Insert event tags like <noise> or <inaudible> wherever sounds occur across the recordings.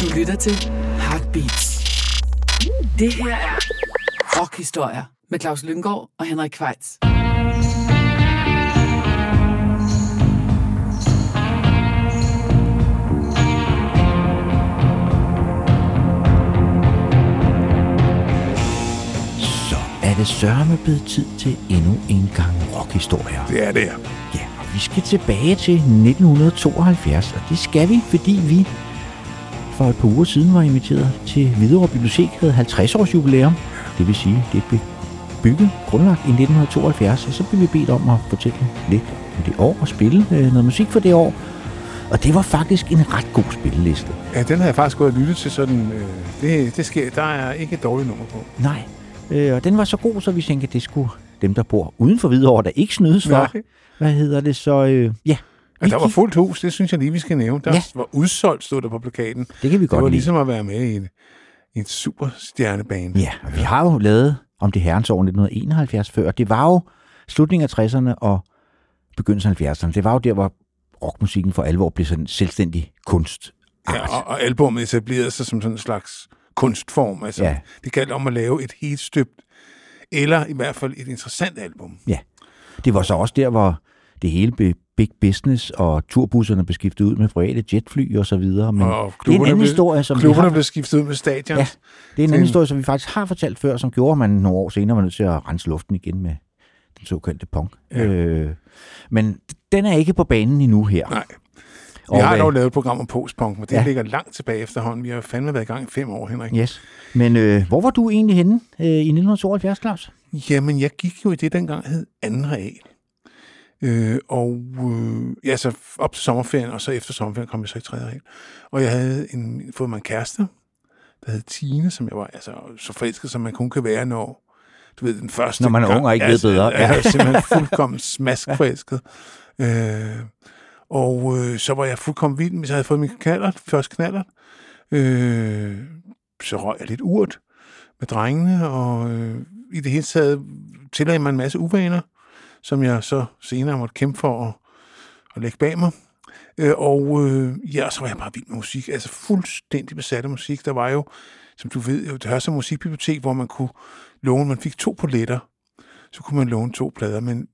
Du lytter til Heartbeats. Det her er Rockhistorier med Claus Lynggaard og Henrik Kvejts. Så er det sørme blevet tid til endnu en gang rockhistorier. Det er det, ja. Vi skal tilbage til 1972, og det skal vi, fordi vi for et par uger siden var inviteret til Hvidovre Bibliotek, havde 50 års jubilæum. Det vil sige, det blev bygget, grundlagt i 1972, og så blev vi bedt om at fortælle lidt om det år og spille øh, noget musik for det år. Og det var faktisk en ret god spilleliste. Ja, den har jeg faktisk gået og lyttet til sådan... Øh, det, det sker, der er ikke et dårligt nummer på. Nej, øh, og den var så god, så vi tænkte, at det skulle dem, der bor uden for Hvidovre, der ikke snydes for. Nej. Hvad hedder det så? Øh, ja, Ja, der var fuldt hus, det synes jeg lige, vi skal nævne. Der Ja. var udsolgt, stod der på plakaten. det kan vi Det var godt lide. ligesom at være med i en, i en superstjernebane. Ja, og vi har jo lavet om det herrens år 1971 før. Det var jo slutningen af 60'erne og begyndelsen af 70'erne. Det var jo der, hvor rockmusikken for alvor blev sådan en selvstændig kunst. Ja, og, og albumet etablerede sig som sådan en slags kunstform. Altså, ja. Det galt om at lave et helt støbt, eller i hvert fald et interessant album. Ja. Det var så også der, hvor det hele blev big business, og turbusserne blev skiftet ud med private jetfly og så videre. Men og det er en anden historie, som klubberne har, blev skiftet ud med stadions. Ja. det er en anden Det- historie, som vi faktisk har fortalt før, som gjorde, at man nogle år senere var nødt til at rense luften igen med den såkaldte punk. Ja. Øh, men den er ikke på banen endnu her. Nej. Vi har dog lavet et program om postpunk, men det Ja. ligger langt tilbage efterhånden. Vi har fandme været i gang i fem år, Henrik. Yes. Men øh, hvor var du egentlig henne øh, i 1972, Claus? Jamen, jeg gik jo i det, dengang hed anden real. Øh, og øh, ja, så op til sommerferien, og så efter sommerferien kom jeg så i tredje regel. Og jeg havde en, fået mig en kæreste, der hed Tine, som jeg var altså, så forelsket, som man kun kan være, når du ved, den første Når man er gang. ung og ikke ved bedre, Ja. ja. Jeg er <laughs> simpelthen fuldkommen smaskforelsket. Øh, og øh, så var jeg fuldkommen vild, hvis jeg havde fået min knaller, først knaller. Øh, så røg jeg lidt urt med drengene, og øh, i det hele taget tillagde mig en masse uvaner, som jeg så senere måtte kæmpe for at, at lægge bag mig. Øh, og øh, ja, så var jeg bare vild med musik, altså fuldstændig besat af musik. Der var jo, som du ved, jo, det hørte musikbibliotek, hvor man kunne låne, man fik to poletter, så kunne man låne to plader, men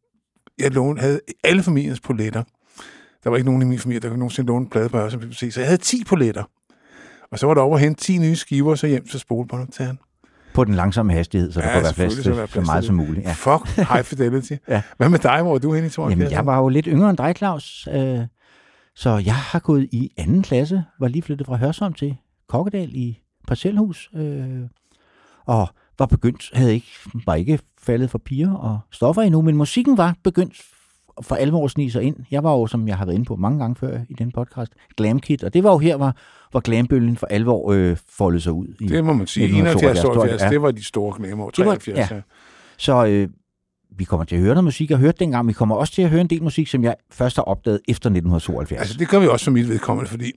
jeg låne, havde alle familiens poletter. Der var ikke nogen i min familie, der kunne nogensinde låne en plade på Hørsholm Bibliotek, så jeg havde 10 poletter. Og så var der over hente 10 nye skiver, så hjem til spolebåndoptageren. På den langsomme hastighed, så der Ja, kunne være plads til så meget som muligt. Ja. Fuck high fidelity. <laughs> Ja. Hvad med dig? Hvor er du henne i 72? Jamen, jeg var jo lidt yngre end dig, Claus. Øh, så jeg har gået i anden klasse, var lige flyttet fra Hørsholm til Kokkedal i parcelhus. Øh, og var begyndt, havde ikke, var ikke faldet for piger og stoffer endnu, men musikken var begyndt for alvor snige sig ind. Jeg var jo, som jeg har været inde på mange gange før i den podcast, Glam Kid, og det var jo her, hvor, hvor glambølgen for alvor øh, foldede sig ud. I, Det må man sige. 1972, 71 72, ja. det var de store var- 73, ja. ja. Så øh, vi kommer til at høre noget musik, jeg hørte dengang. Vi kommer også til at høre en del musik, som jeg først har opdaget efter 1972. Altså, det gør vi også for mit vedkommende, fordi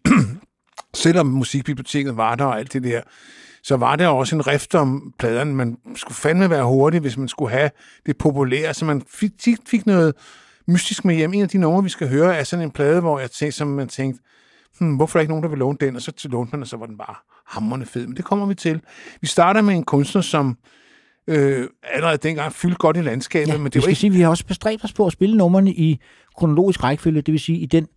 <clears throat> selvom musikbiblioteket var der og alt det der, så var der også en rift om pladerne. Man skulle fandme være hurtig, hvis man skulle have det populære, så man fik, fik noget mystisk med hjem. En af de numre, vi skal høre, er sådan en plade, hvor jeg tænkte, som man tænkte, hmm, hvorfor er ikke nogen, der vil låne den? Og så til lånte man, og så var den bare hammerende fed. Men det kommer vi til. Vi starter med en kunstner, som øh, allerede dengang fyldte godt i landskabet, Ja, men vi det var skal ikke sige, vi har også bestræbt os på at spille numrene i kronologisk rækkefølge, det vil sige i den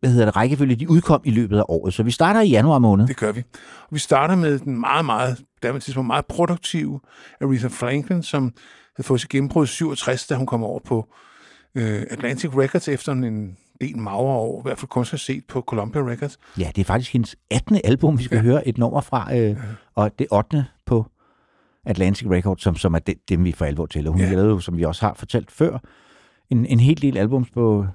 hvad hedder det, rækkefølge, de udkom i løbet af året. Så vi starter i januar måned. Det gør vi. Og vi starter med den meget, meget, der tidspunkt meget produktive Aretha Franklin, som havde fået sit gennembrud i 67, da hun kom over på øh, Atlantic Records efter en del magre år, i hvert fald kun skal set på Columbia Records. Ja, det er faktisk hendes 18. album, vi skal ja. høre et nummer fra, øh, og det 8. på Atlantic Records, som, som er det, dem, vi for alvor tæller. Hun Ja. ja. lavede jo, som vi også har fortalt før, en, en hel del albums på,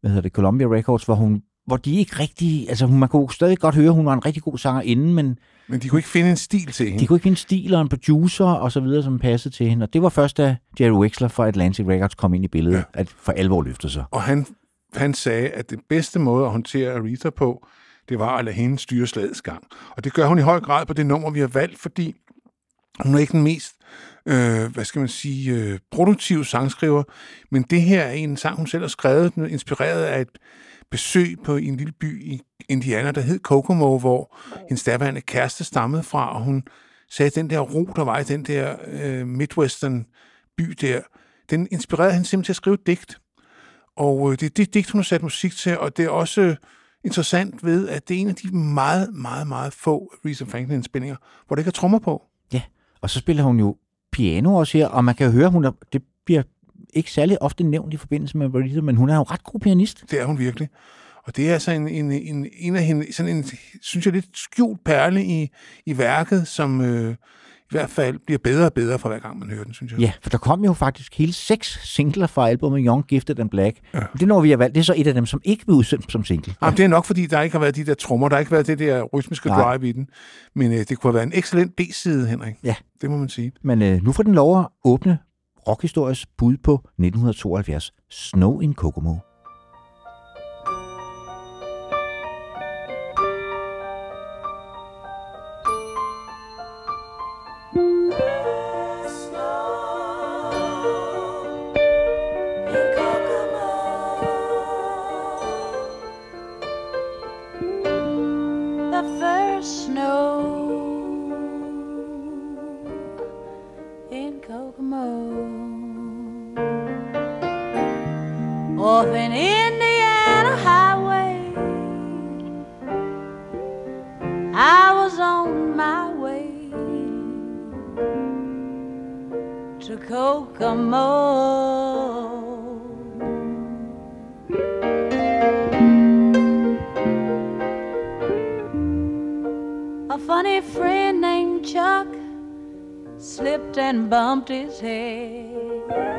hvad hedder det, Columbia Records, hvor hun hvor de ikke rigtig, altså man kunne stadig godt høre, at hun var en rigtig god sanger inden, men Men de kunne ikke finde en stil til hende. de kunne ikke finde en stil og en producer og så videre, som passede til hende. Og det var først, da Jerry Wexler fra Atlantic Records kom ind i billedet, Ja. at for alvor løftede sig. Og han, han sagde, at det bedste måde at håndtere Aretha på, det var at lade hende styre slagets gang. Og det gør hun i høj grad på det nummer, vi har valgt, fordi hun er ikke den mest, øh, hvad skal man sige, øh, produktive sangskriver, men det her er en sang, hun selv har skrevet, er inspireret af et besøg på en lille by i Indiana, der hed Kokomo, hvor hendes daværende kæreste stammede fra, og hun sagde, at den der ro, der var i den der øh, Midwestern by der, den inspirerede hende simpelthen til at skrive digt. Og øh, det er det digt, hun har sat musik til, og det er også øh, interessant ved, at det er en af de meget, meget, meget få Aretha Franklin-indspillinger, hvor der ikke er trommer på. Ja, og så spiller hun jo piano også her, og man kan jo høre, hun er, det bliver ikke særlig ofte nævnt i forbindelse med Aretha, men hun er jo ret god pianist. Det er hun virkelig. Og det er altså en, en, en, en af hende, sådan en, synes jeg, lidt skjult perle i, i værket, som øh, i hvert fald bliver bedre og bedre for hver gang, man hører den, synes jeg. Ja, for der kom jo faktisk hele seks singler fra albumet Young, Gifted and Black. Ja. Det når vi har valgt, det er så et af dem, som ikke blev udsendt som single. Jamen, det er nok, fordi der ikke har været de der trommer, der har ikke været det der rytmiske Nej. drive i den. Men øh, det kunne have været en excellent B-side, Henrik. Ja. Det må man sige. Men øh, nu får den lov at åbne rockhistorisk bud på 1972, Snow in Kokomo. Bumped his head.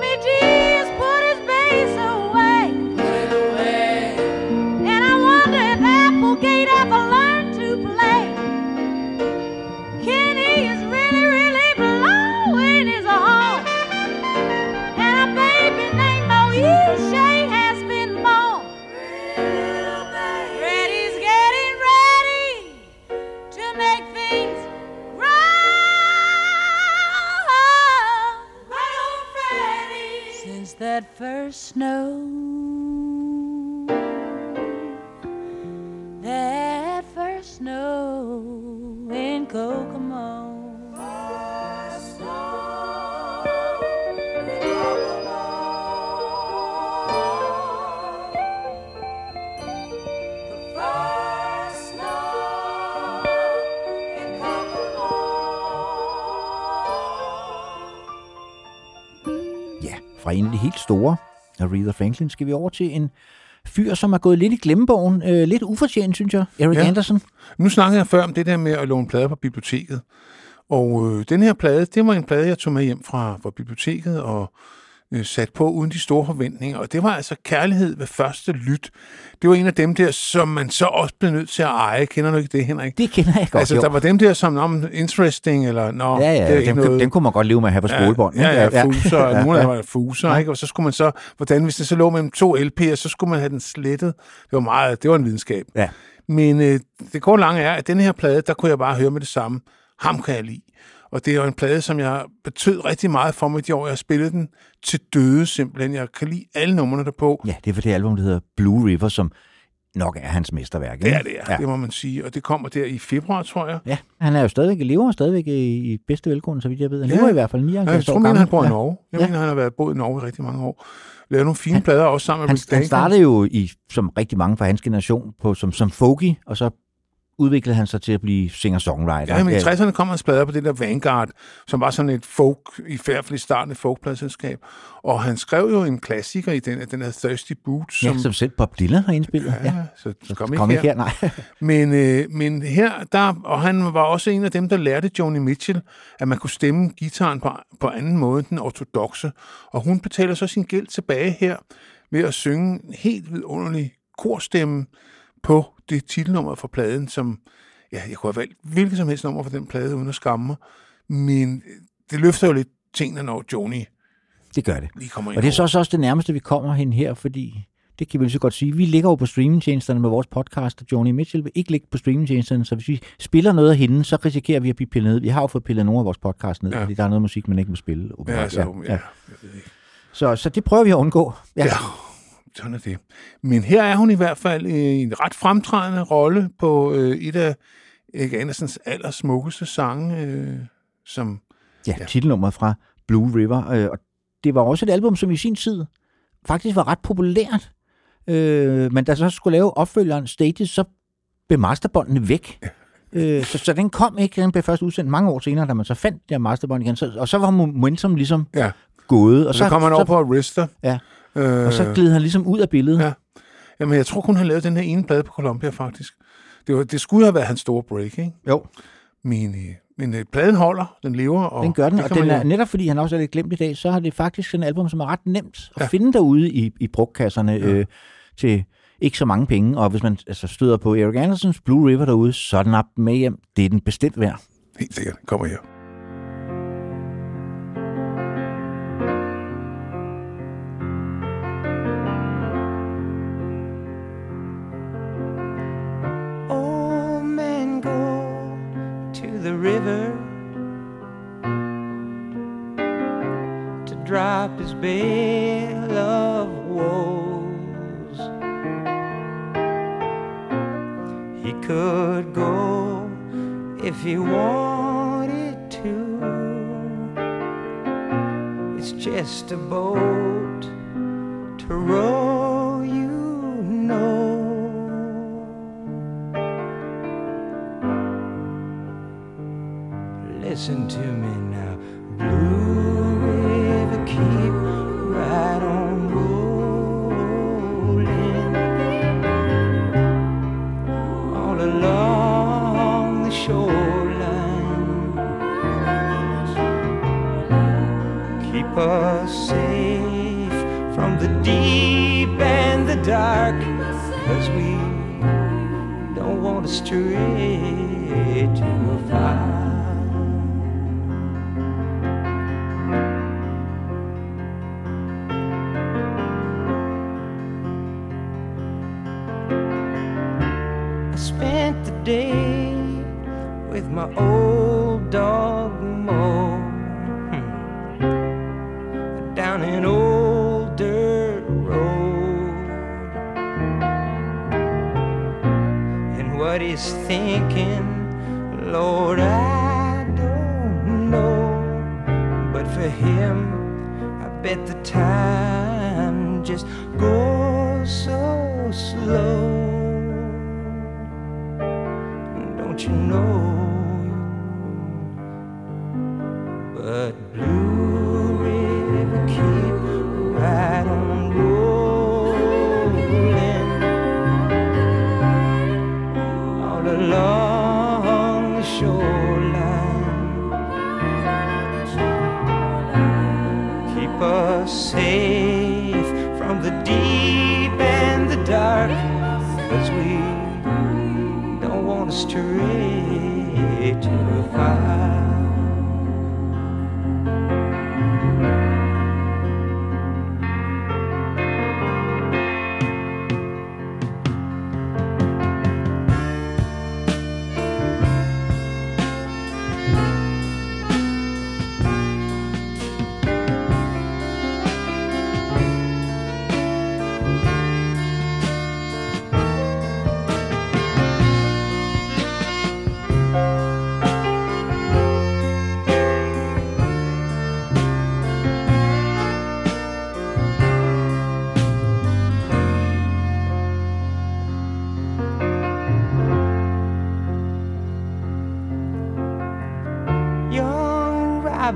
Jimmy D Aretha Franklin, skal vi over til en fyr, som er gået lidt i glemmebogen. Øh, lidt ufortjent, synes jeg. Eric Ja. Anderson. Nu snakkede jeg før om det der med at låne plader på biblioteket. Og øh, den her plade, det var en plade, jeg tog med hjem fra, fra biblioteket og øh, sat på uden de store forventninger. Og det var altså kærlighed ved første lyt. Det var en af dem der, som man så også blev nødt til at eje. Kender du ikke det, Henrik? Det kender jeg godt, altså, jo. der var dem der, som om interesting, eller nå, Ja, det er ja, dem, noget. dem kunne man godt leve med at have på skolebånd. Ja, ja, ja, fuser, ja, ja, nogle af ja. dem var fuser, ikke? Og så skulle man så, hvordan, hvis det så lå mellem to LP'er, så skulle man have den slettet. Det var meget, det var en videnskab. Ja. Men øh, det korte lange er, at den her plade, der kunne jeg bare høre med det samme. Ham kan jeg lide. Og det er jo en plade, som jeg betød rigtig meget for mig de år, jeg har spillet den til døde simpelthen. Jeg kan lide alle numrene derpå. Ja, det er for det album, der hedder Blue River, som nok er hans mesterværk. Det ikke? er det, ja. ja. det må man sige. Og det kommer der i februar, tror jeg. Ja, han er jo stadigvæk, lever stadigvæk i, i bedste velgående, så vidt jeg ved. Han Ja. lever i hvert fald Ja, 79 jeg tror, år han bor i ja. Norge. Jeg Ja. mener, han har været boet i Norge i rigtig mange år. Lavet nogle fine plader også sammen med Han, Rick han startede jo i, som rigtig mange fra hans generation på, som, som folky, og så udviklede han sig til at blive singer-songwriter. Ja, men i 60'erne kom hans plader på det der Vanguard, som var sådan et folk, i hvert fald i starten et folkpladselskab. Og han skrev jo en klassiker i den, den her Thirsty Boots, ja, som, som selv Bob Dylan har indspillet. ja, så, så kom, Kom ikke her. her, nej. <laughs> Men, øh, men her, der, og han var også en af dem, der lærte Joni Mitchell, at man kunne stemme gitaren på, på anden måde end den ortodoxe. Og hun betaler så sin gæld tilbage her ved at synge en helt vidunderlig korstemme på det titelnummer fra pladen, som ja, jeg kunne have valgt hvilket som helst nummer fra den plade, uden at skamme mig. Men det løfter jo lidt tingene, når Joni Det gør det. lige kommer Og det er så også det nærmeste, vi kommer hen her, fordi det kan vi lige så godt sige. Vi ligger jo på streamingtjenesterne med vores podcast, og Joni Mitchell vil ikke ligge på streamingtjenesterne, så hvis vi spiller noget af hende, så risikerer vi at blive pillet ned. Vi har jo fået pillet nogle af vores podcast ned, Ja. ja. fordi der er noget musik, man ikke må spille. Ja, så, ja, ja. Ikke. Så, så det prøver vi at undgå. Ja. Ja, sådan er det. Men her er hun i hvert fald i en ret fremtrædende rolle på øh, et af Erik Andersens allersmukkeste sange, øh, som... Ja, titelnummeret fra Blue River. Øh, og det var også et album, som i sin tid faktisk var ret populært. Øh, men da så skulle lave opfølgeren Stages, så blev masterbåndene væk. Øh, så, så den kom ikke, den blev først udsendt mange år senere, da man så fandt det her masterbånd igen. Så, og så var momentum ligesom Ja, gået. Og og så, så kommer han over så, på Arista. Ja, Øh, og så gled han ligesom ud af billedet. Ja. Jamen, jeg tror kun, han lavede den her ene plade på Columbia, faktisk. Det, var, det skulle have været hans store break, ikke? Jo, Men, øh, men øh, pladen holder, den lever. Og den gør den, og den er, jo- netop fordi han også er lidt glemt i dag, så har det faktisk sådan et album, som er ret nemt at ja. finde derude i, i brugkasserne ja. øh, til ikke så mange penge. Og hvis man altså, støder på Eric Andersons Blue River derude, så er den op med hjem. Det er den bestemt værd. Helt sikkert. Kommer her. Just a boat to row, you know. Listen to me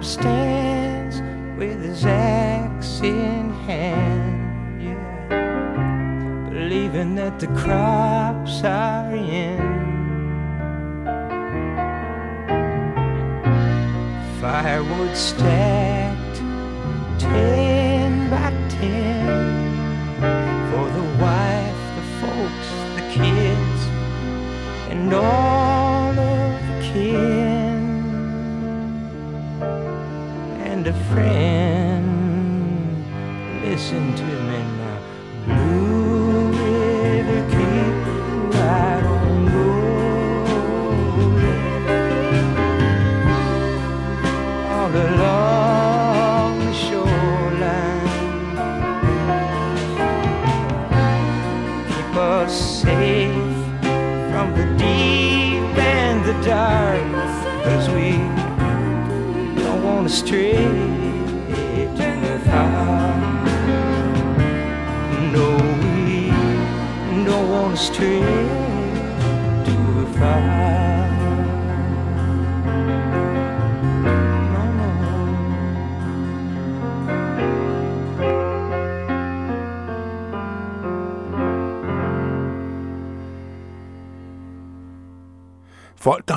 Young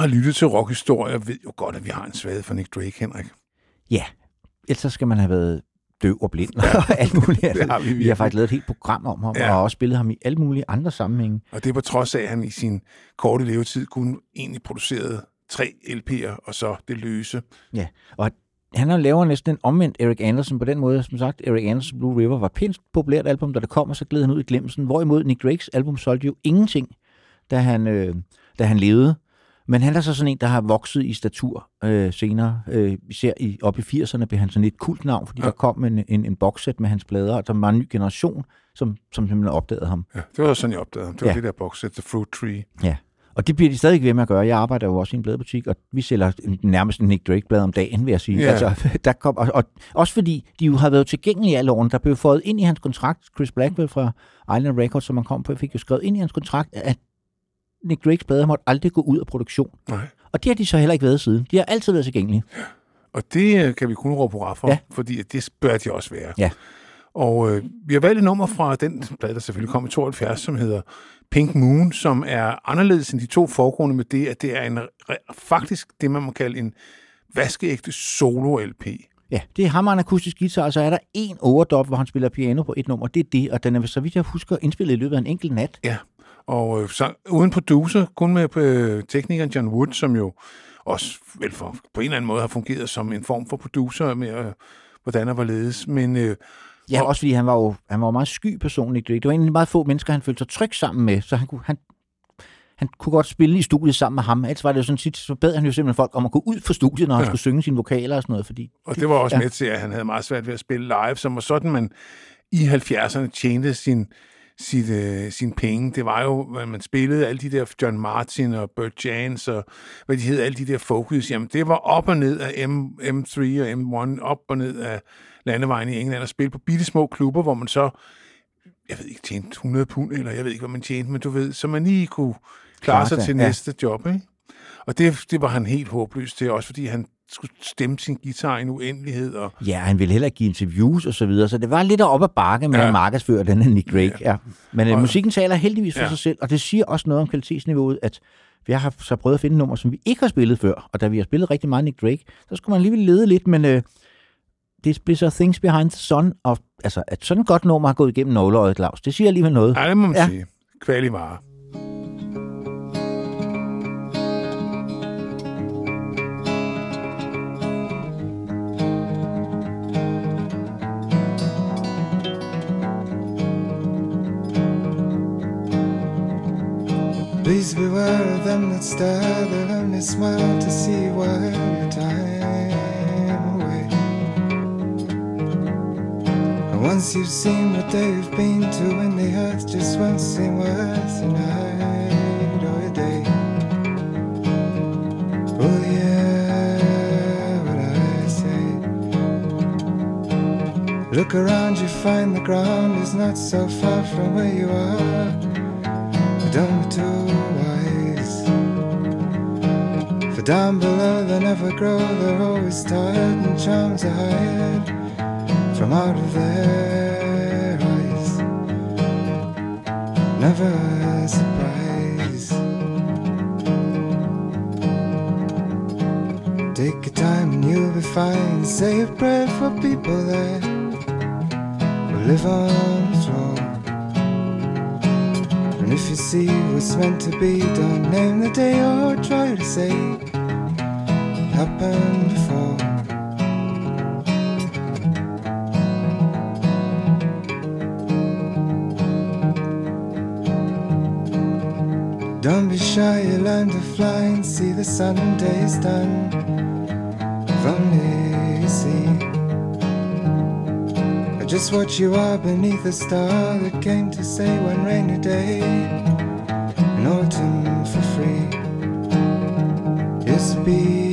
har lyttet til rockhistorier, ved jo godt, at vi har en svaghed for Nick Drake, Henrik. Ja, ellers så skal man have været døv og blind og alt muligt. det har vi vi har faktisk lavet et helt program om ham, Ja. ja. og også spillet ham i alle mulige andre sammenhænge. Og det er på trods af, at han i sin korte levetid kun egentlig producerede tre LP'er, og så det løse. Ja, og han har lavet næsten en omvendt Eric Anderson på den måde. Som sagt, Eric Anderson Blue River var pænt populært album, da det kom, og så gled han ud i glemmelsen. Hvorimod Nick Drakes album solgte jo ingenting, da han, øh, da han levede. Men han er så sådan en, der har vokset i statur øh, senere. Øh, især i, op i 80'erne blev han sådan et kult navn, fordi Ja. der kom en, en, en boxset med hans plader, og der var en ny generation, som, som simpelthen opdagede ham. Ja, det var sådan, jeg opdagede ham. Det var ja. Det der boxset, The Fruit Tree. Ja, og det bliver de stadig ved med at gøre. Jeg arbejder jo også i en bladebutik, og vi sælger nærmest en Nick Drake-blad om dagen, vil jeg sige. Ja. Altså, <laughs> der kom, og, og, også fordi de jo har været tilgængelige alle årene. Der blev fået ind i hans kontrakt, Chris Blackwell fra Island Records, som man kom på, fik jo skrevet ind i hans kontrakt, at Nick Drakes plader måtte aldrig gå ud af produktion. Nej. Og det har de så heller ikke været siden. De har altid været tilgængelige. Og det øh, kan vi kun råbe hurra for, ja. Fordi det bør de også være. Ja. Og øh, vi har valgt et nummer fra den plade, der selvfølgelig kom i 72, som hedder Pink Moon, som er anderledes end de to foregående med det, at det er en faktisk det, man må kalde en vaskeægte solo-LP. Ja, det er ham og en akustisk guitar, og så er der en overdub, hvor han spiller piano på et nummer. Det er det, og den er, så vidt jeg husker, indspillet i løbet af en enkelt nat. Ja, og øh, så uden producer, kun med øh, teknikeren John Wood, som jo også vel for, på en eller anden måde har fungeret som en form for producer med, øh, hvordan og hvorledes. Men øh, Ja, Og- også fordi han var jo han var jo meget sky personligt. Det var egentlig meget få mennesker, han følte sig tryg sammen med, så han kunne, han, han kunne godt spille i studiet sammen med ham. Ellers var det jo sådan tit, så bad han jo simpelthen folk om at gå ud for studiet, når han Ja. skulle synge sine vokaler og sådan noget. Fordi, Og det var også. Ja. med til, at han havde meget svært ved at spille live, som var sådan, man i 70'erne tjente sin, sit, øh, sin penge. Det var jo, hvad man spillede, alle de der John Martin og Burt Jans og hvad de hed, alle de der focus, jamen det var op og ned af M, M3 og M1, op og ned af landevejen i England og spille på bitte små klubber, hvor man så, jeg ved ikke, tjente 100 pund, eller jeg ved ikke, hvad man tjente, men du ved, så man lige kunne klare sig, til ja. næste job, ikke? Og det, det var han helt håbløs til, også fordi han skulle stemme sin guitar i en uendelighed, og ja, han ville heller ikke give interviews og så videre, så det var lidt op ad bakke med Ja. at markedsføre den her Nick Drake. Ja. Ja. Men Og- øh, musikken taler heldigvis for Ja. sig selv, og det siger også noget om kvalitetsniveauet, at jeg har så prøvet at finde et nummer, som vi ikke har spillet før, og da vi har spillet rigtig meget Nick Drake, så skulle man alligevel lede lidt, men øh, det blev så Things Behind the Sun, og altså, at sådan et godt nummer har gået igennem nåleøjet, Claus, det siger alligevel noget. Ja, det må man Ja. sige. Kvalig vare. Please beware of them that stare, they'll only smile to see you while your time away. And once you've seen what they've been to, when the earth just won't seem worth a night or a day. Oh, yeah, what I say. Look around, you find the ground is not so far from where you are. Too wise. For down below they never grow, they're always tired and charms are hired from out of their eyes. Never a surprise. Take your time and you'll be fine. Say a prayer for people that will live on throne. And if you see what's meant to be, don't name the day or try to say it happened before. Don't be shy, you learn to fly and see the sun and day is done. Just what you are beneath a star that came to say one rainy day in autumn for free. Just be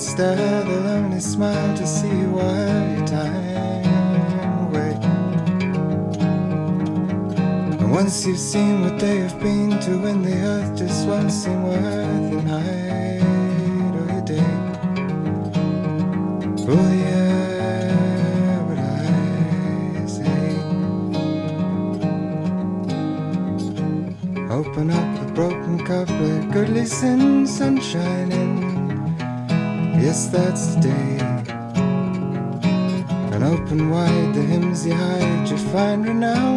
that stare, they'll only smile to see while your time away. And once you've seen what they have been to, when the earth just won't seem worth a night or a day. Oh, yeah, I say. Open up a broken cup, let good listen, sunshine in. Yes, that's the day. And open wide the hymns you hide, you find renown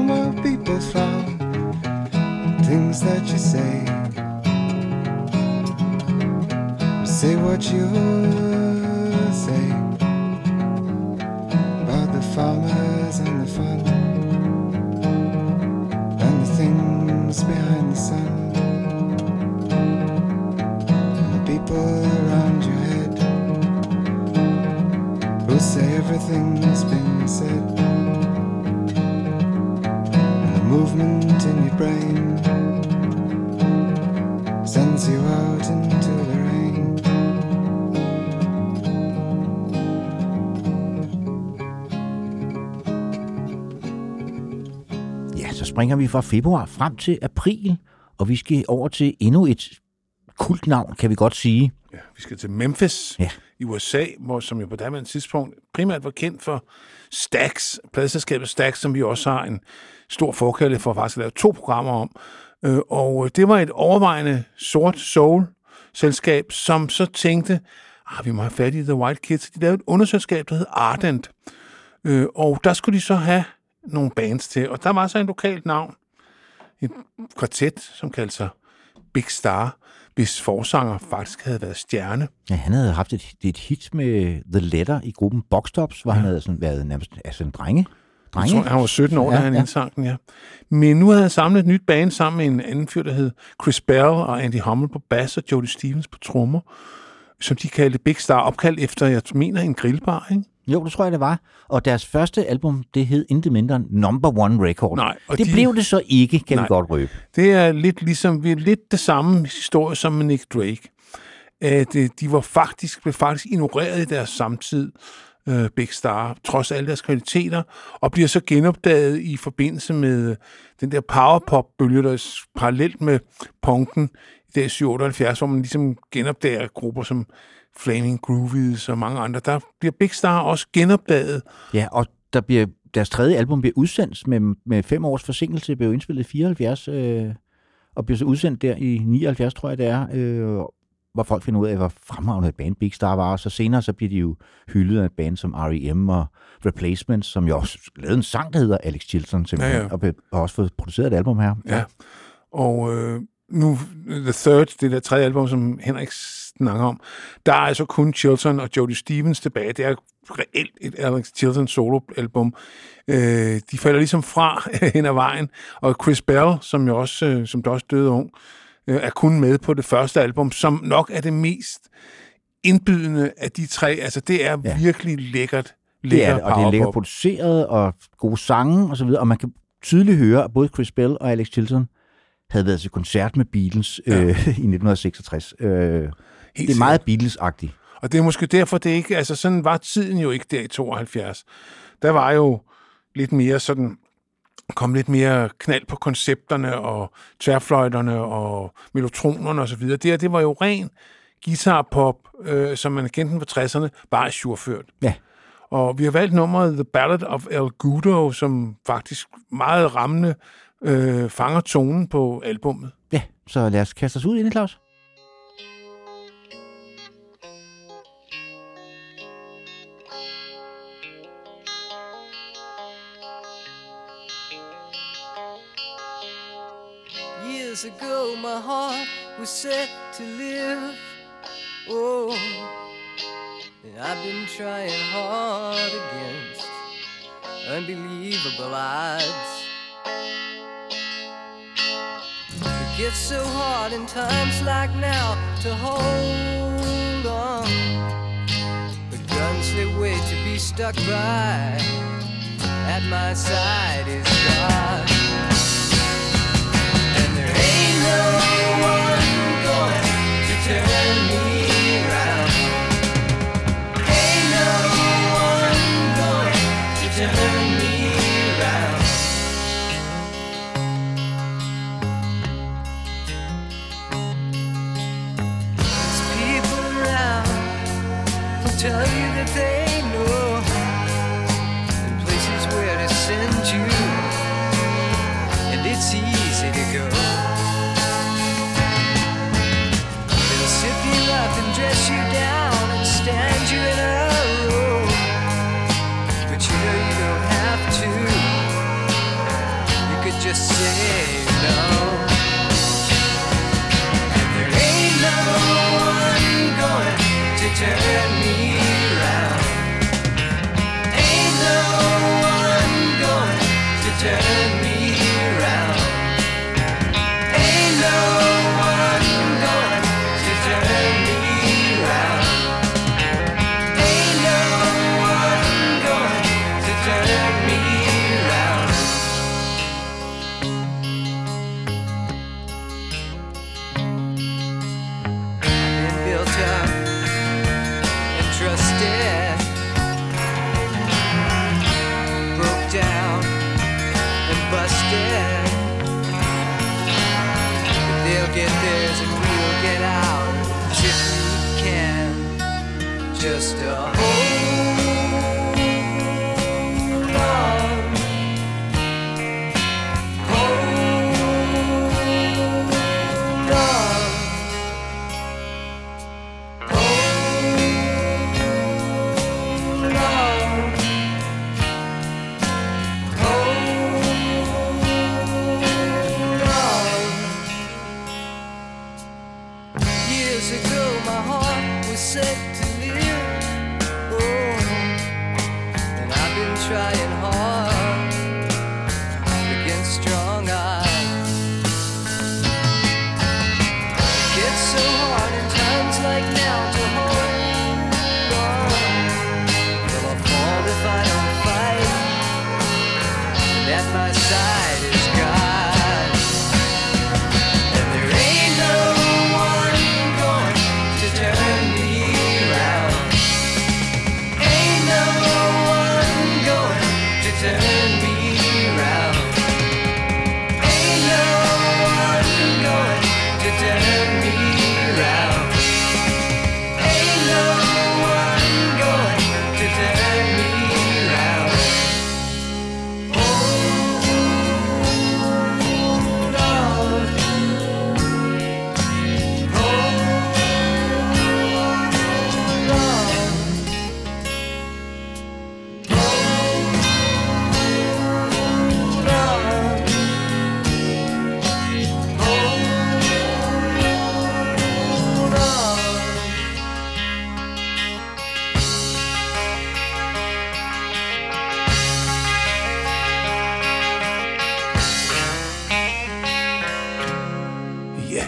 springer vi fra februar frem til april, og vi skal over til endnu et kultnavn, kan vi godt sige. Ja, vi skal til Memphis Ja. i USA, hvor, som jo på daværende tidspunkt primært var kendt for Stax, pladselskabet Stax, som vi også har en stor forkærlighed for faktisk at lave to programmer om. Øh, Og det var et overvejende sort soul-selskab, som så tænkte, ah, vi må have fat i The White Kids. De lavede et underselskab, der hed Ardent. Øh, Og der skulle de så have nogle bands til, og der var så en lokalt navn, en kvartet, som kaldte sig Big Star, hvis forsanger faktisk havde været stjerne. Ja, han havde haft et, et hit med The Letter i gruppen Boxtops, hvor ja. han havde sådan været nærmest altså en drenge. Jeg drenge. tror, han var 17 år, ja, da han ja. indsang den, ja. Men nu havde han samlet et nyt band sammen med en anden fyr, der hed Chris Bell og Andy Hummel på bass og Jody Stevens på trommer, som de kaldte Big Star, opkaldt efter, jeg mener, en grillbar, ikke? Jo, det tror jeg, det var. Og deres første album, det hed intet mindre Number One Record. Nej, og det de- blev det så ikke, kan Nej. vi godt røbe. Det er lidt ligesom, vi er lidt det samme historie som med Nick Drake. At øh, de var faktisk, blev faktisk ignoreret i deres samtid, øh, Big Star, trods alle deres kvaliteter, og bliver så genopdaget i forbindelse med øh, den der powerpop-bølge, der er parallelt med punken i dag 78, hvor man ligesom genopdager grupper som Flaming Groovies og mange andre. Der bliver Big Star også genopdaget. Ja, og der bliver, deres tredje album bliver udsendt med, med fem års forsinkelse. Blev indspillet i 74, øh, og bliver så udsendt der i 79, tror jeg det er, øh, hvor folk finder ud af, hvor fremragende et band Big Star var. Og så senere så bliver de jo hyldet af et band som R.E.M. og Replacements, som jo også lavede en sang, der hedder Alex Chilton, simpelthen, Ja, ja. og har også fået produceret et album her. Ja. Og øh, nu, The Third, det der tredje album, som Henrik snakker om, der er altså kun Chilton og Jody Stevens tilbage. Det er reelt et Alex Chilton soloalbum. Øh, de falder ligesom fra <laughs> hen ad vejen, og Chris Bell, som jo også, øh, som der også døde ung, øh, er kun med på det første album, som nok er det mest indbydende af de tre. Altså, det er Ja. virkelig lækkert. Det lækker er det, og det er lækkert produceret, og gode sange og så videre, og man kan tydeligt høre, at både Chris Bell og Alex Chilton havde været til koncert med Beatles øh, <laughs> i 1966. Øh, Helt det er meget Beatles-agtigt. Og det er måske derfor, det ikke... Altså, sådan var tiden jo ikke der i 72. Der var jo lidt mere sådan kom lidt mere knald på koncepterne og tværfløjterne og melotronerne og så videre. Det her, det var jo ren guitarpop, øh, som man kendte den fra 60'erne, bare surført. Ja. Og vi har valgt nummeret The Ballad of El Gudo, som faktisk meget rammende øh, fanger tonen på albummet. Ja, så lad os kaste os ud i det, Claus. Years ago, my heart was set to live. Oh, and I've been trying hard against unbelievable odds. Gets so hard in times like now to hold on. The guns they wait to be stuck by at my side is God. And there ain't no one going to turn today.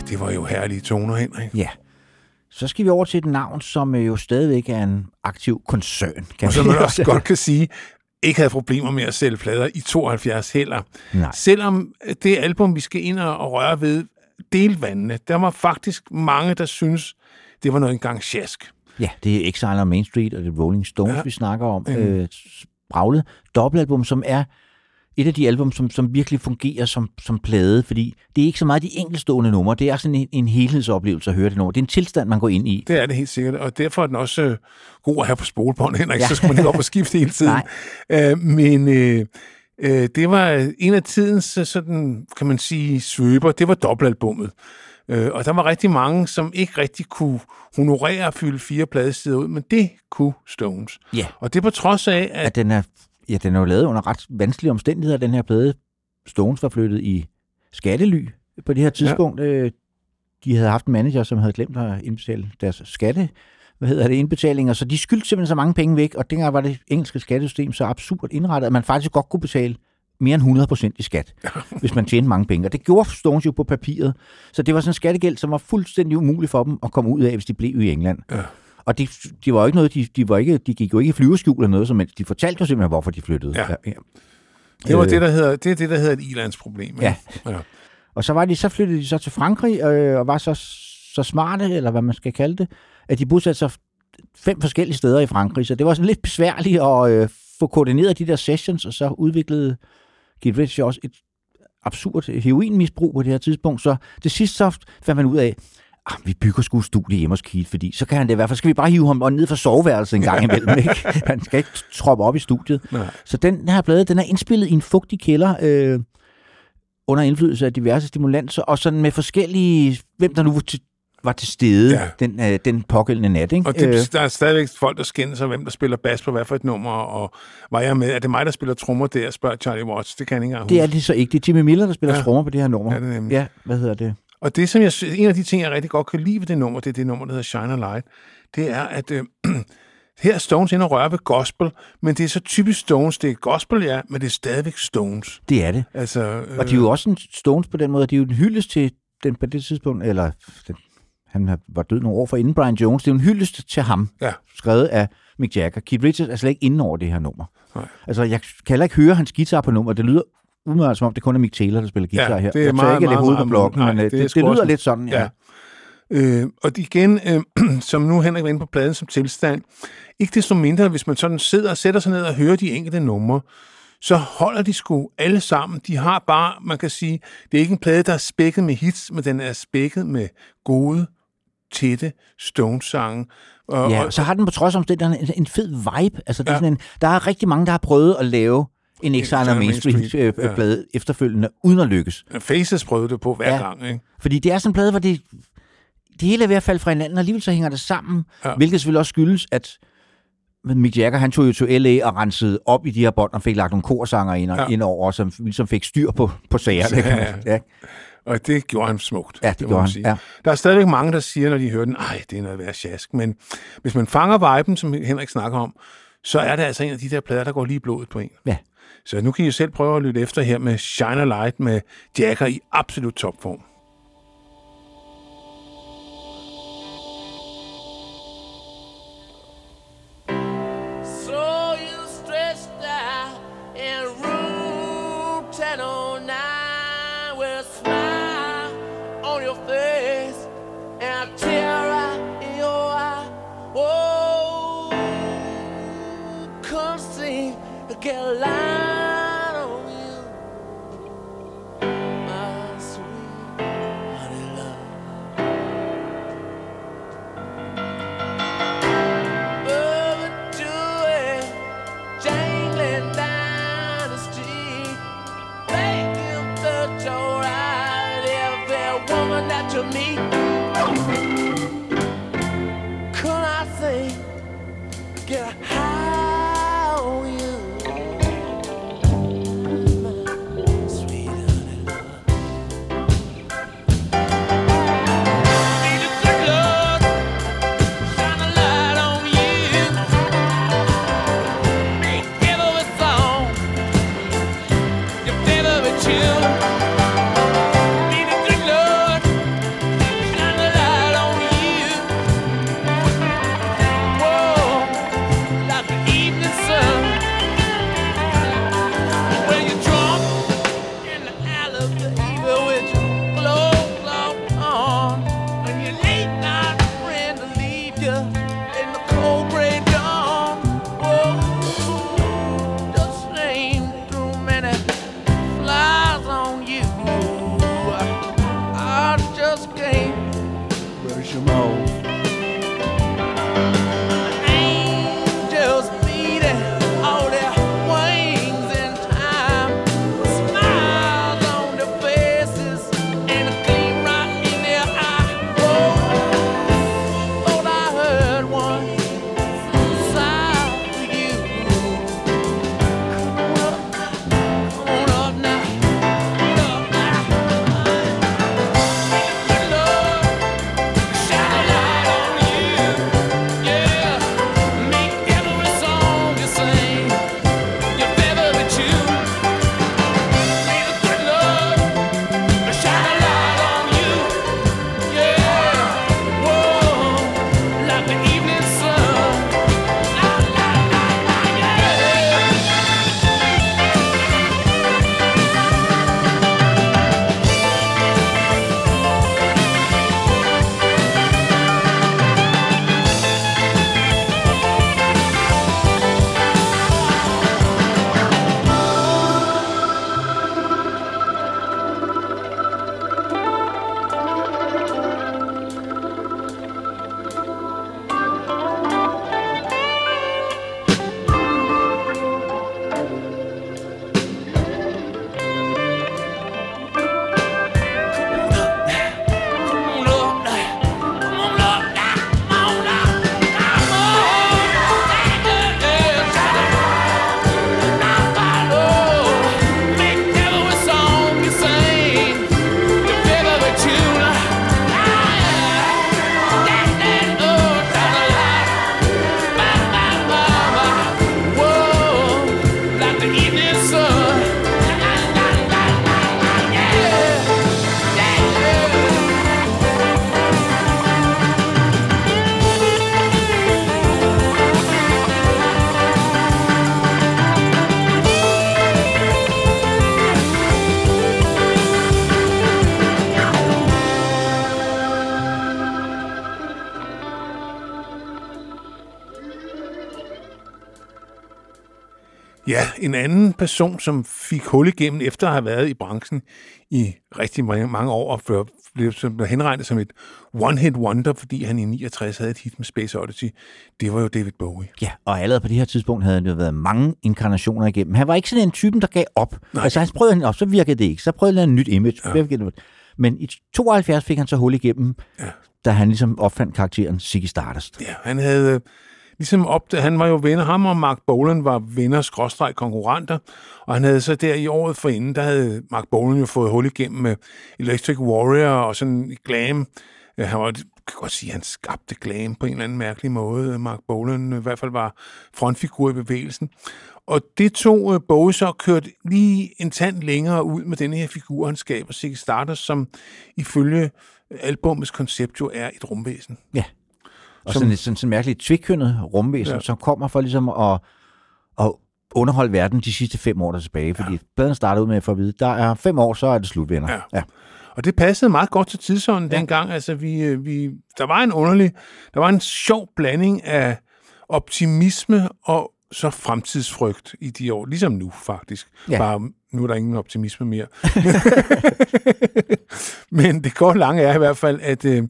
Det var jo herlige toner, Henrik. Ja. Så skal vi over til et navn, som øh, jo stadigvæk er en aktiv koncern. Kan Og som man også godt kan sige, ikke havde problemer med at sælge plader i 72 heller. Nej. Selvom det album, vi skal ind og røre ved, delvandene, der var faktisk mange, der synes, det var noget engang sjask. Ja, det er Exile on Main Street og det Rolling Stones, Ja. vi snakker om. Mm. Øh, Spraglet dobbeltalbum, som er et af de album, som, som virkelig fungerer som, som plade, fordi det er ikke så meget de enkeltstående numre, det er sådan en, en helhedsoplevelse at høre det nummer. Det er en tilstand, man går ind i. Det er det helt sikkert, og derfor er den også øh, god at have på spolebånd, Henrik, ja. Ja. så skal man ikke op og skifte hele tiden. <laughs> Øh, men øh, øh, det var en af tidens, øh, sådan, kan man sige, svøber, det var dobbeltalbummet. Øh, og der var rigtig mange, som ikke rigtig kunne honorere at fylde fire pladesider ud, men det kunne Stones. Ja. Og det på trods af, at At den er, ja, den er jo lavet under ret vanskelige omstændigheder, den her plade. Stones var flyttet i skattely på det her tidspunkt. Ja. De havde haft en manager, som havde glemt at indbetale deres skatte, hvad hedder det, indbetalinger, så de skyldte simpelthen så mange penge væk, og dengang var det engelske skattesystem så absurd indrettet, at man faktisk godt kunne betale mere end 100% i skat, <laughs> hvis man tjente mange penge. Og det gjorde Stones jo på papiret. Så det var sådan en skattegæld, som var fuldstændig umulig for dem at komme ud af, hvis de blev i England. Ja. Og det, de var jo ikke noget, de, de, var ikke, de gik jo ikke i flyveskjul eller noget som helst. De fortalte jo simpelthen, hvorfor de flyttede. Ja. ja. det var Øh. det, der hedder, det er det, der hedder et ilandsproblem. Ja. ja. Og så, var de, så flyttede de så til Frankrig, øh, og var så, så smarte, eller hvad man skal kalde det, at de bosatte sig fem forskellige steder i Frankrig. Så det var sådan lidt besværligt at øh, få koordineret de der sessions, og så udviklede Keith Richards også et absurd heroinmisbrug på det her tidspunkt. Så til sidst så fandt man ud af, ah, vi bygger sgu et studie hjemme hos Keith, fordi så kan han det i hvert fald, skal vi bare hive ham ned fra soveværelset en gang imellem. Ikke? <laughs> Han skal ikke troppe op i studiet. Nej. Så den her plade, den er indspillet i en fugtig kælder, øh, under indflydelse af diverse stimulanser, og sådan med forskellige, hvem der nu var til, var til stede Ja. den, øh, den pågældende nat. Ikke? Og det, der er stadigvæk folk, der skændes sig, hvem der spiller bas på hvad for et nummer, og var jeg med? Er det mig, der spiller trommer der, spørger Charlie Watts. Det kan jeg ikke engang det er det så ikke. Det er Jimmy Miller, der spiller ja. trommer på det her nummer. Ja, det er nemlig. ja, hvad hedder det? Og det, som jeg, en af de ting, jeg rigtig godt kan lide ved det nummer, det er det nummer, der hedder Shine a Light, det er, at øh, <clears throat> her er Stones inde og rører ved gospel, men det er så typisk Stones. Det er gospel, ja, men det er stadigvæk Stones. Det er det. Altså, øh, Og de er jo også en Stones på den måde. De er jo en hyldest til den på det tidspunkt, eller den, han var død nogle år for inden Brian Jones. Det er jo en hyldest til ham, Ja. skrevet af Mick Jagger. Keith Richards er slet ikke inde over det her nummer. Nej. Altså, jeg kan heller ikke høre hans guitar på nummer. Det lyder umiddelbart som om, det kun er Mick Taylor, der spiller guitar Ja, her. det er jeg meget, ikke meget, hovedet på blokken, nej, men øh, det det, er det, det lyder lidt sådan, ja. Ja. Øh, og igen, øh, som nu Henrik var inde på pladen som tilstand, ikke desto mindre, hvis man sådan sidder og sætter sig ned og hører de enkelte numre, så holder de sgu alle sammen. De har bare, man kan sige, det er ikke en plade, der er spækket med hits, men den er spækket med gode, tætte Stones-sange. Og, Ja, og, så har den på trods af omstændighederne en, en fed vibe. Altså, det er Ja. sådan en, der er rigtig mange, der har prøvet at lave en on Main Street øh, Ja. efterfølgende, uden at lykkes. Faces prøvede det på hver Ja. gang, ikke? Fordi det er sådan en plade, hvor det, det hele er ved at falde fra hinanden, og alligevel så hænger det sammen. Ja. Hvilket selvfølgelig også skyldes, at Mick Jagger, han tog jo til L.A. og rensede op i de her bånd, og fik lagt nogle korsanger ind, Ja. ind over, som ligesom fik styr på, på sagerne. Ja, ja. ja. Og det gjorde han smukt. Ja, det må gjorde han, sige. ja. Der er stadigvæk mange, der siger, når de hører den, ej, det er noget værd sjask. Men hvis man fanger viben, som Henrik snakker om, så er det altså en af de der plader, der går lige i blodet på en. Ja. Så nu kan I selv prøve at lytte efter her med Shine a Light med Jacker i absolut topform. En anden person, som fik hul igennem efter at have været i branchen i rigtig mange, år, og før blev henregnet som et one-hit wonder, fordi han i 69 havde et hit med Space Odyssey, det var jo David Bowie. Ja, og allerede på det her tidspunkt havde han jo været mange inkarnationer igennem. Han var ikke sådan en typen, der gav op. Nej. Altså han prøvede, og så virkede det ikke. Så prøvede han et nyt image. Ja. Men i 72 fik han så hul igennem, ja. da han ligesom opfandt karakteren Ziggy Stardust. Ja, han havde øh, ligesom opdagede, han var jo venner, ham og Mark Bolan var venner, skråstreg konkurrenter, og han havde så der i året forinden, der havde Mark Bolan jo fået hul igennem med Electric Warrior og sådan glam. Han var, kan godt sige, at han skabte glam på en eller anden mærkelig måde. Mark Bolan øh, i hvert fald var frontfigur i bevægelsen. Og det tog øh, Bowie så kørt lige en tand længere ud med den her figur, han skaber, Ziggy Stardust, som ifølge øh, albumets koncept jo er et rumvæsen. Ja. Og Som- sådan et sådan, sådan mærkeligt tvikkønnet rumvæsen, Ja. som kommer for ligesom at, at underholdt verden de sidste fem år der er tilbage, fordi ja. pladen startede ud med at få at vide, der er fem år, så er det slut, venner. Ja. ja. Og det passede meget godt til tidsånden Ja. dengang. Altså, vi, øh, vi, der var en underlig, der var en sjov blanding af optimisme og så fremtidsfrygt i de år. Ligesom nu, faktisk. Ja. Bare nu er der ingen optimisme mere. <laughs> Men det går lange er i hvert fald, at, øh,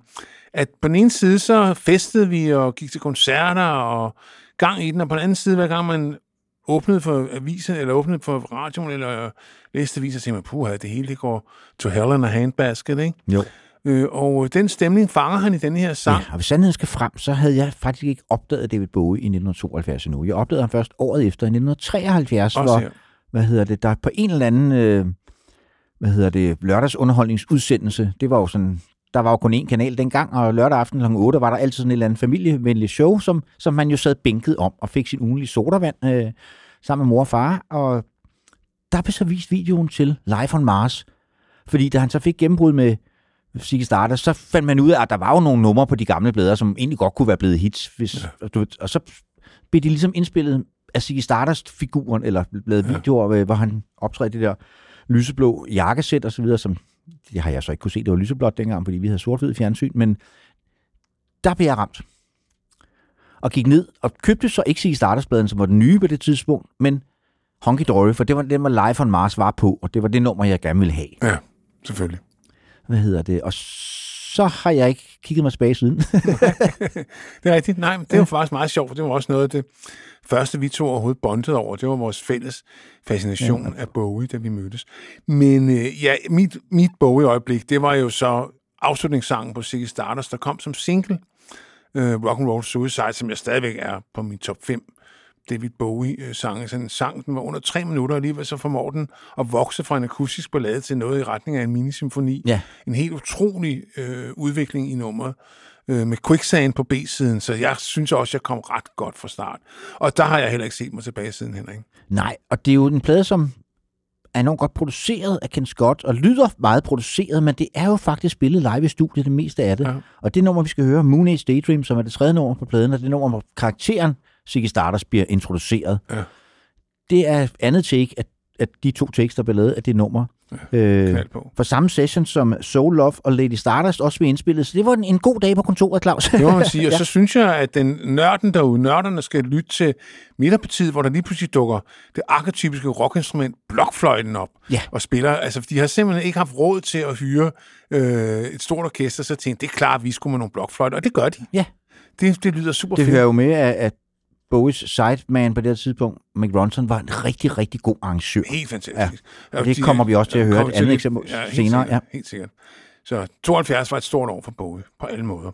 at på den ene side, så festede vi og gik til koncerter og gang i den, og på den anden side, hver gang man åbnede for avisen, eller åbnede for radioen, eller læste aviser, så tænkte man, puha, det hele det går to hell in a handbasket, ikke? Jo. Øh, og den stemning fanger han i den her sang. Ja, og hvis sandheden skal frem, så havde jeg faktisk ikke opdaget David Bowie i 1972 endnu. Jeg opdagede ham først året efter, i 1973, Også hvor, her. hvad hedder det, der på en eller anden, øh, hvad hedder det, lørdagsunderholdningsudsendelse, det var jo sådan, der var jo kun én kanal dengang, og lørdag aften kl. 8 var der altid sådan et eller andet familievenligt show, som, som man jo sad bænket om, og fik sin ugenlige sodavand øh, sammen med mor og far, og der blev så vist videoen til Live on Mars, fordi da han så fik gennembrud med Ziggy Stardust, så fandt man ud af, at der var jo nogle numre på de gamle blader, som egentlig godt kunne være blevet hits. Hvis, ja. du, og så blev de ligesom indspillet af Ziggy Stardust-figuren, eller lavet ja. videoer, øh, hvor han optræder det der lyseblå jakkesæt og så videre, som det har jeg så ikke kunne se, det var lyseblåt dengang, fordi vi havde sort-hvid fjernsyn, men der blev jeg ramt. Og gik ned og købte så ikke Ziggy Stardust-bladen, som var den nye på det tidspunkt, men Honky Dory, for det var den, hvor Live on Mars var på, og det var det nummer, jeg gerne ville have. Ja, selvfølgelig. Hvad hedder det? Og så har jeg ikke kigget mig tilbage siden. <laughs> Det er rigtigt. Nej, men det var faktisk meget sjovt, for det var også noget af det første, vi to overhovedet bondede over. Det var vores fælles fascination ja. af Bowie, da vi mødtes. Men øh, ja, mit, mit Bowie-øjeblik, det var jo så afslutningssangen på Ziggy Stardust, der kom som single. Øh, Rock and Roll Suicide, som jeg stadigvæk er på min top 5 David Bowie-sange. Sådan en sang, den var under tre minutter, og alligevel så formår den at vokse fra en akustisk ballade til noget i retning af en minisymfoni. Ja. En helt utrolig øh, udvikling i nummeret øh, med Quicksand på B-siden, så jeg synes også, jeg kom ret godt fra start. Og der har jeg heller ikke set mig tilbage siden, Henrik. Nej, og det er jo en plade, som er enormt godt produceret af Ken Scott, og lyder meget produceret, men det er jo faktisk spillet live i studiet, det meste af det. Ja. Og det nummer, vi skal høre, Moon Age Daydream, som er det tredje nummer på pladen, og det nummer, hvor karakteren Ziggy Stardust bliver introduceret. Ja. Det er andet take af, af de to takes, der bliver lavet af det nummer. Ja. Øh, for samme session som Soul Love og Lady Stardust også blev indspillet. Så det var en, en god dag på kontoret, Claus. Det må man sige. <laughs> Og så synes jeg, at den nørden derude, nørderne skal lytte til midterpartiet, hvor der lige pludselig dukker det arketypiske rockinstrument, blokfløjten op Ja. og spiller. Altså, de har simpelthen ikke haft råd til at hyre øh, et stort orkester, så tænkte det er klart, at vi skulle med nogle blokfløjter, og det gør de. Ja. Det, det lyder super Det fedt. hører jo med, at Bowies sideman på det her tidspunkt, Mick Ronson, var en rigtig, rigtig god arrangør. Helt fantastisk. Ja. Og det kommer vi også til at høre et andet det- eksempel helt senere, Sikkert, ja. Helt sikkert. Så 72 var et stort år for Bowie på alle måder.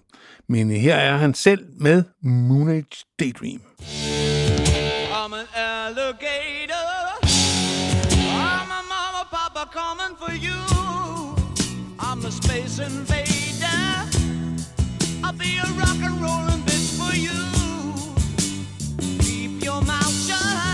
Men her er han selv med Moonage Daydream. I'm an alligator. I'm a mama, papa coming for you. I'm a space invader. I'll be a rock and rollin' bitch for you. mouth shut.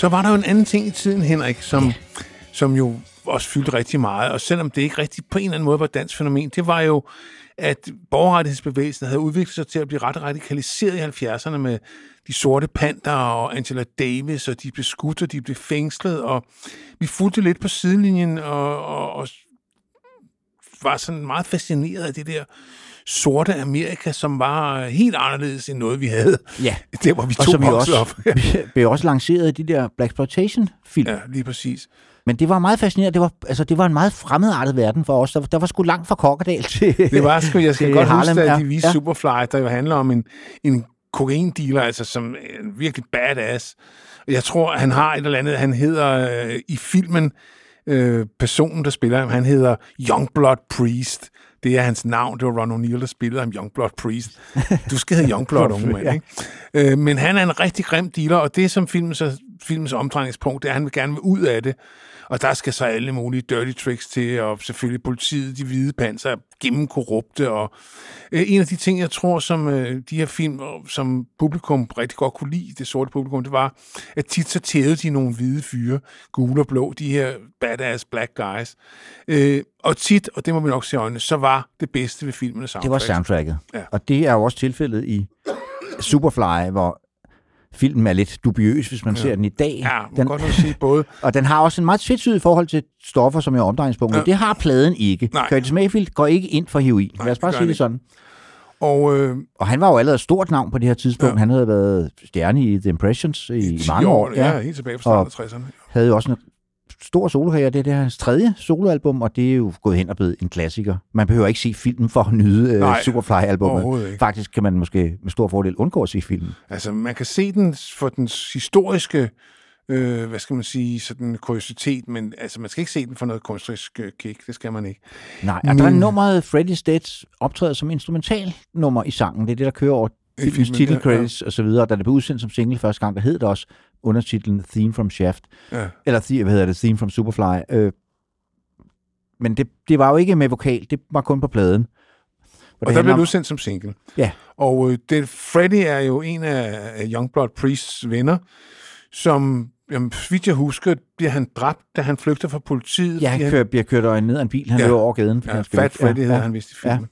Så var der jo en anden ting i tiden, Henrik, som, ja. som jo også fyldte rigtig meget, og selvom det ikke rigtig på en eller anden måde var et dansk fænomen, det var jo, at borgerrettighedsbevægelsen havde udviklet sig til at blive ret radikaliseret i 70'erne med de sorte panter og Angela Davis, og de blev skudt, og de blev fængslet, og vi fulgte lidt på sidelinjen, og, og, og var sådan meget fascineret af det der sorte Amerika, som var helt anderledes end noget, vi havde. Ja. <laughs> Der, hvor vi Og to jo voksede også op. <laughs> blev også lanceret i de der Black Exploitation-film. ja, lige præcis. Men det var meget fascinerende. Det var, altså, det var en meget fremmedartet verden for os. Der, der var sgu langt fra Kokkerdal til... Det var sgu, jeg skal <laughs> godt Harlem, huske, at de viste Ja. Superfly, der jo handler om en, en kokaindealer, altså som en virkelig badass. Jeg tror, han har et eller andet, han hedder øh, i filmen, øh, personen, der spiller ham, han hedder Youngblood Priest. Det er hans navn. Det var Ron O'Neill, der spillede ham Youngblood Priest. Du skal hedde Youngblood, <laughs> unge mand, ikke? Øh, men han er en rigtig grim dealer, og det som filmens, filmens omdrejningspunkt, det er, at han vil gerne vil ud af det. Og der skal så alle mulige dirty tricks til, og selvfølgelig politiet, de hvide panser, gennem korrupte. Og øh, en af de ting, jeg tror, som øh, de her film, som publikum rigtig godt kunne lide, det sorte publikum, det var, at tit så tævede de nogle hvide fyre, gule og blå, de her badass black guys. Øh, og tit, og det må vi nok se i øjnene, så var det bedste ved filmene soundtrack. Det var soundtracket. Ja. Og det er jo også tilfældet i Superfly, hvor filmen er lidt dubiøs, hvis man ja. ser den i dag. Ja, man den, godt nok sige både <laughs> og den har også en meget tvetydig forhold til stoffer, som er omdrejningspunkt. Ja. Ja. Det har pladen ikke. Nej. Curtis Mayfield går ikke ind for heroin. Nej, Lad os bare sige det sådan. Og øh, Og han var jo allerede et stort navn på det her tidspunkt. Ja. Ja. Han havde været stjerne i The Impressions i, i 10 mange år. Ja, helt tilbage fra starten af 60'erne. Havde jo også en stor solokarriere. Det er hans tredje soloalbum, og det er jo gået hen og blevet en klassiker. Man behøver ikke se filmen for at nyde Nej, Superfly-albummet. Faktisk kan man måske med stor fordel undgå at se filmen. Altså, man kan se den for den historiske, øh, hvad skal man sige, sådan kuriositet, men altså, man skal ikke se den for noget kunstnerisk øh, kick. Det skal man ikke. Nej, og der er Men- nummeret Freddy's Dead optræder som instrumental nummer i sangen. Det er det, der kører over filmens filmen, titel ja, og så videre. Da det blev udsendt som single første gang, der hed det også undertitlen Theme from Shaft. Ja. Eller hvad hedder det, Theme from Superfly. Øh, men det, det var jo ikke med vokal, det var kun på pladen. Og der blev det udsendt som single. Ja. Og øh, det, Freddy er jo en af Youngblood Priests venner, som, jamen, vidt jeg husker, bliver han dræbt, da han flygter fra politiet. Ja, han kører, bliver kørt øjne ned af en bil. Han Ja. ja. løber over gaden. Ja, han Fat. Freddy hedder ja. han vist i filmen. Ja.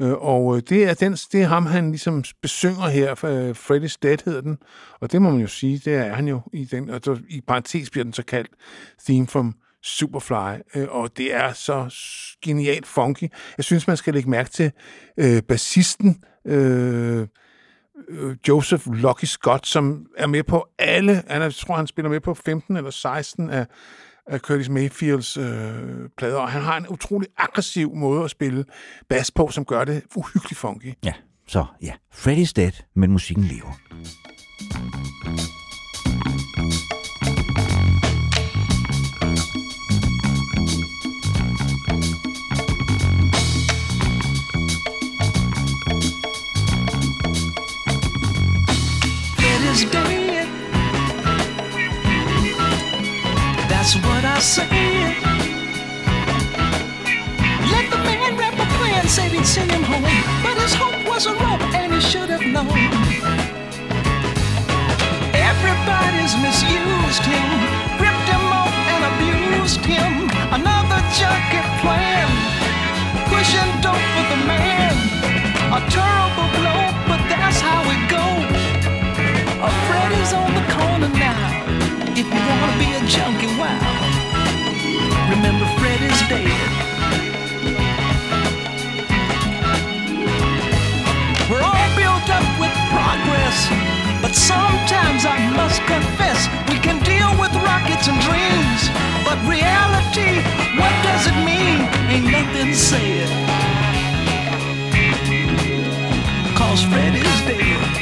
Øh, og øh, det er, den, det er ham, han ligesom besynger her. Øh, Freddy's Dead hedder den. Og det må man jo sige, det er han jo i den. Og så, i parentes bliver den så kaldt Theme from Superfly. Øh, og det er så genialt funky. Jeg synes, man skal lægge mærke til øh, bassisten, øh, øh, Joseph Lucky Scott, som er med på alle, han er, jeg tror, han spiller med på 15 eller 16 af, af Curtis Mayfields øh, plader, og han har en utrolig aggressiv måde at spille bas på, som gør det uhyggeligt funky. Ja, så ja. Freddy's Dead, men musikken lever. It Let the man rap a plan, he'd him home. But his hope was a rope, and he should have known. Everybody's misused him, ripped him off and abused him. Another junkie plan, pushing dope for the man. A terrible blow, but that's how it goes. A on the corner now. If you wanna be a junkie, wow. Remember Freddy's dead. We're all built up with progress, but sometimes I must confess we can deal with rockets and dreams. But reality, what does it mean? Ain't nothing said. Cause Fred is dead.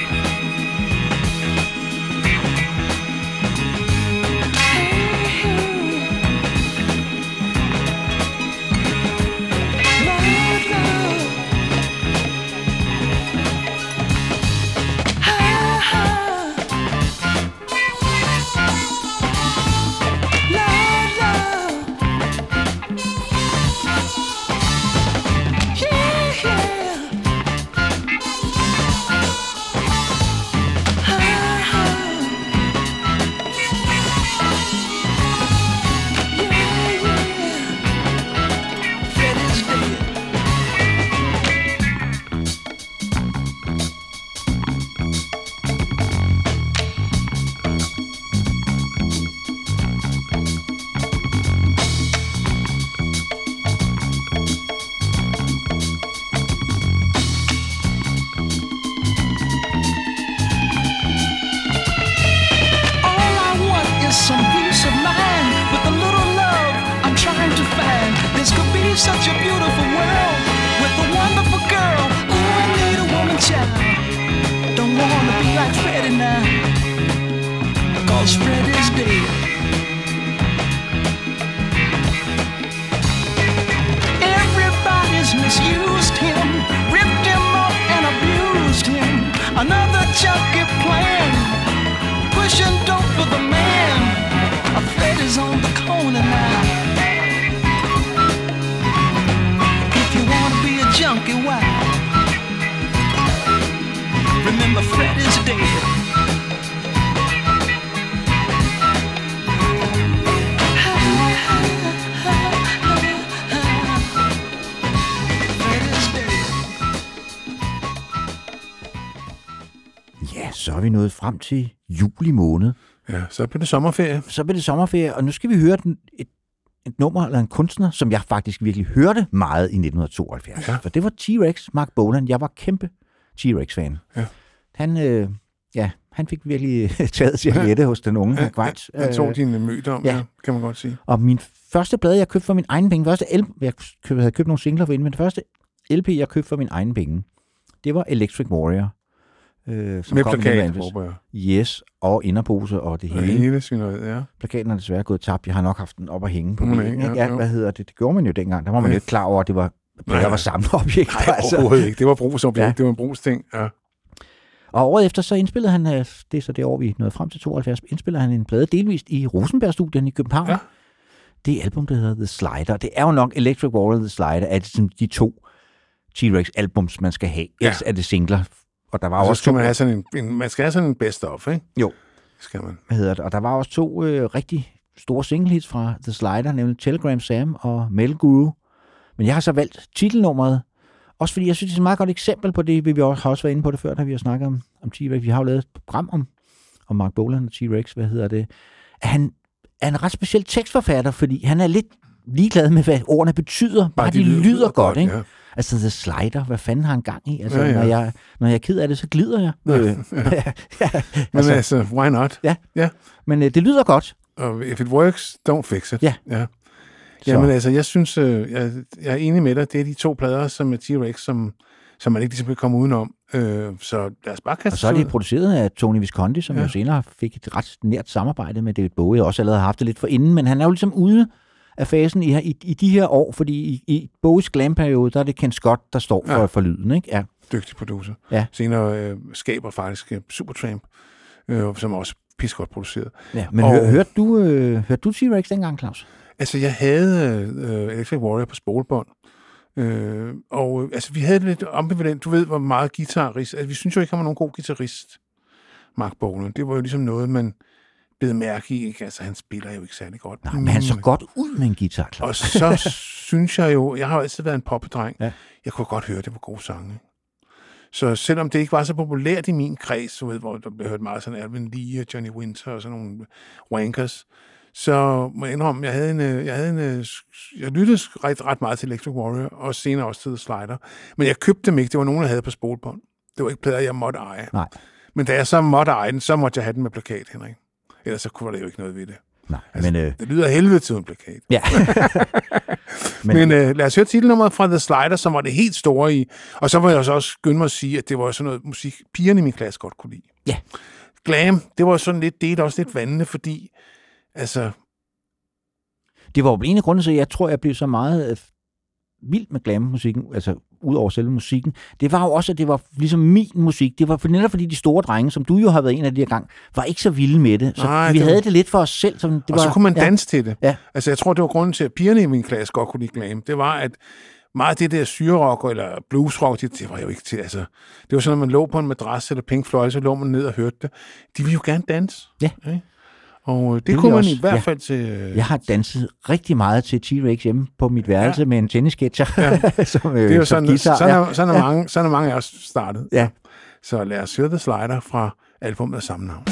Vi nået frem til juli måned. Ja, så bliver det sommerferie. Så bliver det sommerferie, og nu skal vi høre den, et, et nummer eller en kunstner, som jeg faktisk virkelig hørte meget i 1972. Ja. For det var T-Rex, Mark Bolan. Jeg var kæmpe T-Rex-fan. Ja. Han, øh, ja, han fik virkelig taget sin lette hos den unge ja, Kvejt. Han tog din møde om, ja. ja. kan man godt sige. Og min første plade, jeg købte for min egen penge, første LP, jeg havde købt nogle singler for inden, men det første LP, jeg købte for min egen penge, det var Electric Warrior. Øh, som Med kom plakat, 1991. håber jeg. Yes, og inderpose og det hele. hele svineriet, ja. Plakaten er desværre gået tabt. Jeg har nok haft den op at hænge på Mm, væggen. ja? Ja, hvad hedder det? Det gjorde man jo dengang. Der var man jo ikke klar over, at det var, Nej, det var nej. samleobjekter. <laughs> Nej, altså. overhovedet ikke. Det var brugsobjekt. Ja. Det var en brugsting. Ja. Og året efter så indspillede han, øh, det er så det år, vi nåede frem til 72, indspillede han en plade delvist i Rosenberg-studien i København. Ja. Det album, der hedder The Slider. Det er jo nok Electric Warrior og The Slider, er det de to T-Rex albums, man skal have. Ja. Ellers er det singler. Og der var Og så også skal to, man have sådan en, en, man skal have sådan en best of, ikke? Jo. Skal man. hvad hedder det? Og der var også to øh, rigtig store singlehits fra The Slider, nemlig Telegram Sam og Metal Guru. Men jeg har så valgt titelnummeret, også fordi jeg synes, det er et meget godt eksempel på det, vi også, har også været inde på det før, da vi har snakket om, om T-Rex. Vi har jo lavet et program om, om Mark Bolan og T-Rex, hvad hedder det. Han er en ret speciel tekstforfatter, fordi han er lidt ligeglad med, hvad ordene betyder, bare, de, de lyder, lyder godt, ikke? Ja. Altså, The Slider, hvad fanden har han gang i? Altså, Ja, ja, ja. ja. Når, jeg, når jeg er ked af det, så glider jeg. Ja, øh, <laughs> ja, Men altså, altså, why not? men øh, det lyder godt. Og if it works, don't fix it. Ja. ja. Så- Jamen altså, jeg synes, øh, jeg, jeg er enig med dig. Det er de to plader, som er T-Rex, som, som man ikke ligesom kan komme udenom. Øh, så lad os bare kaste Og så er det ud. produceret af Tony Visconti, som ja. Ja. jo senere fik et ret nært samarbejde med David Bowie, og også allerede har haft det lidt for inden, men han er jo ligesom ude af fasen i, i, i de her år, fordi i, i Bowies glam-periode, der er det Ken Scott, der står for, ja. For lyden, ikke? Ja. Dygtig producer. Ja. Senere øh, skaber faktisk øh, Supertramp, øh, som også pissegodt produceret. ja. Men Og- hør, hørte du, øh, hørte du T-Rex dengang, Claus? Altså, jeg havde øh, Electric Warrior på spolebånd. Øh, og øh, altså, vi havde lidt ambivalent. Du ved, hvor meget guitarist... Altså, vi synes jo ikke, han var nogen god guitarist, Mark Bolan. Det var jo ligesom noget, man blev mærke i. Ikke? Altså, han spiller jo ikke særlig godt. Nej, men han så Mm. godt ud med en guitar, Claus. Og så <laughs> synes jeg jo... Jeg har jo altid været en popdreng. Ja. Jeg kunne godt høre, det var gode sange. Så selvom det ikke var så populært i min kreds, du ved, hvor der blev hørt meget sådan Alvin Lee og Johnny Winter og sådan nogle wankers, så må jeg indrømme, jeg havde en, øh, jeg havde en, øh, jeg lyttede ret, ret meget til Electric Warrior, og senere også til Slider. Men jeg købte dem ikke. Det var nogen, jeg havde på spolebånd. Det var ikke plader, jeg måtte eje. Nej. Men da jeg så måtte eje den, så måtte jeg have den med plakat, Henrik. Ellers så kunne der jo ikke noget ved det. Nej, Altså, men... Øh, Det lyder helvede til en plakat. ja. Men, <laughs> Men øh, lad os høre titelnummeret fra The Slider, som var det helt store i. Og så må jeg så også skynde mig at sige, at det var sådan noget musik, pigerne i min klasse godt kunne lide. Ja. Glam, det var sådan lidt, det er også lidt vandende, fordi altså, det var jo en af grundene til, at jeg tror, jeg blev så meget øh, vild med glam-musikken, altså ud over selve musikken, det var jo også, at det var ligesom min musik. Det var for- netop fordi de store drenge, som du jo har været en af de her gang, var ikke så vilde med det. Så Nej, vi det var- havde det lidt for os selv. Som det og var, så kunne man ja. danse til det. Ja. Altså, jeg tror, det var grunden til, at pigerne i min klasse godt kunne lide glam. Det var, at meget af det der syrerock eller bluesrock, det, det var jo ikke til, altså, det var sådan, at man lå på en madras eller Pink Floyd, så lå man ned og hørte det. De ville jo gerne danse. Ja. Ikke? Og øh, det, det kunne man også, i hvert ja. fald til... øh, Jeg har danset rigtig meget til T-Rex hjemme på mit værelse ja. med en tennisketcher. Ja. <laughs> som, øh, Det er jo som sådan, guitar. sådan, ja. sådan, er mange, sådan er mange af os startet. Ja. Så lad os høre The Slider fra albumet af samme navn.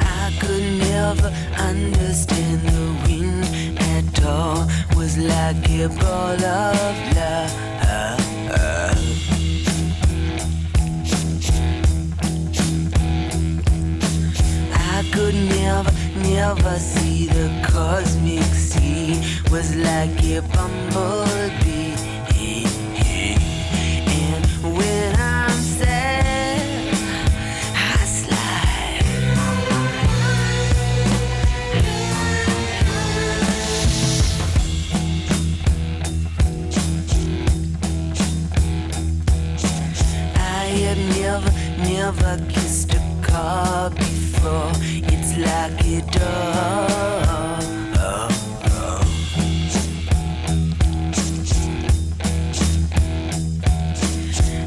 I could never understand the wind call was like a ball of love. I could never, never see the cosmic sea was like a bumblebee. Never, kissed a car before. It's like a dog.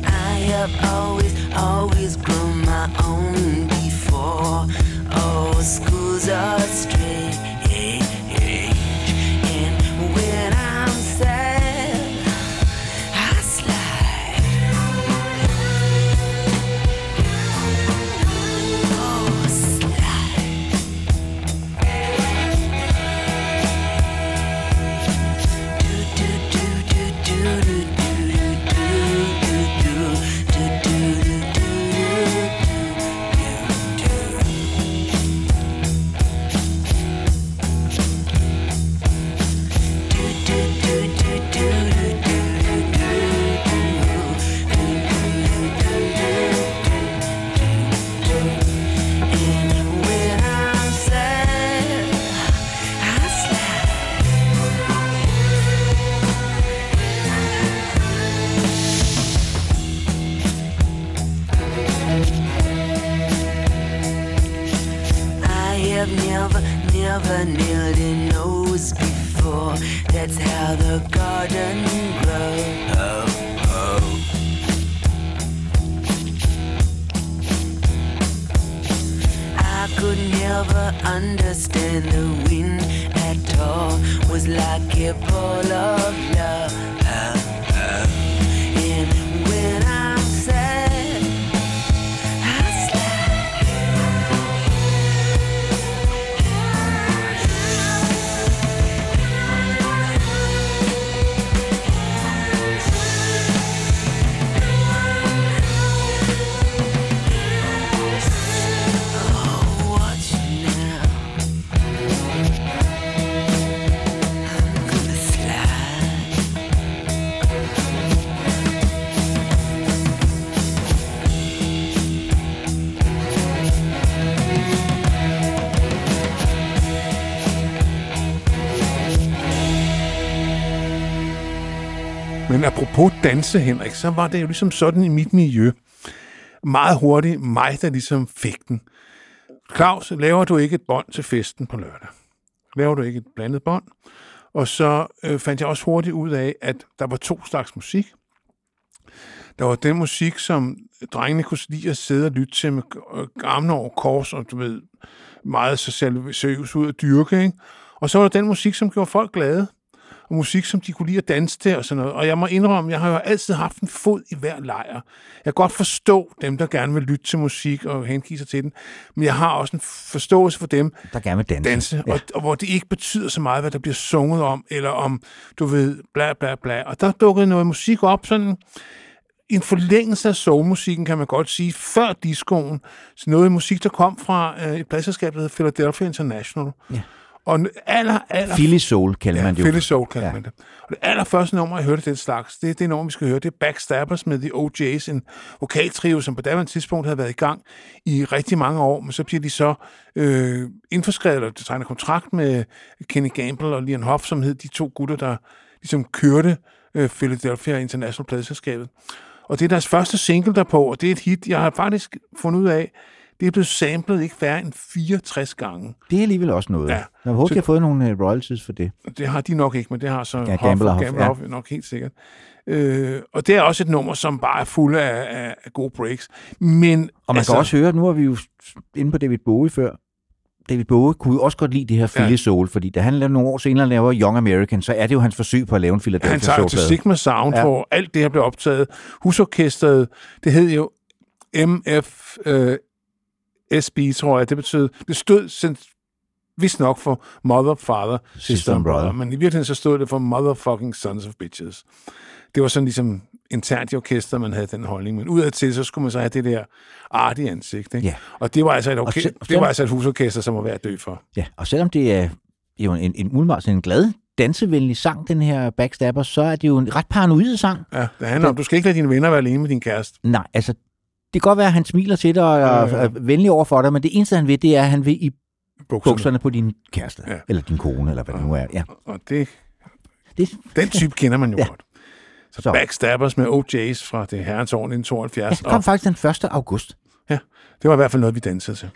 I have always, always grown my own before. Oh, schools are strange. Never nailed a nose before. That's how the garden grows. Oh, oh. I could never understand the wind at all. Was like a ball of Men apropos danse, Henrik, så var det jo ligesom sådan i mit miljø. Meget hurtigt mig, der ligesom fik den. Claus, laver du ikke et bånd til festen på lørdag? Laver du ikke et blandet bånd? Og så øh, fandt jeg også hurtigt ud af, at der var to slags musik. Der var den musik, som drengene kunne lide at sidde og lytte til med øh, armene over kors, og du ved, meget så seriøst ud at dyrke, ikke? Og så var der den musik, som gjorde folk glade og musik, som de kunne lide at danse til og sådan noget. Og jeg må indrømme, jeg har jo altid haft en fod i hver lejr. Jeg kan godt forstå dem, der gerne vil lytte til musik og hengive sig til den, men jeg har også en forståelse for dem, Der gerne vil danse. danse, ja. og, og hvor det ikke betyder så meget, hvad der bliver sunget om, eller om, du ved, bla bla bla. Og der dukkede noget musik op, sådan en forlængelse af soulmusikken, kan man godt sige, før discoen. Så noget musik, der kom fra øh, et pladselskab, der hedder Philadelphia International. Ja. Og aller, aller Philly Soul kalder man det. Philly Soul kalder Ja. ja. man det. Og det allerførste nummer, jeg hørte den slags, det er det nummer, vi skal høre. Det er Backstabbers med The OJ's, en vokaltrio, som på daværende tidspunkt havde været i gang i rigtig mange år, men så bliver de så øh, indforskrevet, eller tegner kontrakt med Kenny Gamble og Leon Hoff, som hed de to gutter, der ligesom kørte øh, Philadelphia International Pladeselskabet. Og det er deres første single derpå, og det er et hit, jeg har faktisk fundet ud af, det er blevet samlet ikke færre end 64 gange. Det er alligevel også noget. Ja. Jeg håber, Så- de har fået nogle uh, royalties for det. Det har de nok ikke, men det har så Ja, Hoff, Gamble Hoff, Gamble ja. Hoff nok helt sikkert. Øh, og det er også et nummer, som bare er fuld af, af, af gode breaks. Men Og man altså, kan også høre, nu har vi jo inde på David Bowie før, David Bowie kunne også godt lide det her Philly Ja. Soul, fordi da han lavede nogle år senere laver Young American, så er det jo hans forsøg på at lave en Philadelphia han tager til. Sigma Sound, Ja. ja. hvor alt det her blev optaget. Husorkestret, det hed jo MF øh, SB, tror jeg. Det betød, det stod vist nok for Mother, Father, Sister, Sister and Brother. Brother. Men i virkeligheden så stod det for Motherfucking Sons of Bitches. Det var sådan ligesom internt i orkester, man havde den holdning. Men udadtil, så skulle man så have det der artige ansigt. Ikke? Ja. Og det var, altså et orke- se- og det selv- var altså et husorkester, som var værd at dø for. Ja, og selvom det er jo en, en sådan en glad, dansevenlig sang, den her Backstabber, så er det jo en ret paranoid sang. Ja, det handler om, du skal ikke lade dine venner være alene med din kæreste. Nej, altså, det kan godt være, at han smiler til dig og Ja, er ja. er venlig over for dig, men det eneste, han vil, det er, at han vil i Bukserne. bukserne på din kæreste, Ja. ja. eller din kone, eller hvad det nu er. Ja. Og det, Det, den type kender man jo ja. Ja. godt. Så, Så. Backstabbers med OJ's fra det herrens år 1972. ja, det kom faktisk den 1. august. Ja, det var i hvert fald noget, vi dansede til.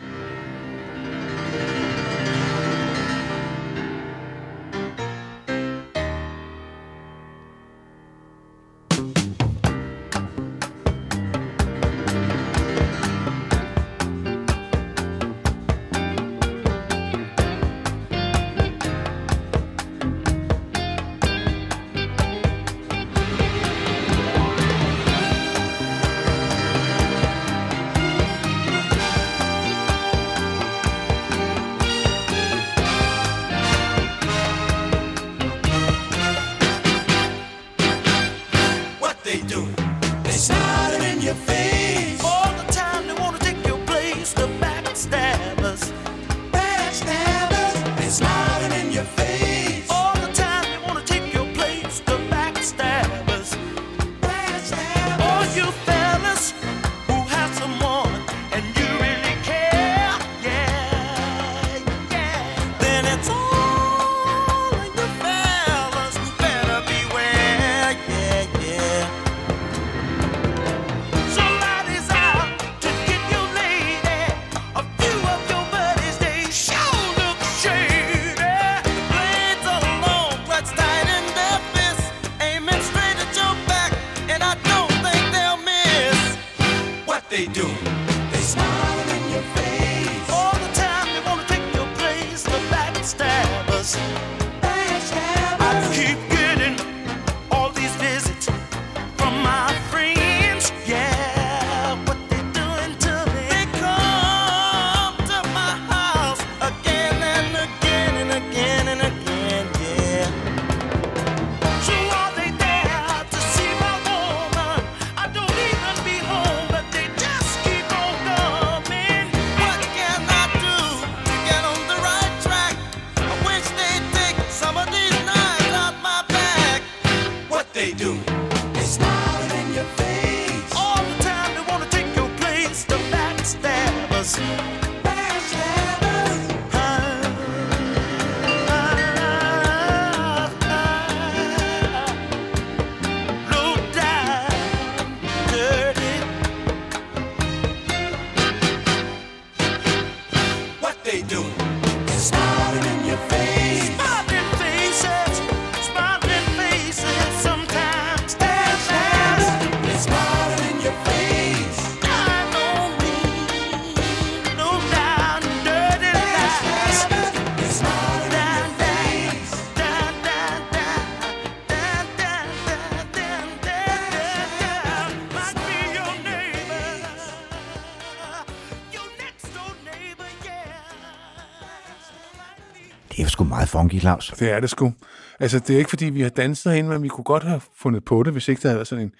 Sgu meget funky, Claus. Det er det sgu. Altså, det er ikke, fordi vi har danset herinde, men vi kunne godt have fundet på det, hvis ikke det havde været sådan en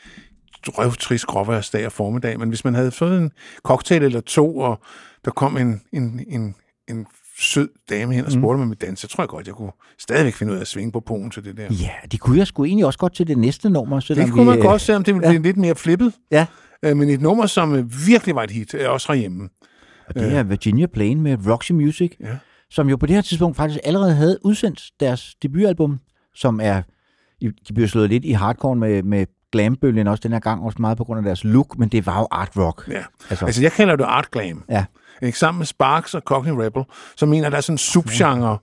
røvtrist gråværsdag og formiddag. Men hvis man havde fået en cocktail eller to, og der kom en, en, en, en sød dame hen og spurgte mig med dans, så tror jeg godt, jeg kunne stadigvæk finde ud af at svinge på poen til det der. Ja, de kunne jeg sgu egentlig også godt til det næste nummer. Selvom Det kunne man vi, øh, godt, selvom det ville ja. blive lidt mere flippet. Ja, Øh, Men et nummer, som øh, virkelig var et hit, er også herhjemme. og det er Virginia Plain med Roxy Music, Ja. Som jo på det her tidspunkt faktisk allerede havde udsendt deres debutalbum, som er, de blev slået lidt i hardcore med, med glambølgen også den her gang, også meget på grund af deres look, men det var jo art rock. Ja. Altså- Altså, jeg kalder det art glam. Ja. Ikke? Sammen med Sparks og Cockney Rebel, så mener der er sådan en subgenre,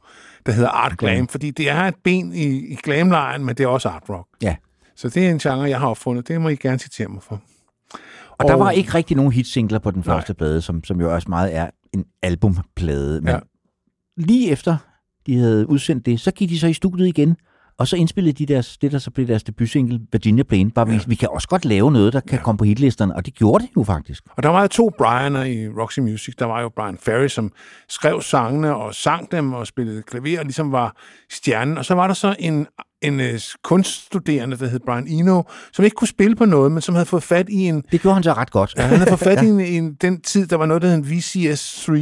der hedder art glam, fordi det er et ben i, i glamlejren, men det er også art rock. Ja. Så det er en genre, jeg har opfundet. Det må I gerne citere mig for. Og der Og- var ikke rigtig nogen hitsingler på den Nej. første plade, som, som jo også meget er en albumplade. Men Ja. Lige efter de havde udsendt det, så gik de så i studiet igen Og så indspillede de deres, det, der så blev deres debutsingle, Virginia Plain. Bare, ja. vi, vi kan også godt lave noget, der kan ja. komme på hitlisterne, og det gjorde det jo faktisk. Og der var jo to Brianer i Roxy Music. Der var jo Brian Ferry, som skrev sangene og sang dem og spillede klaver og ligesom var stjernen. Og så var der så en, en øh, kunststuderende, der hed Brian Eno, som ikke kunne spille på noget, men som havde fået fat i en... Det gjorde han så ret godt. Ja, han havde fået fat <laughs> i en, en, den tid, der var noget, der hed en VCS3,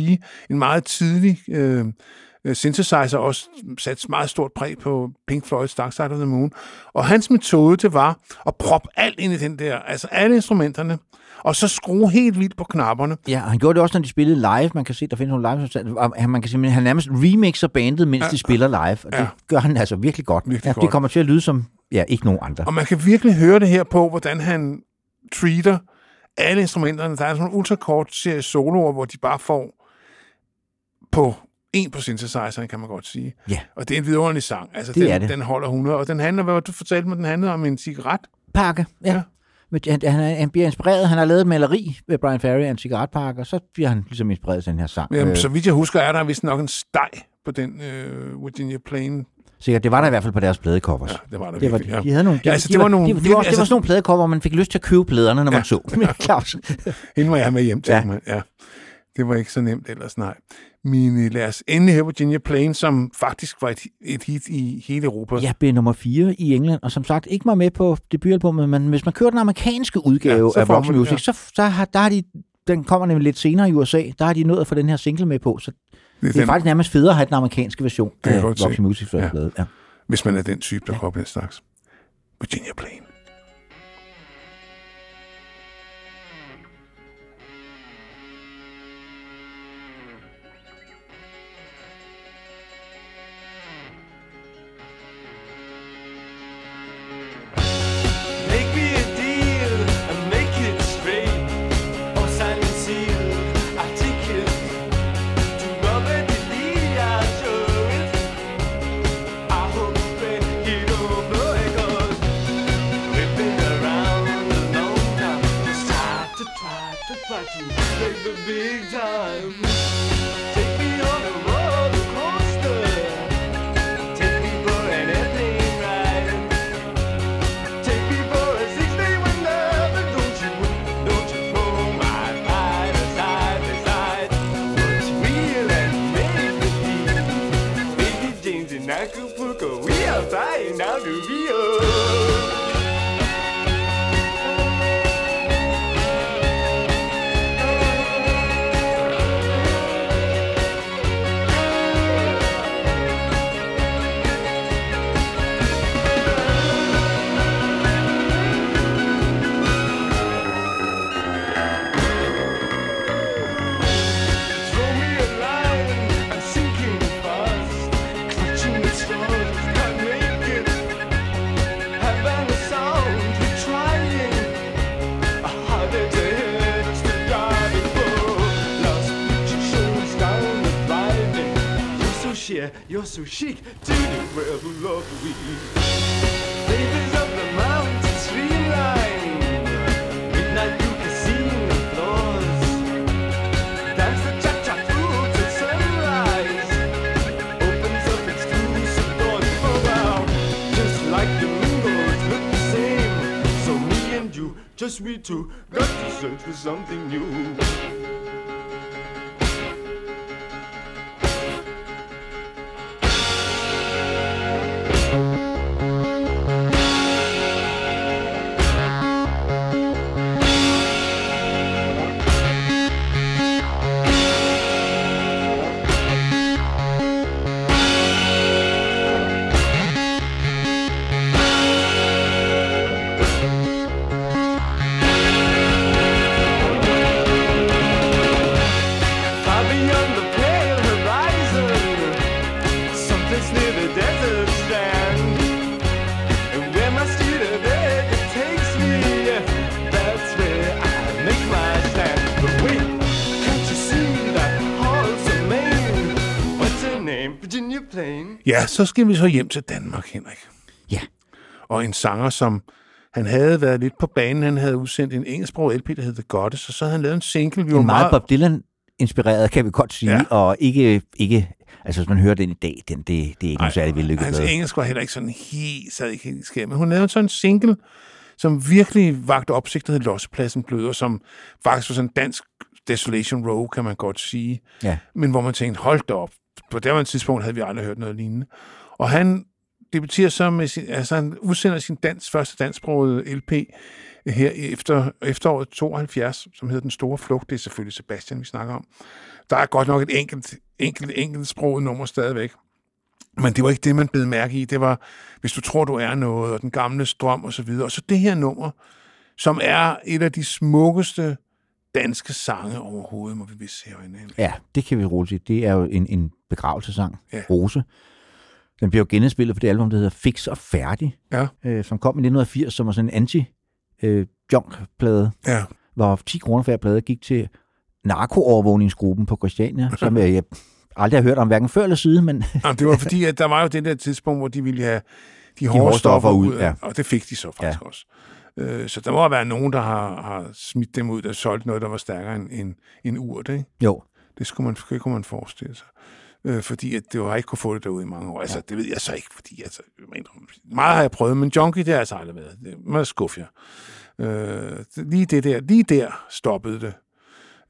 en meget tidlig øh, øh, synthesizer, også sat meget stort præg på Pink Floyd's Dark Side of the Moon. Og hans metode, det var at proppe alt ind i den der, altså alle instrumenterne, og så skrue helt vildt på knapperne. Ja, han gjorde det også, når de spillede live. Man kan se, der findes nogle live og Man kan simpelthen, han nærmest remixer bandet, mens ja. de spiller live. Og det Ja. gør han altså virkelig godt. Virkelig ja, godt. Det kommer til at lyde som ja, ikke nogen andre. Og man kan virkelig høre det her på, hvordan han treater alle instrumenterne. Der er sådan nogle ultrakort serie soloer, hvor de bare får på en på synthesizeren, kan man godt sige. Ja. Og det er en vidunderlig sang. Altså, Det den, er det. den holder 100, og den handler, hvad du fortalte mig, den handlede om en cigaret. Pakke, ja. Ja. Han, han, han bliver inspireret. Han har lavet et maleri ved Brian Ferry af en cigaretpakke, og så bliver han ligesom inspireret til den her sang. Jamen, Øh, så vidt jeg husker, er der vist nok en steg på den øh, Virginia Plain. Sikkert, det var der i hvert fald på deres pladecovers. Ja, det var der det var, virkelig, ja. de havde nogle, Ja, altså, de, det var nogle de, de, virkelig- var, det var altså- sådan nogle pladecover, hvor man fik lyst til at købe pladerne, når man så dem. <laughs> Claus. Hende var jeg med hjem til. Ja. Ja. Man. ja. Det var ikke så nemt ellers, nej. Men øh, lad os endelig høre Virginia Plain, som faktisk var et, et hit i hele Europa. Ja, blev nummer 4 i England, og som sagt ikke var med på debutalbummet, men hvis man kører den amerikanske udgave Ja, af det, Music, ja. så, så har, der har de, den kommer nemlig lidt senere i USA, der har de nået at få den her single med på, så det er den- faktisk nærmest federe at have den amerikanske version af. Rock Music Ja. ja. ja. Hvis man er den type, der ja. går op den slags. Virginia Plain. Haiku so chic, the rebel of we. Flavors of the mountain streamline, midnight blue casino floors. Dance the cha-cha through till sunrise. Opens up exclusive doors. Oh wow, just like the windows look the same. So me and you, just we two, got to search for something new. Ja, så skal vi så hjem til Danmark, Henrik. Ja. Og en sanger, som han havde været lidt på banen. Han havde udsendt en engelsksproget LP, der hed The Goddess, og så havde han lavet en single. Vi var En meget Bob Dylan inspireret, kan vi godt sige, Ja. og ikke, ikke Altså, hvis man hører den i dag, den, det, det er ikke nogen særlig vellykket Hans engelsk var heller ikke sådan helt, sad ikke helt skært. Men hun lavede sådan en single, som virkelig vagte opsigt, der hed Lossepladsen Bløder, som faktisk var sådan en dansk Desolation Row, kan man godt sige. Ja. Men hvor man tænkte, hold da op. På det et tidspunkt havde vi aldrig hørt noget lignende. Og han debuterer så med sin, altså han udsender sin dans, første dansksprogede LP her efter efteråret 72, som hedder Den Store Flugt. Det er selvfølgelig Sebastian, vi snakker om. Der er godt nok et enkelt, enkelt, enkelt sproget nummer stadigvæk. Men det var ikke det, man blev mærke i. Det var, hvis du tror, du er noget, og den gamle strøm og så videre. Og så det her nummer, som er et af de smukkeste danske sange overhovedet, må vi vist se herinde. Ja, det kan vi roligt sige. Det er jo en, en begravelsesang, Ja. Rose. Den bliver jo genindspillet på det album, der hedder Fix og Færdig, Ja. øh, som kom i 1980, som var sådan en anti-junk-plade, Ja. hvor 10 kroner for hver plade gik til narkoovervågningsgruppen på Christiania, som øh, jeg aldrig har hørt om, hverken før eller siden, men <laughs> Jamen, det var fordi, at der var jo det der tidspunkt, hvor de ville have de hårde, hårde stoffer, stoffer ud, ja. ja. og det fik de så faktisk ja. også. Øh, så der må være nogen, der har, har smidt dem ud, der solgt noget, der var stærkere end, end, end urt, ikke? jo, Det skulle man, det kunne man forestille sig. Øh, fordi at det var ikke kunne få det derude i mange år. Altså, det ved jeg så ikke, fordi altså, jeg indrømme, meget har jeg prøvet, men junkie, det har jeg altså aldrig været. Det må jeg skuffe jer. Øh, lige, det der, lige der stoppede det.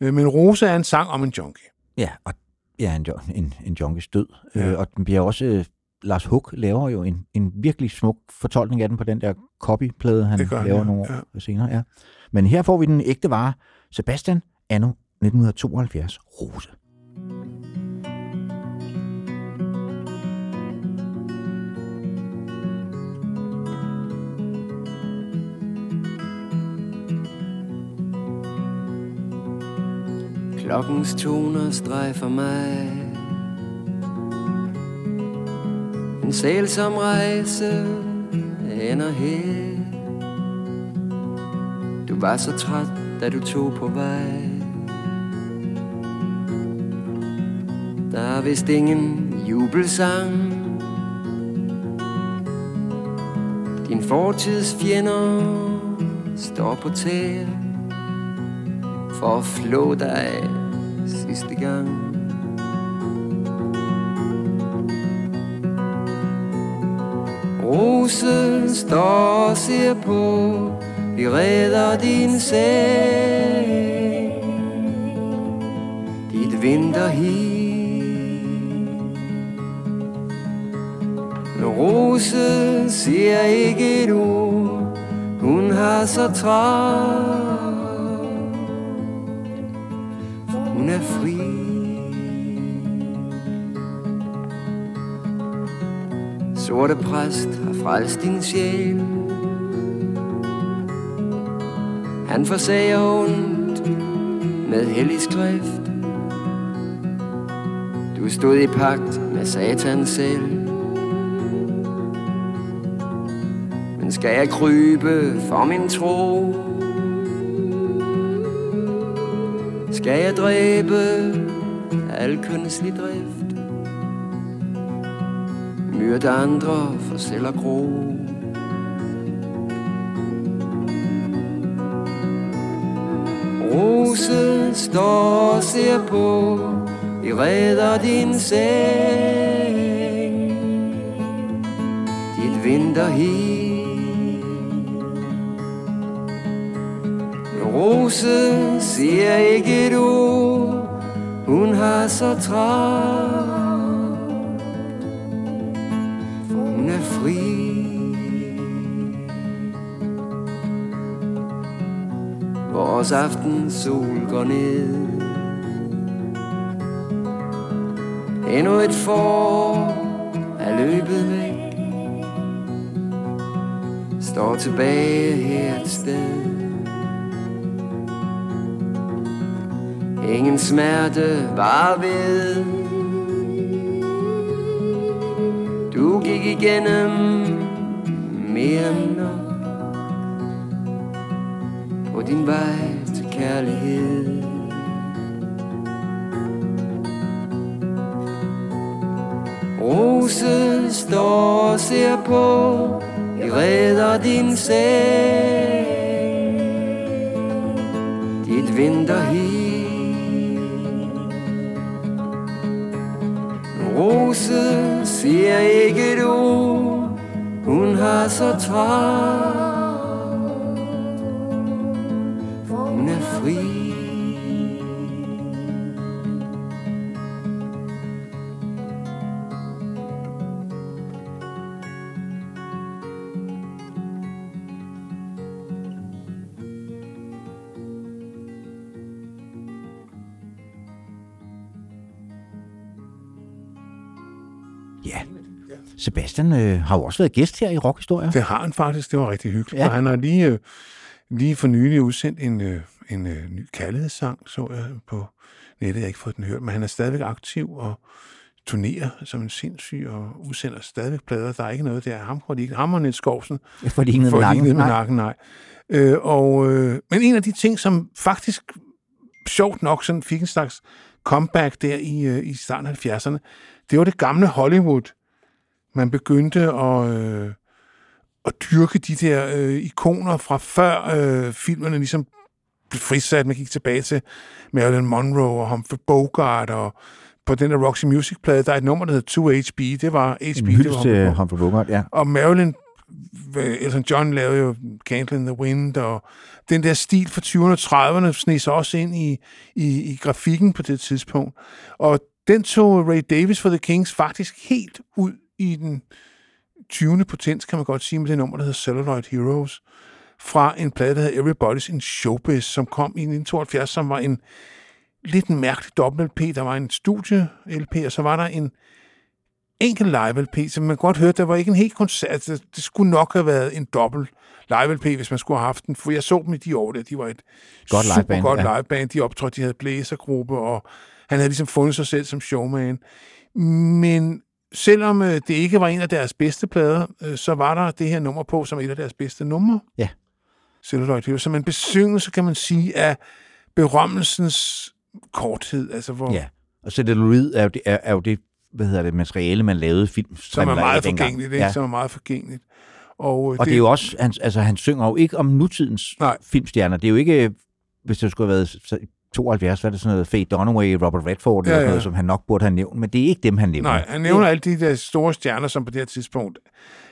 Øh, men Rosa er en sang om en junkie. ja, og ja, en, en, en junkies død. Ja. Ja. Øh, og den bliver også, øh, Lars Huck laver jo en, en virkelig smuk fortolkning af den på den der copyplade, han, laver ja. nogle år ja. senere. Ja. Men her får vi den ægte vare. Sebastian Anno 1972 Rose. Klokkens toner strejfer mig. En sælsom rejse ender her. Du var så træt, da du tog på vej. Der er vist ingen jubelsang. Din fortids fjender står på tæer for at flå dig sidste gang. Rosen står og ser på, vi redder din sag. Dit vinterhi. Men Rose siger ikke et ord, hun har så travlt. Hun er fri. Sorte præst har frelst din sjæl. Han forsager ondt med hellig skrift. Du stod i pagt med satan selv. Men skal jeg krybe for min tro? Skal jeg dræbe al kønslig drift? Myrde andre for selv at gro? Rose står og ser på, I redder din seng. Dit vinterhi. Rose siger ikke et ord, hun har så travlt. For hun er fri. Vores aften sol går ned. Endnu et forår er løbet væk. Står tilbage her et sted. Smerte var ved. Du gik igennem mere end nok På din vej til kærlighed. Rose står og ser på Vi redder din sag. Dit vinterhi rose siger ikke et ord. Hun har så travlt. Sebastian øh, har jo også været gæst her i Rockhistorie. Det har han faktisk. Det var rigtig hyggeligt. Ja. Og han har lige, øh, lige for nylig udsendt en, øh, en øh, ny kærlighedssang, så jeg på nettet. Jeg har ikke fået den hørt, men han er stadigvæk aktiv og turnerer som en sindssyg og udsender stadigvæk plader. Der er ikke noget der. Ham får de ikke. Ham og Niels Skovsen For de med nakken. med nakken, nej. Øh, og, øh, men en af de ting, som faktisk sjovt nok sådan fik en slags comeback der i, øh, i starten af 70'erne, det var det gamle Hollywood. Man begyndte at, øh, at dyrke de der øh, ikoner fra før øh, filmerne ligesom blev frisat. Man gik tilbage til Marilyn Monroe og Humphrey Bogart og på den der Roxy Music-plade, der er et nummer, der hedder 2HB. Det var HB. En det var til Humphrey Humphrey Bogart, ja. og Marilyn, Elton John lavede jo Candle in the Wind, og den der stil fra 20'erne og 30'erne sneg sig også ind i, i, i grafikken på det tidspunkt. Og den tog Ray Davis for The Kings faktisk helt ud i den 20. potens, kan man godt sige, med det nummer, der hedder Celluloid Heroes, fra en plade, der hedder Everybody's in Showbiz, som kom i 1972, som var en lidt en mærkelig dobbelt-LP. Der var en studie-LP, og så var der en enkelt live-LP, så man godt høre, der var ikke en helt koncert. Det skulle nok have været en dobbelt live-LP, hvis man skulle have haft den. For jeg så dem i de år der. De var et Godt super liveband, godt ja. liveband. De optrådte, de havde blæsergruppe, og han havde ligesom fundet sig selv som showman. Men selvom øh, det ikke var en af deres bedste plader, øh, så var der det her nummer på som et af deres bedste numre. Ja. Celluloid Heroes. Som en besyngelse, kan man sige, af berømmelsens korthed. Altså, hvor, Ja. Og celluloid er jo det, er, er jo det hvad hedder det, materiale, man lavede film. som er meget forgængeligt, ikke? Ja. Som er meget forgængeligt. Og, øh, Og det er jo også, han, altså han synger jo ikke om nutidens Nej. filmstjerner. Det er jo ikke, hvis det skulle have været 72, hvad er det sådan noget, Faye Dunaway, Robert Redford, ja, eller Ja, ja. noget, som han nok burde have nævnt, men det er ikke dem, han nævner. Nej, han nævner alle de der store stjerner, som på det her tidspunkt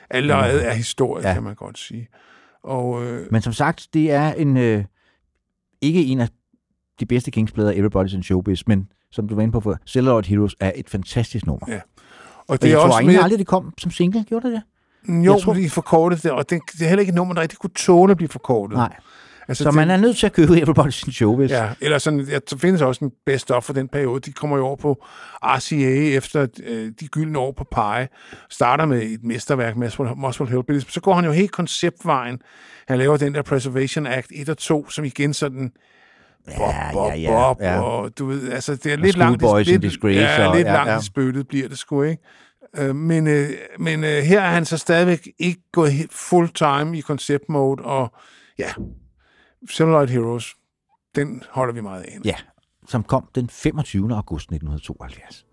allerede er historie, Ja. ja. kan man godt sige. Og øh, Men som sagt, det er en øh, ikke en af de bedste Kings-plader, Everybody's in Showbiz, men som du var inde på før, Celluloid Heroes er et fantastisk nummer. Ja. Og det jeg tror egentlig mere- aldrig, det kom som single, gjorde det det? Jo, Jeg tror- tror... de er forkortet der, og det, det er heller ikke et nummer, der rigtig kunne tåle at blive forkortet. Nej. Altså, Så man er nødt til at købe Everybody's in Showbiz. Ja, eller sådan, ja, der findes også en best of for den periode. De kommer jo over på RCA efter øh, de gyldne år på Pie. Starter med et mesterværk, Muswell Hillbillies. Så går han jo helt konceptvejen. Han laver den der Preservation Act 1 og 2, som igen sådan Bob, Ja, Bob, ja, ja, Bob, ja. og du ved, altså det er lidt langt, lidt, Disgrace ja, og- lidt ja, langt ja. i spyttet bliver det sgu, ikke? Øh, men øh, men øh, her er han så stadigvæk ikke gået full time i concept mode, og ja, Celluloid Heroes, den holder vi meget af. ja, som kom den 25. august 1972.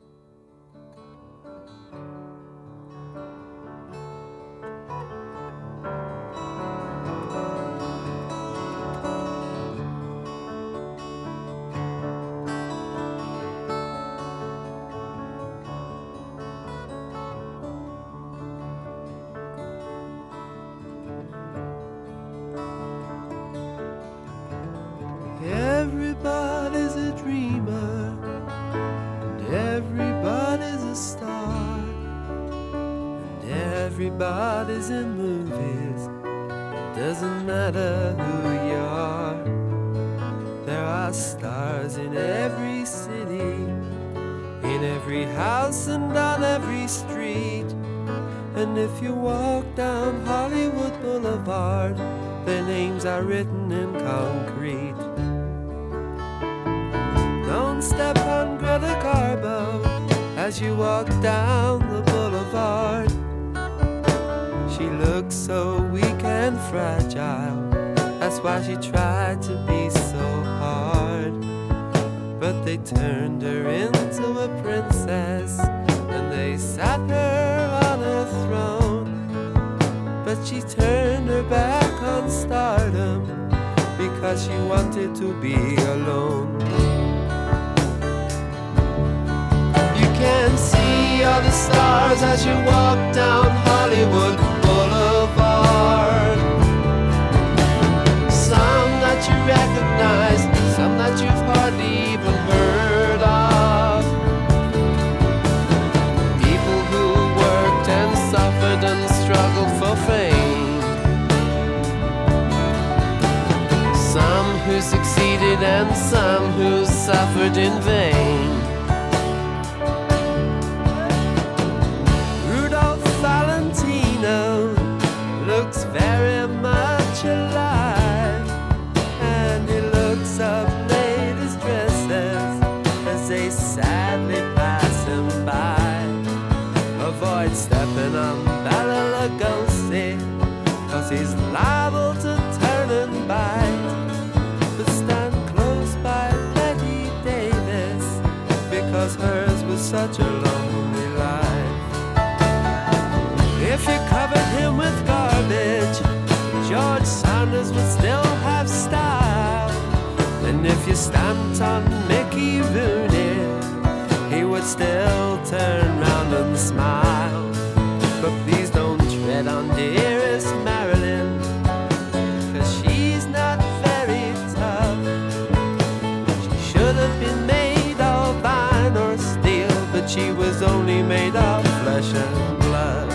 could have been made of iron or steel, but she was only made of flesh and blood.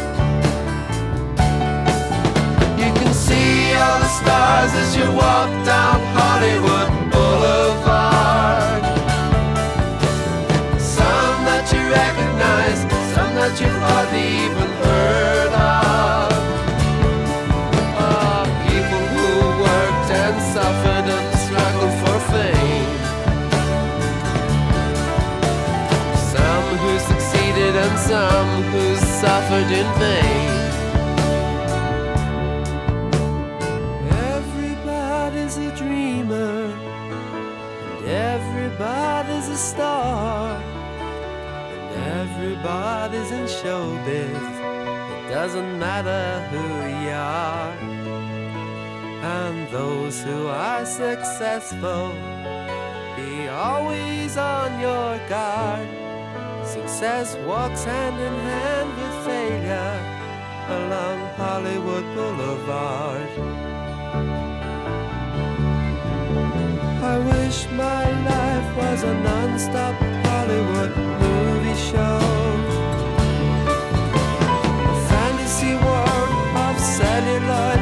You can see all the stars as you walk down Hollywood be. Everybody's a dreamer, and everybody's a star, and everybody's in showbiz. It doesn't matter who you are, and those who are successful. Be always on your guard. Success walks hand in hand along Hollywood Boulevard. I wish my life was a non-stop Hollywood movie show. A fantasy world of celluloid.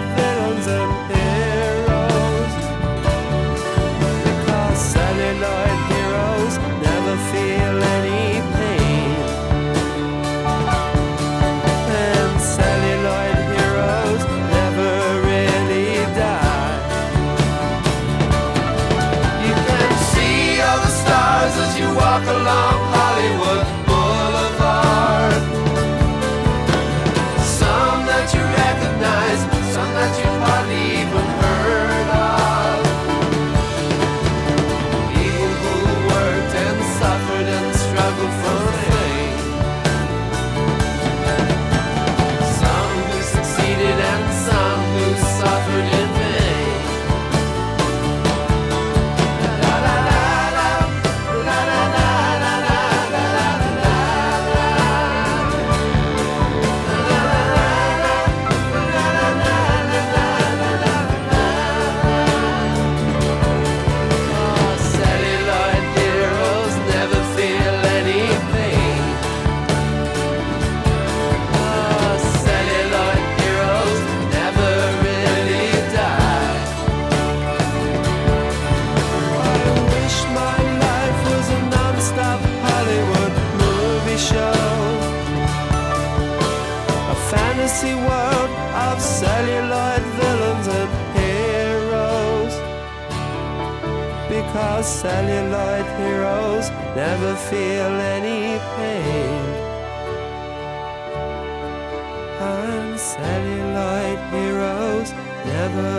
celluloid heroes never feel any pain. And celluloid heroes never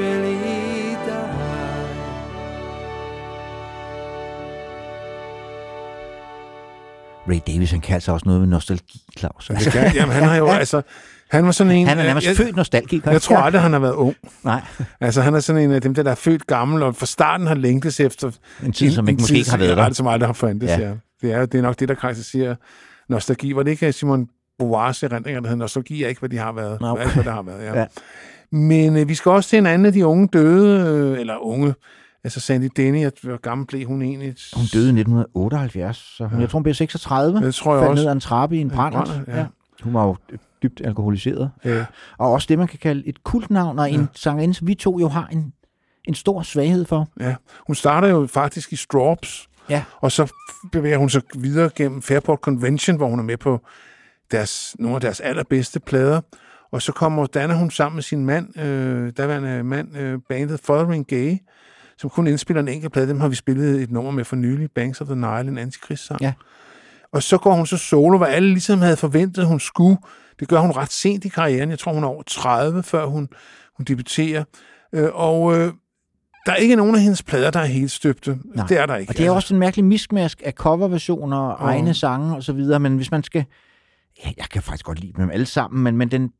really die. Ray Davis, han kan altså også noget med nostalgi, Claus. Altså. Ja, jamen, han har jo <laughs> altså, han var sådan en... Han er øh, nærmest jeg, født nostalgiker. Jeg tror aldrig, han har været ung. Nej. Altså, han er sådan en af dem, der, er født gammel, og fra starten har længtes efter... En tid, som en, ikke, en måske tid, ikke har været der. som aldrig har fandtes, ja. ja. Det, er, det er nok det, der karakteriserer nostalgi. Var det ikke øh, Simon Boas erindringer, der hedder nostalgi er ikke, hvad de har været. No. Alt, hvad der har været, ja. ja. Men øh, vi skal også til en anden af de unge døde, øh, eller unge, altså Sandy Denny, hvor gammel blev hun egentlig? Hun døde i 1978, så hun, ja. jeg tror, hun blev 36. Det tror jeg Faldt også. ned ad en trappe i en brand. Ja. ja. Hun var jo dybt alkoholiseret. Øh, og også det, man kan kalde et kultnavn, og en sangerinde, som vi to jo har en, en stor svaghed for. Ja, hun starter jo faktisk i Strawbs, Ja. og så bevæger hun sig videre gennem Fairport Convention, hvor hun er med på deres, nogle af deres allerbedste plader. Og så kommer, danner hun sammen med sin mand, øh, daværende mand, øh, bandet Fothering Gay, som kun indspiller en enkelt plade. Dem har vi spillet et nummer med for nylig, Banks of the Nile, en antikristsang. Ja. Og så går hun så solo, hvad alle ligesom havde forventet, hun skulle. Det gør hun ret sent i karrieren. Jeg tror, hun er over 30, før hun, hun debuterer. Øh, og øh, der er ikke nogen af hendes plader, der er helt støbte. Nej. Det er der ikke. Og det er også en mærkelig miskmask af coverversioner, og egne sange og så videre, men hvis man skal... Ja, jeg kan faktisk godt lide dem alle sammen, men, men den,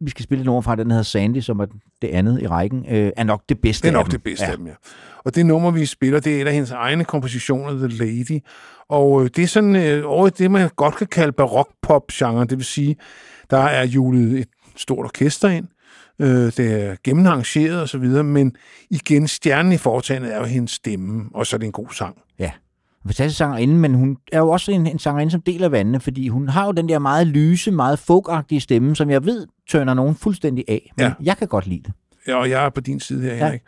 vi skal spille et nummer fra, den hedder Sandy, som er det andet i rækken, øh, er nok det bedste Det er af nok dem. det bedste ja. af dem, ja. Og det nummer, vi spiller, det er et af hendes egne kompositioner, The Lady. Og øh, det er sådan øh, over det, man godt kan kalde barok-pop-genre. Det vil sige, der er julet et stort orkester ind. Øh, det er gennemarrangeret og så videre, men igen, stjernen i foretagendet er jo hendes stemme, og så er det en god sang. Ja. Fantastisk sangerinde, men hun er jo også en, en sangerinde, som deler vandene, fordi hun har jo den der meget lyse, meget folkagtige stemme, som jeg ved tørner nogen fuldstændig af. Men Ja. jeg kan godt lide det. Ja, og jeg er på din side her, Ja. Henrik.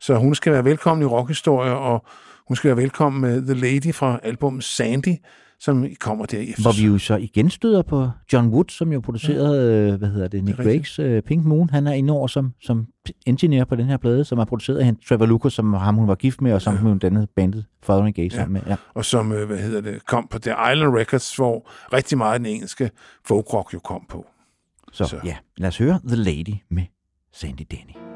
Så hun skal være velkommen i rockhistorie, og hun skal være velkommen med The Lady fra albumet Sandy, som kommer der efter. Hvor vi jo så igen støder på John Wood, som jo producerede, ja. hvad hedder det, Nick. Drakes uh, Pink Moon. Han er inde over som, som engineer på den her plade, som er produceret af Trevor Lucas, som ham hun var gift med, og som hun dannede bandet Fothering Gay sammen med. Ja. og som, øh, hvad hedder det, kom på The Island Records, hvor rigtig meget den engelske folkrock jo kom på. Så, så ja, lad os høre The Lady med Sandy Denny.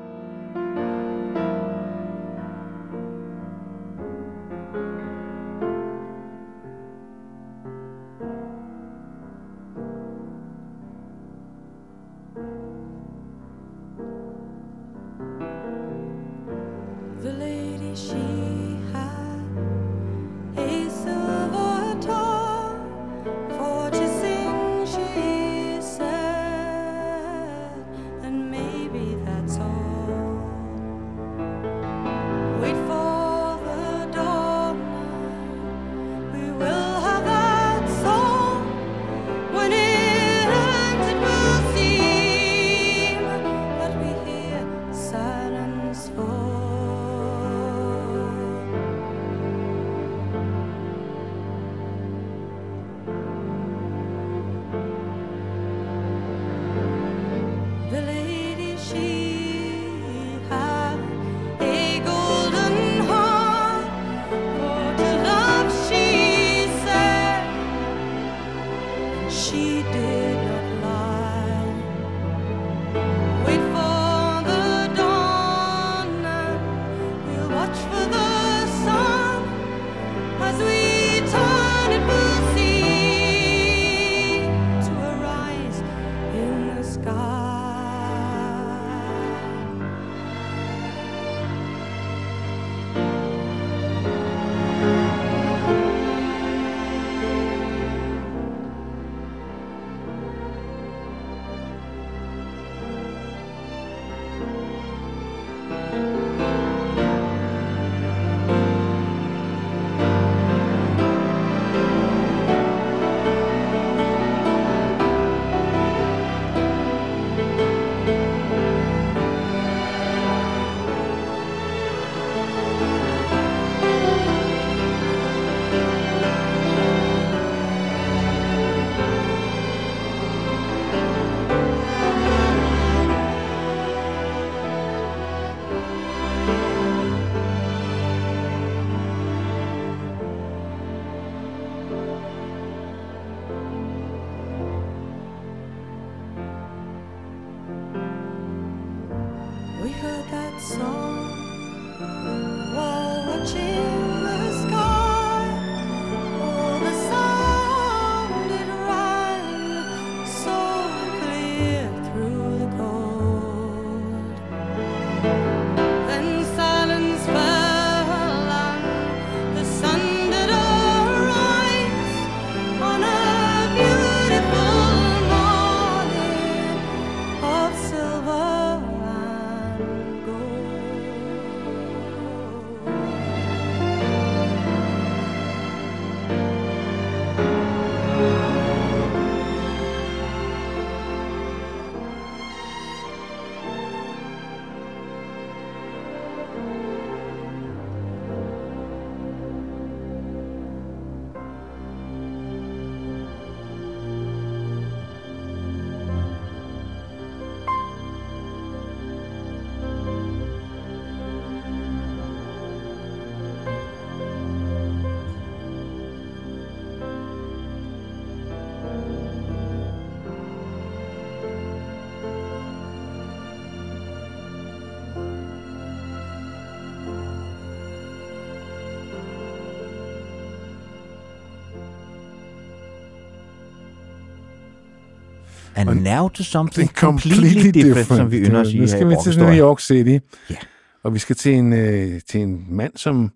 And now to something er completely, different, som vi ynder at sige Nu skal vi til. New York City. Ja. Og vi skal til en, øh, til en mand, som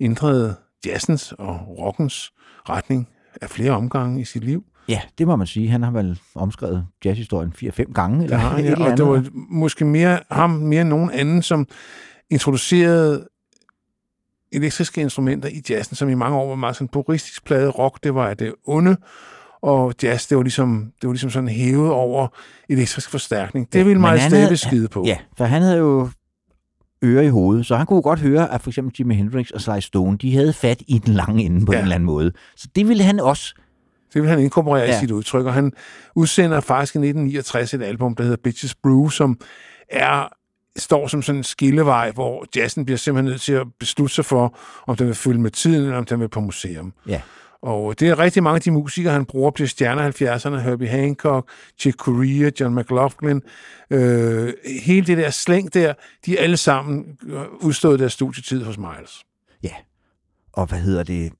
ændrede jazzens og rockens retning af flere omgange i sit liv. Ja, det må man sige. Han har vel omskrevet jazzhistorien 4-5 gange. Eller et jeg, eller og det var måske mere ham mere end nogen anden, som introducerede elektriske instrumenter i jazzen, som i mange år var meget sådan puristisk plade rock, det var det onde, og jazz, det var ligesom, det var ligesom sådan hævet over elektrisk forstærkning. Det Ja, ville Miles Davis skide på. Ja, for han havde jo ører i hovedet, så han kunne godt høre, at for eksempel Jimi Hendrix og Sly Stone, de havde fat i den lange ende på Ja. en eller anden måde. Så det ville han også. Det vil han inkorporere. Ja. i sit udtryk, og han udsender faktisk i 1969 et album, der hedder Bitches Brew, som er står som sådan en skillevej, hvor jazzen bliver simpelthen nødt til at beslutte sig for, om den vil følge med tiden, eller om den vil på museum. Ja. Og det er rigtig mange af de musikere, han bruger, bliver stjerner i 70'erne. Herbie Hancock, Chick Corea, John McLaughlin. Øh, hele det der slæng der, de er alle sammen øh, udstået deres studietid hos Miles. Ja. Og hvad hedder det?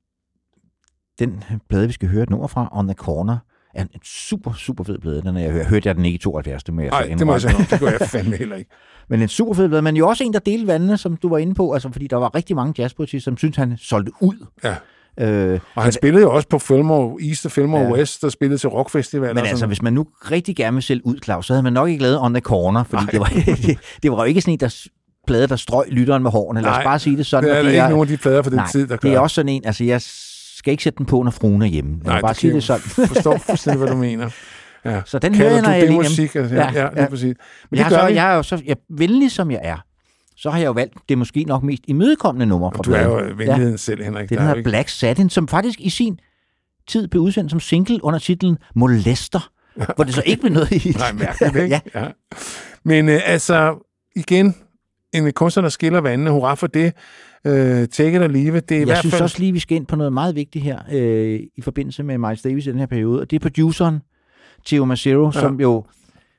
Den plade, vi skal høre et nummer fra, On the Corner, er en super, super fed plade. Den jeg hørte jeg den ikke i 72, det må jeg Nej, det må jeg sige, det gør jeg fandme heller ikke. <laughs> Men en super fed plade, men jo også en, der delte vandene, som du var inde på, altså fordi der var rigtig mange jazzpoetister, som syntes, han solgte ud. Ja. Øh, Og han spillede jo også på Fillmore East og Fillmore Ja. West, der spillede til rockfestivaler. Men altså, hvis man nu rigtig gerne vil sælge ud, Claus, så havde man nok ikke lavet On the Corner, fordi det var, det, <laughs> det var jo ikke sådan en, der plade, der strøg lytteren med hårene. Lad os Nej, bare sige det sådan. det er og der ikke nogen af de plader fra den nej, tid, der det er gør. også sådan en, altså jeg skal ikke sætte den på, når fruen er hjemme. Lad Nej, bare det sige det jeg sådan. forstår fuldstændig, hvad du mener. <laughs> Ja. Så den Kalder hører jeg, når jeg det lige musik? Altså, ja, ja, lige præcis. Men jeg, det gør så, vi. jeg er jo så jeg, venlig som jeg er, så har jeg jo valgt det måske nok mest imødekommende nummer fra Du er jo venligheden selv, Henrik. Det Der er jo hedder Black Satin, som faktisk i sin tid blev udsendt som single under titlen Molester, <laughs> hvor det så ikke blev noget i. Nej, mærkeligt, ikke? <laughs> ja. ja. Men øh, altså, igen, en kunstner, der skiller vandene. Hurra for det. Øh, take it or leave it. Det er i Jeg hvert synes fald... også lige, vi skal ind på noget meget vigtigt her øh, i forbindelse med Miles Davis i den her periode, og det er produceren Theo Macero, ja. som jo...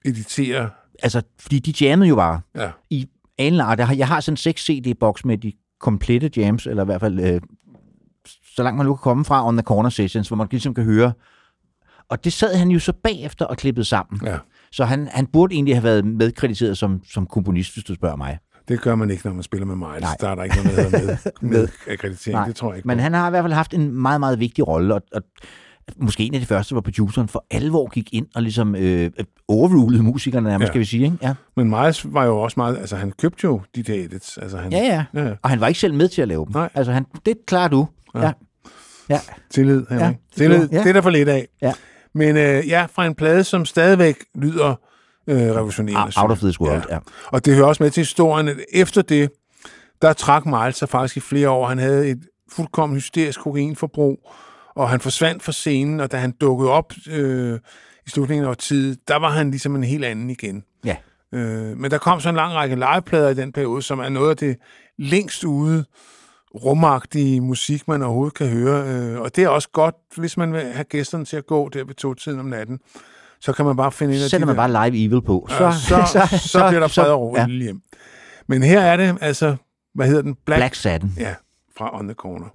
Editerer. Altså, fordi de jammede jo bare Ja. i anlagt. Jeg har, jeg har sådan 6 CD-boks med de komplette jams, eller i hvert fald øh, så langt man nu kan komme fra On The Corner Sessions, hvor man ligesom kan høre. Og det sad han jo så bagefter og klippede sammen. Ja. Så han, han burde egentlig have været medkrediteret som, som komponist, hvis du spørger mig. Det gør man ikke, når man spiller med Miles. Nej. Der er der ikke noget, der hedder <laughs> med, med akkreditering. Nej, Det tror jeg ikke. Men han har i hvert fald haft en meget, meget vigtig rolle, og, og måske en af de første, hvor produceren for alvor gik ind og ligesom øh, overrulede musikerne, nærmest, Ja. ja. skal vi sige. Ikke? Ja. Men Miles var jo også meget... Altså, han købte jo de der edits. Altså, han, Ja, ja, ja. Og han var ikke selv med til at lave dem. Nej. Altså, han, det klarer du. Ja. Ja. ja. Tillid, Henrik. Ja, Ja, det Tillid, ja. det er der for lidt af. Ja. Men øh, ja, fra en plade, som stadigvæk lyder øh, revolutionerende. Out synes of this world, ja. Og det hører også med til historien, at efter det, der trak Miles sig faktisk i flere år. Han havde et fuldkommen hysterisk kokainforbrug, og han forsvandt fra scenen, og da han dukkede op øh, i slutningen af årtiet, der var han ligesom en helt anden igen. Ja. Øh, men der kom så en lang række liveplader i den periode, som er noget af det længst ude rumagtige musik, man overhovedet kan høre. Øh, og det er også godt, hvis man vil have gæsterne til at gå der ved to-tiden om natten. Så kan man bare finde en af Sætter de man der... bare live evil på. Så, <laughs> så, så, så bliver der fred og ro ja. hjem. Men her er det, altså, hvad hedder den? Black, Black Satin. Ja, fra On The Corner.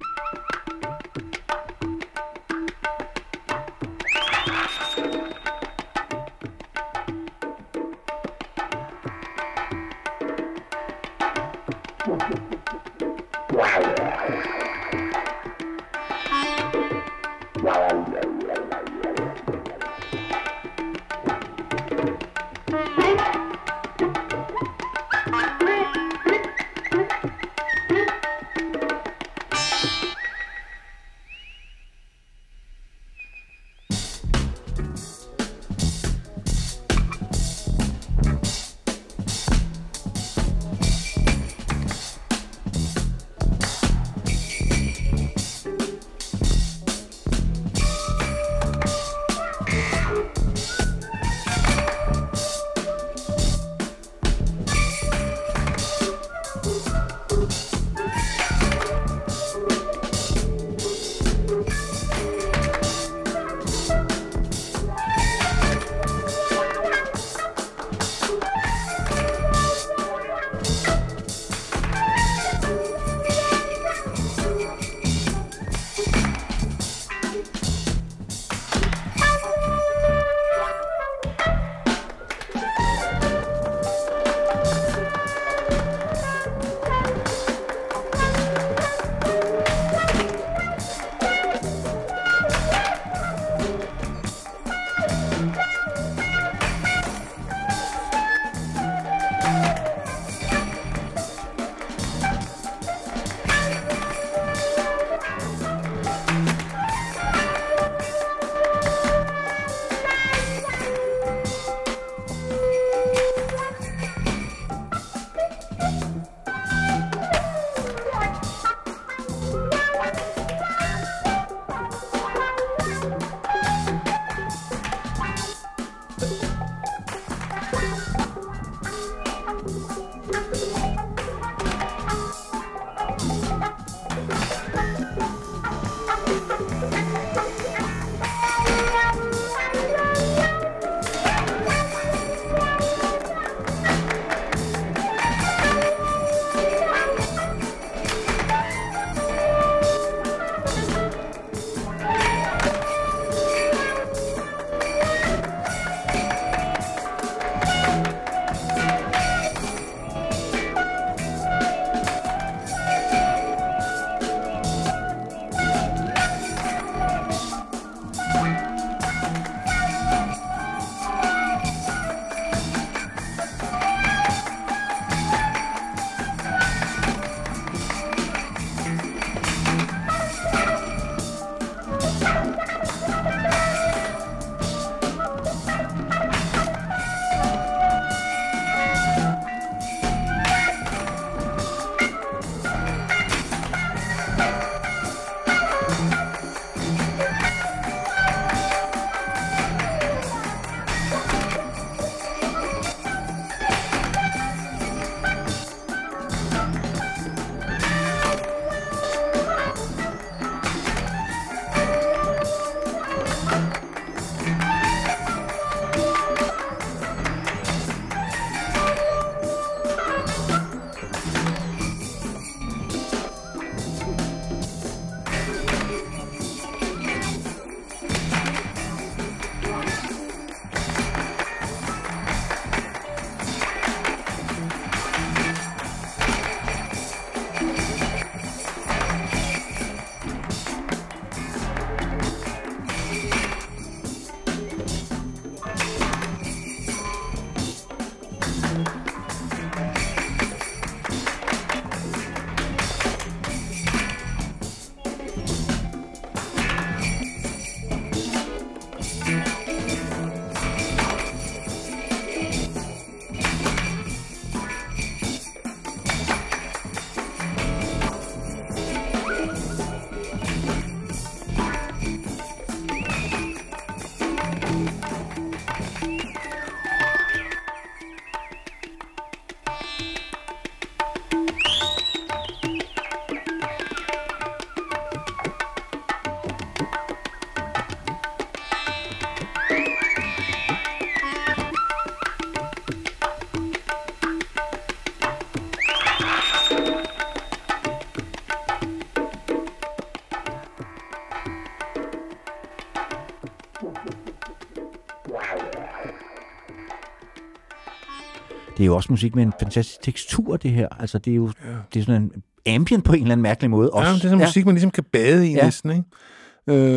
Er jo også musik med en fantastisk tekstur, det her. Altså, det er jo ja. det er sådan en ambient på en eller anden mærkelig måde. Også. Ja, det er sådan musik, man ligesom kan bade i Ja. ja. næsten, ikke?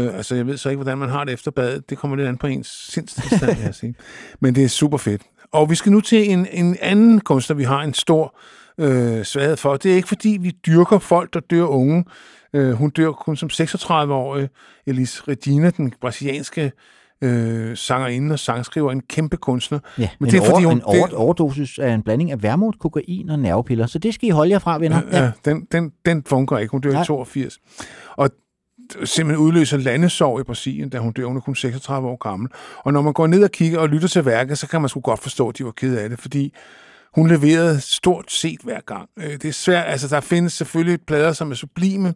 Øh, altså, jeg ved så ikke, hvordan man har det efter badet. Det kommer lidt an på ens sindstilstand, jeg sige. <laughs> Men det er super fedt. Og vi skal nu til en, en anden kunstner, vi har en stor øh, svaghed for. Det er ikke, fordi vi dyrker folk, der dør unge. Øh, hun dør kun som 36-årig. Elis Regina, den brasilianske øh, sangerinde og sangskriver, en kæmpe kunstner. Ja, Men en, det er, fordi hun, en over, overdosis af en blanding af vermut, kokain og nervepiller. Så det skal I holde jer fra, venner. Ja, ja den, den, den fungerer ikke. Hun dør Nej. i 82. Og simpelthen udløser landesorg i Brasilien, da hun dør. Hun er kun 36 år gammel. Og når man går ned og kigger og lytter til værket, så kan man sgu godt forstå, at de var ked af det, fordi hun leverede stort set hver gang. Øh, Det er svært. Altså, der findes selvfølgelig plader, som er sublime,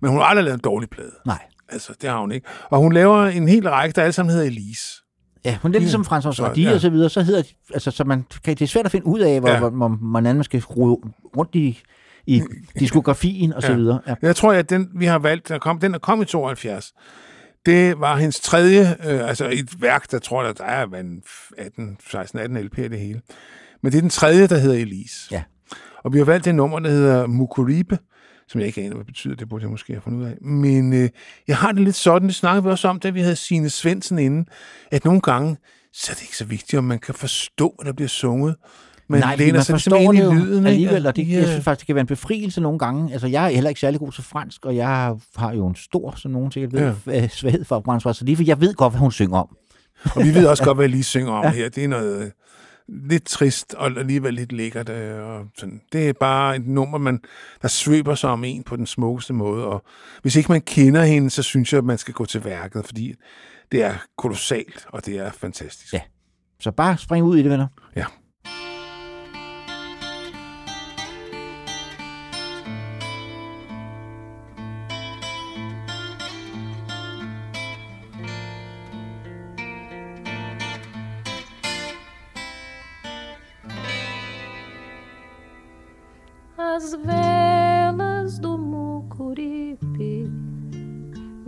men hun har aldrig lavet en dårlig plade. Nej. Altså, det har hun ikke. Og hun laver en hel række, der alle sammen hedder Elise. Ja, hun er lidt ligesom François Så, Sardi ja. og så videre, så hedder de, altså, så man kan, det er svært at finde ud af, hvor, Ja. hvor, hvor, hvordan man skal rode rundt i, i diskografien og så Ja. videre. Ja. Jeg tror, at den, vi har valgt, der kom, den der kom i 72, det var hendes tredje, øh, altså et værk, der tror jeg, der er hvad, en 18, 16, 18 LP det hele. Men det er den tredje, der hedder Elise. Ja. Og vi har valgt det nummer, der hedder Mukuribe, som jeg ikke aner, hvad det betyder. Det burde jeg måske have fundet ud af. Men øh, jeg har det lidt sådan, det snakkede vi også om, da vi havde Signe Svendsen inde, at nogle gange, så er det ikke så vigtigt, om man kan forstå, hvad der bliver sunget. Man Nej, læner man sig forstår ligesom det ind jo i lyden. alligevel, og det, Ja. jeg synes faktisk, det kan være en befrielse nogle gange. Altså, jeg er heller ikke særlig god til fransk, og jeg har jo en stor, som nogen sikkert ved, ja. svaghed for François Sardi, for jeg ved godt, hvad hun synger om. Og vi ved også godt, hvad jeg lige synger om <laughs> Ja. her. Det er noget øh, lidt trist og alligevel lidt lækkert. øh, Og sådan. Det er bare et nummer, man, der svøber sig om en på den smukkeste måde. Og hvis ikke man kender hende, så synes jeg, at man skal gå til værket, fordi det er kolossalt, og det er fantastisk. Ja. Så bare spring ud i det, venner. Ja.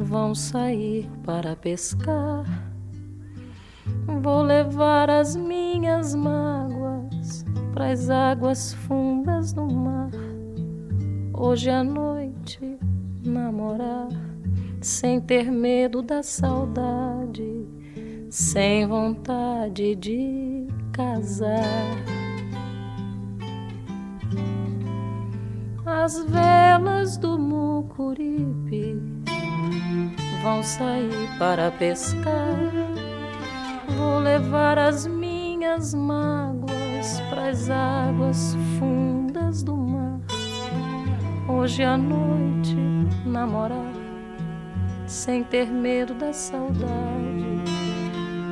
Vão sair para pescar. Vou levar as minhas mágoas para as águas fundas do mar. Hoje à noite namorar, sem ter medo da saudade, sem vontade de casar. As velas do Mucuripe vão sair para pescar. Vou levar as minhas mágoas para as águas fundas do mar. Hoje à noite namorar, sem ter medo da saudade,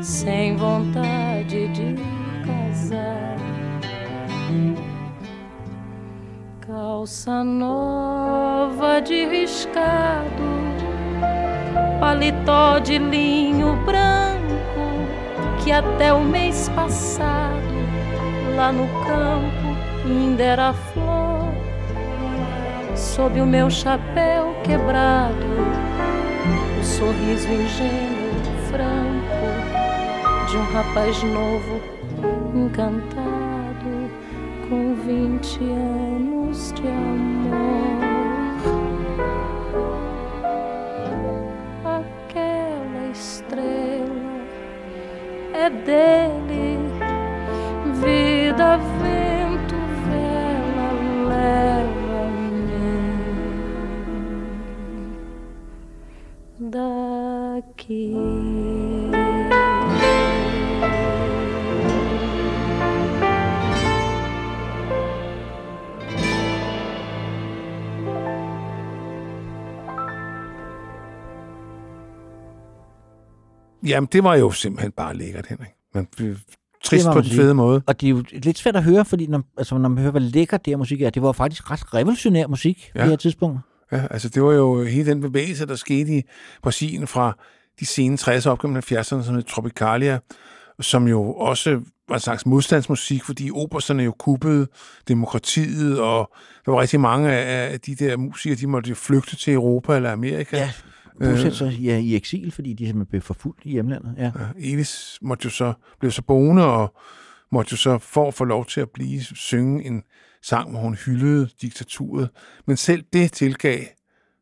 sem vontade de casar. Calça nova de riscado, paletó de linho branco, que até o mês passado, lá no campo, ainda era flor. Sob o meu chapéu quebrado, o sorriso ingênuo, franco, de um rapaz novo, encantado com vinte anos de amor. Dele, vida, vento, vela, leva-me daqui. Jamen, det var jo simpelthen bare lækkert, Henrik. Man blev trist på man den fede måde. Og det er jo lidt svært at høre, fordi når, altså, når man hører, hvor lækkert det her musik er, det var faktisk ret revolutionær musik ja. På det her tidspunkt. Ja, altså det var jo hele den bevægelse, der skete i Brasilien fra de sene 60'er op gennem 70'erne, som hed Tropicalia, som jo også var en slags modstandsmusik, fordi obersterne jo kuppede demokratiet, og der var rigtig mange af af de der musikere, de måtte jo flygte til Europa eller Amerika. Ja. Bosætte sig ja, i eksil, fordi de simpelthen blev forfulgt i hjemlandet. Ja. Ja, Elis måtte jo så, blev så boende og måtte jo så for at få lov til at blive synge en sang, hvor hun hyldede diktaturet. Men selv det tilgav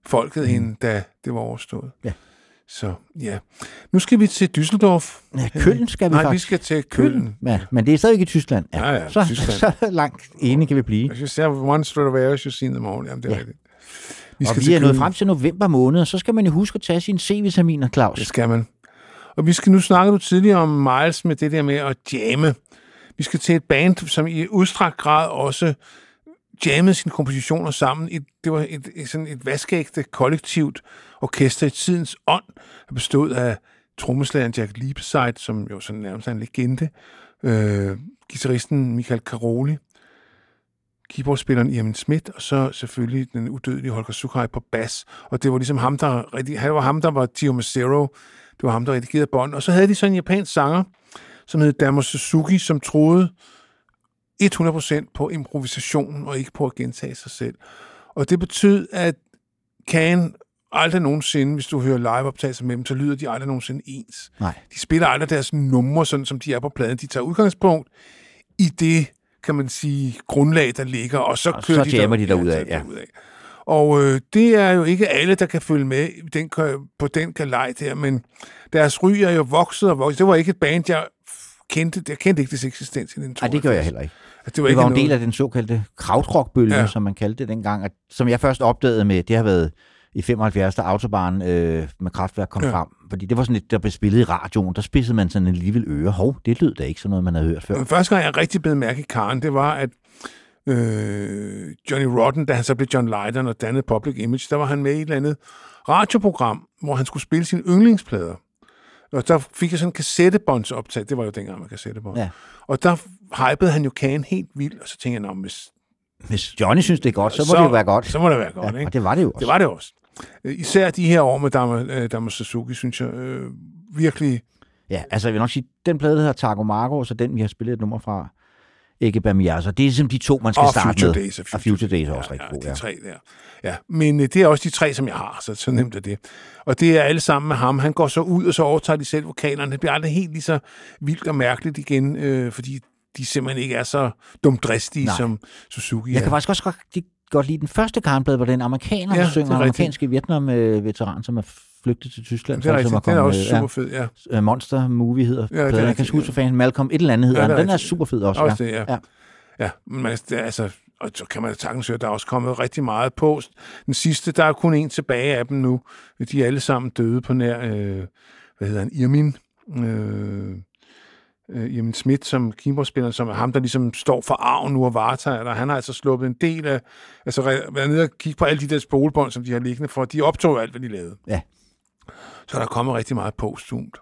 folket mm. hende, da det var overstået. Ja. Så ja. Nu skal vi til Düsseldorf. Ja, Køln skal vi Nej, faktisk. vi skal til Køln. Ja, men det er stadig i Tyskland. Ja, ja, så, Tyskland. <laughs> så langt enige kan vi blive. Hvis jeg ser one Stradivarius, you see in the morning. Jamen, det er Ja. ja. rigtigt. Vi og vi er nået frem til november måned, og så skal man jo huske at tage sine C-vitaminer, Claus. Det skal man. Og vi skal nu snakke du tidligere om Miles med det der med at jamme. Vi skal til et band, som i udstrakt grad også jammede sine kompositioner sammen. Et, det var et, et, sådan et vaskeægte kollektivt orkester i tidens ånd, der bestod af trommeslageren Jack Liebeside, som jo sådan nærmest er en legende, øh, guitaristen Michael Caroli, keyboardspilleren Ian Schmidt, og så selvfølgelig den udødelige Holger Sukai på bas. Og det var ligesom ham, der, rigtig, han var ham, der var Tio Macero. Det var ham, der redigerede bånd. Og så havde de så en japansk sanger, som hed Damo Suzuki, som troede 100% på improvisation og ikke på at gentage sig selv. Og det betød, at Can aldrig nogensinde, hvis du hører liveoptagelser med dem, så lyder de aldrig nogensinde ens. Nej. De spiller aldrig deres numre, sådan som de er på pladen. De tager udgangspunkt i det, kan man sige, grundlag, der ligger, og så Og kører så de jammer de derudad, ja. derudad. Og øh, det er jo ikke alle, der kan følge med den, på den galej der, men deres ry er jo vokset og vokset. Det var ikke et band, jeg kendte. Jeg kendte ikke dets eksistens i den Nej, det gør jeg heller ikke. Altså, Det var, det var ikke en del noget- af den såkaldte krautrockbølge, ja. Som man kaldte det dengang, og som jeg først opdagede med, det har været i 75, da Autobahn øh, med kraftværk kom ja. Frem. Fordi det var sådan et, der blev spillet i radioen, der spidsede man sådan alligevel øre. Hov, det lød da ikke sådan noget, man havde hørt før. Men første gang, jeg rigtig blev mærke i Karen, det var, at øh, Johnny Rotten, da han så blev John Lydon og dannede Public Image, der var han med i et eller andet radioprogram, hvor han skulle spille sine yndlingsplader. Og der fik jeg sådan en kassettebåndsoptag. Det var jo dengang med kassettebånd. Ja. Og der hypede han jo Can helt vildt, og så tænkte jeg, hvis, Hvis Johnny synes, det er godt, så må så, det jo være godt. Så må det være godt, ja, ikke? Og det var det jo også. Det var det også. Øh, Især de her år med Dama, øh, Dama Suzuki, synes jeg øh, virkelig... Ja, altså jeg vil nok sige, den plade, der hedder Tago Margo, og så den, vi har spillet et nummer fra, ikke Bamiasa. Det er ligesom de to, man skal Og starte Future med. Days og og Future Days er også ja, rigtig ja, god, de ja. tre der. Ja, men øh, det er også de tre, som jeg har, så, så nemt er det. Og det er alle sammen med ham. Han går så ud, og så overtager de selv vokalerne. Det bliver aldrig helt lige så vildt og mærkeligt igen, øh, fordi de simpelthen ikke er så dumdristige, Nej. som Suzuki Jeg er. kan faktisk også godt, de, godt lide den første karnblad, hvor den amerikaner, Ja, der synger er en rigtigt. amerikansk Vietnam-veteran, som er flygtet til Tyskland. Det er som rigtigt. er Den er kommet, også øh, super fed, ja. ja. Monster Movie hedder Ja, pladen. Jeg kan huske, hvad fanden Malcolm et eller andet hedder. Ja, Ja, er den er super fed også. Også ja. det, ja. Ja, men man, det, er altså, og så kan man da sagtens høre, der er også kommet rigtig meget på. Den sidste, der er kun en tilbage af dem nu. De er alle sammen døde på nær, øh, hvad hedder han, Irmin. Øh, øh, Irmin Schmidt som keyboardspiller, som er ham, der ligesom står for arven nu og varetager det. Han har altså sluppet en del af, altså re- været nede og kigge på alle de der spolebånd, som de har liggende for. De optog alt, hvad de lavede. Ja. Så der er kommet rigtig meget postumt.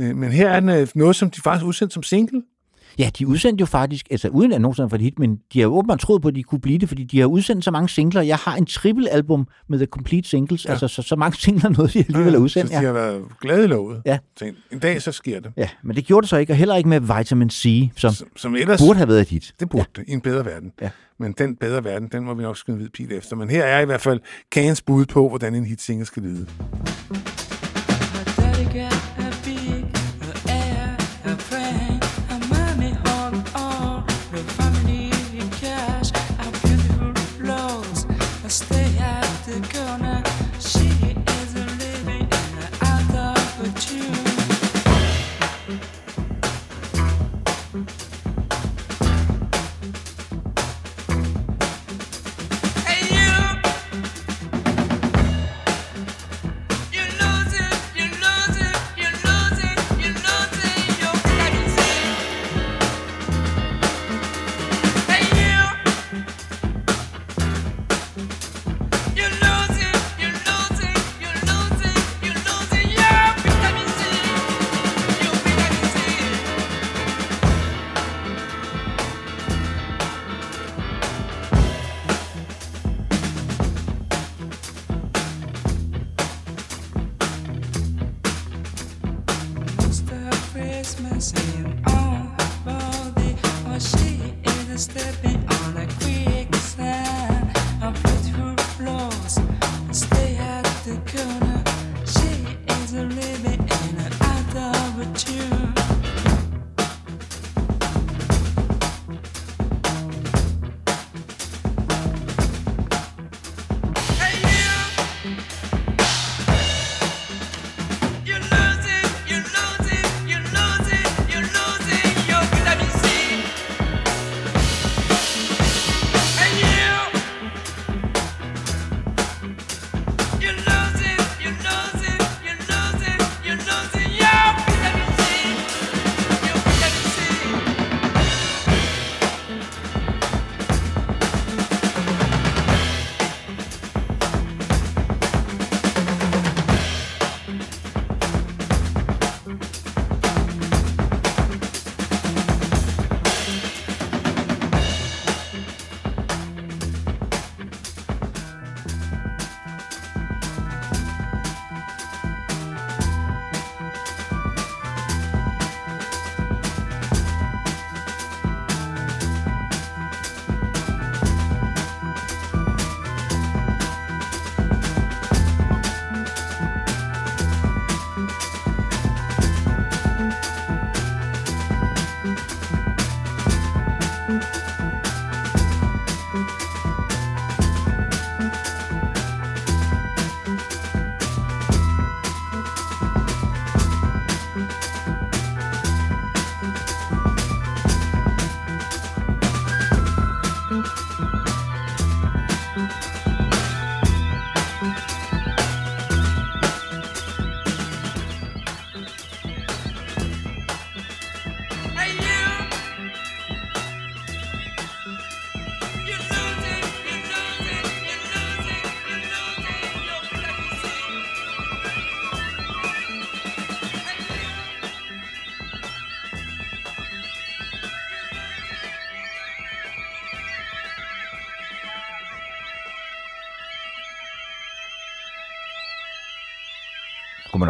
Øh, Men her er den, øh, noget, som de faktisk udsendte som single. Ja, de udsendte jo faktisk, altså uden at nogensinde for et hit, men de har jo åbenbart troet på, at de kunne blive det, fordi de har udsendt så mange singler. Jeg har en triple-album med The Complete Singles, ja. altså så, så mange <laughs> singler noget, de alligevel har udsendt. Så de har været glade i lovet. Ja. Tænkte, en dag så sker det. Ja, men det gjorde det så ikke, og heller ikke med Vitamin C, som, som, som ellers, burde have været et hit. Det burde ja. i en bedre verden. Ja. Men den bedre verden, den må vi nok skyde en hvid pil efter. Men her er i hvert fald Kans bud på, hvordan en hitsingle skal lyde. A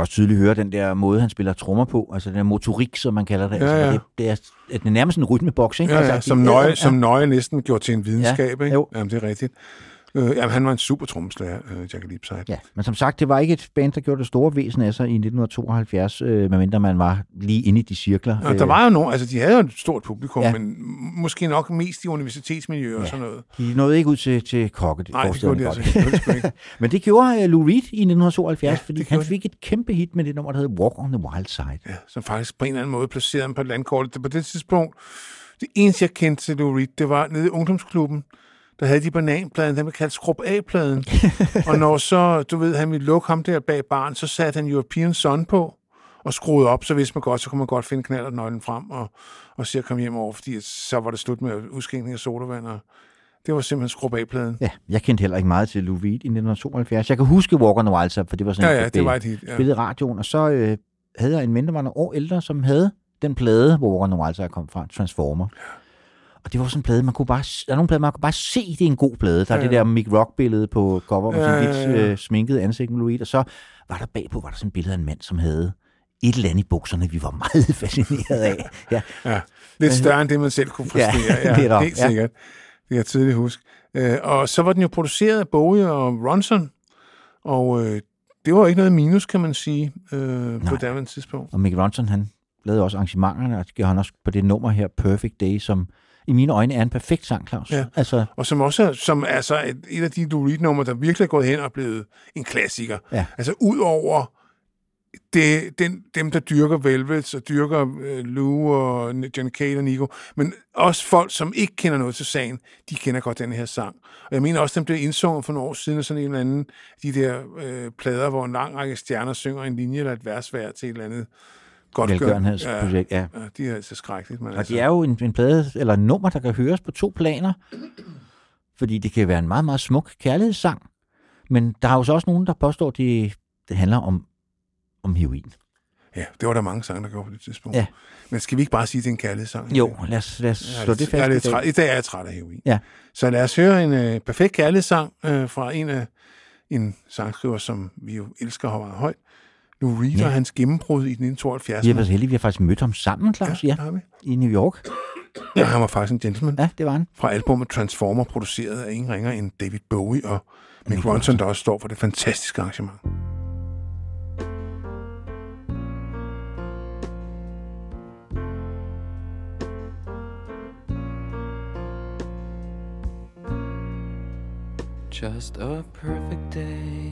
også tydeligt høre den der måde, han spiller trommer på, altså den der motorik, som man kalder det. Ja, altså, ja. Det, det, er, det er nærmest en rytmeboks, ikke? Ja, altså, ja, det som, nøje, ja. som nøje næsten gjort til en videnskab, Ja, ikke? jo. Jamen, det er rigtigt. Øh, jamen, han var en super trommeslager, øh, Jack Lipside. Ja, men som sagt, det var ikke et band, der gjorde det store væsen af sig i 1972, øh, medmindre man var lige inde i de cirkler. Og der var jo nogen, altså de havde jo et stort publikum, Ja. ja. men måske nok mest i universitetsmiljøer ja. og sådan noget. De nåede ikke ud til, til kokke, det Nej, det gjorde de altså ikke. Det gjorde de ikke. <laughs> Men det gjorde uh, Lou Reed i 1972, Ja, ja, fordi det han fik et kæmpe hit med det nummer, der hed Walk on the Wild Side. Ja, som faktisk på en eller anden måde placerede ham på landkortet. Det- På det tidspunkt, det eneste, jeg kendte til Lou Reed, det var nede i ungdomsklubben, der havde de bananpladen, den blev kaldt skrub A-pladen. <laughs> og når så, du ved, han ville lukke ham der bag barn, så satte han European Sun på og skruede op, så vidste man godt, så kunne man godt finde knallertnøglen frem og, og se at komme hjem over, fordi så var det slut med udskænkning af sodavand. Og det var simpelthen skrub A-pladen. Ja, jeg kendte heller ikke meget til Lou Reed i 1972. Jeg kan huske Walk on the Wild Side, for det var sådan Ja, ja, der det blev var et hit, ja. spillet i radioen. Og så øh, havde jeg en ven, der var nogle år ældre, som havde den plade, hvor Walk on the Wild Side kom fra, Transformer. Og det var sådan en plade, man kunne bare, der er nogle plader, man kunne bare se, det er en god plade. Der er Ja, det ja. der Mick Rock-billede på cover, med Ja, sådan ja, lidt ja. øh, sminket ansigt med Lou Reed. Og så var der bagpå var der sådan et billede af en mand, som havde et eller andet i bukserne, vi var <laughs> meget fascineret af. Ja. Ja, lidt større end det, man selv kunne Ja, præstere. Ja, <laughs> det der, helt ja. sikkert. Det kan jeg tydeligt huske. Øh, og så var den jo produceret af Bowie og Ronson, og øh, det var ikke noget minus, kan man sige, øh, på Nej. daværende tidspunkt. Og Mick Ronson, han lavede også arrangementerne, og det gjorde han også på det nummer her, Perfect Day, som i mine øjne er en perfekt sang, Claus. Ja. Altså, Og som også som er så et, et af de Reed-numre, der virkelig er gået hen og blevet en klassiker. Ja. Altså ud over det, den, dem, der dyrker Velvet og dyrker øh, Lou og Johnny Cale og Nico, men også folk, som ikke kender noget til sagen, de kender godt den her sang. Og jeg mener også, den blev indsunget for nogle år siden af sådan en eller anden, de der øh, plader, hvor en lang række stjerner synger en linje eller et vers hver til et eller andet godt Velgørenhedsprojekt, ja. ja. de er altså skrækkeligt. Men og det er jo en, en plade, eller en nummer, der kan høres på to planer, fordi det kan være en meget, meget smuk kærlighedssang, men der er jo så også nogen, der påstår, at det, det handler om, om heroin. Ja, det var der mange sange, der gjorde på det tidspunkt. Ja. Men skal vi ikke bare sige, at det er en kærlighedssang? Jo, lad os, lad os Jeg er slå det jeg er fast i lidt dag. træt. I dag er jeg træt af heroin. Ja. Så lad os høre en øh, perfekt kærlighedssang øh, fra en af en sangskriver, som vi jo elsker højt. Lou Reed Ja. og hans gennembrud i 1972. Vi har været heldige, vi har faktisk mødt ham sammen, Claus, ja, vi. i New York. Ja, han var faktisk en gentleman. Ja, det var han. Fra albumet Transformer, produceret af ingen ringer end David Bowie og Mick Ronson, der også står for det fantastiske arrangement. Just a perfect day.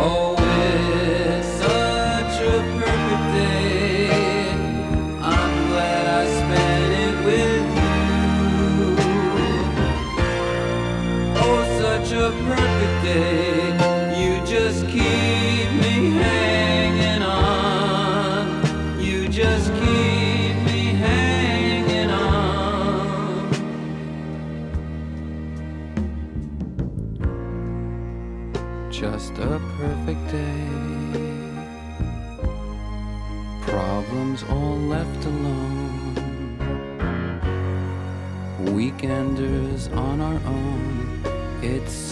Oh,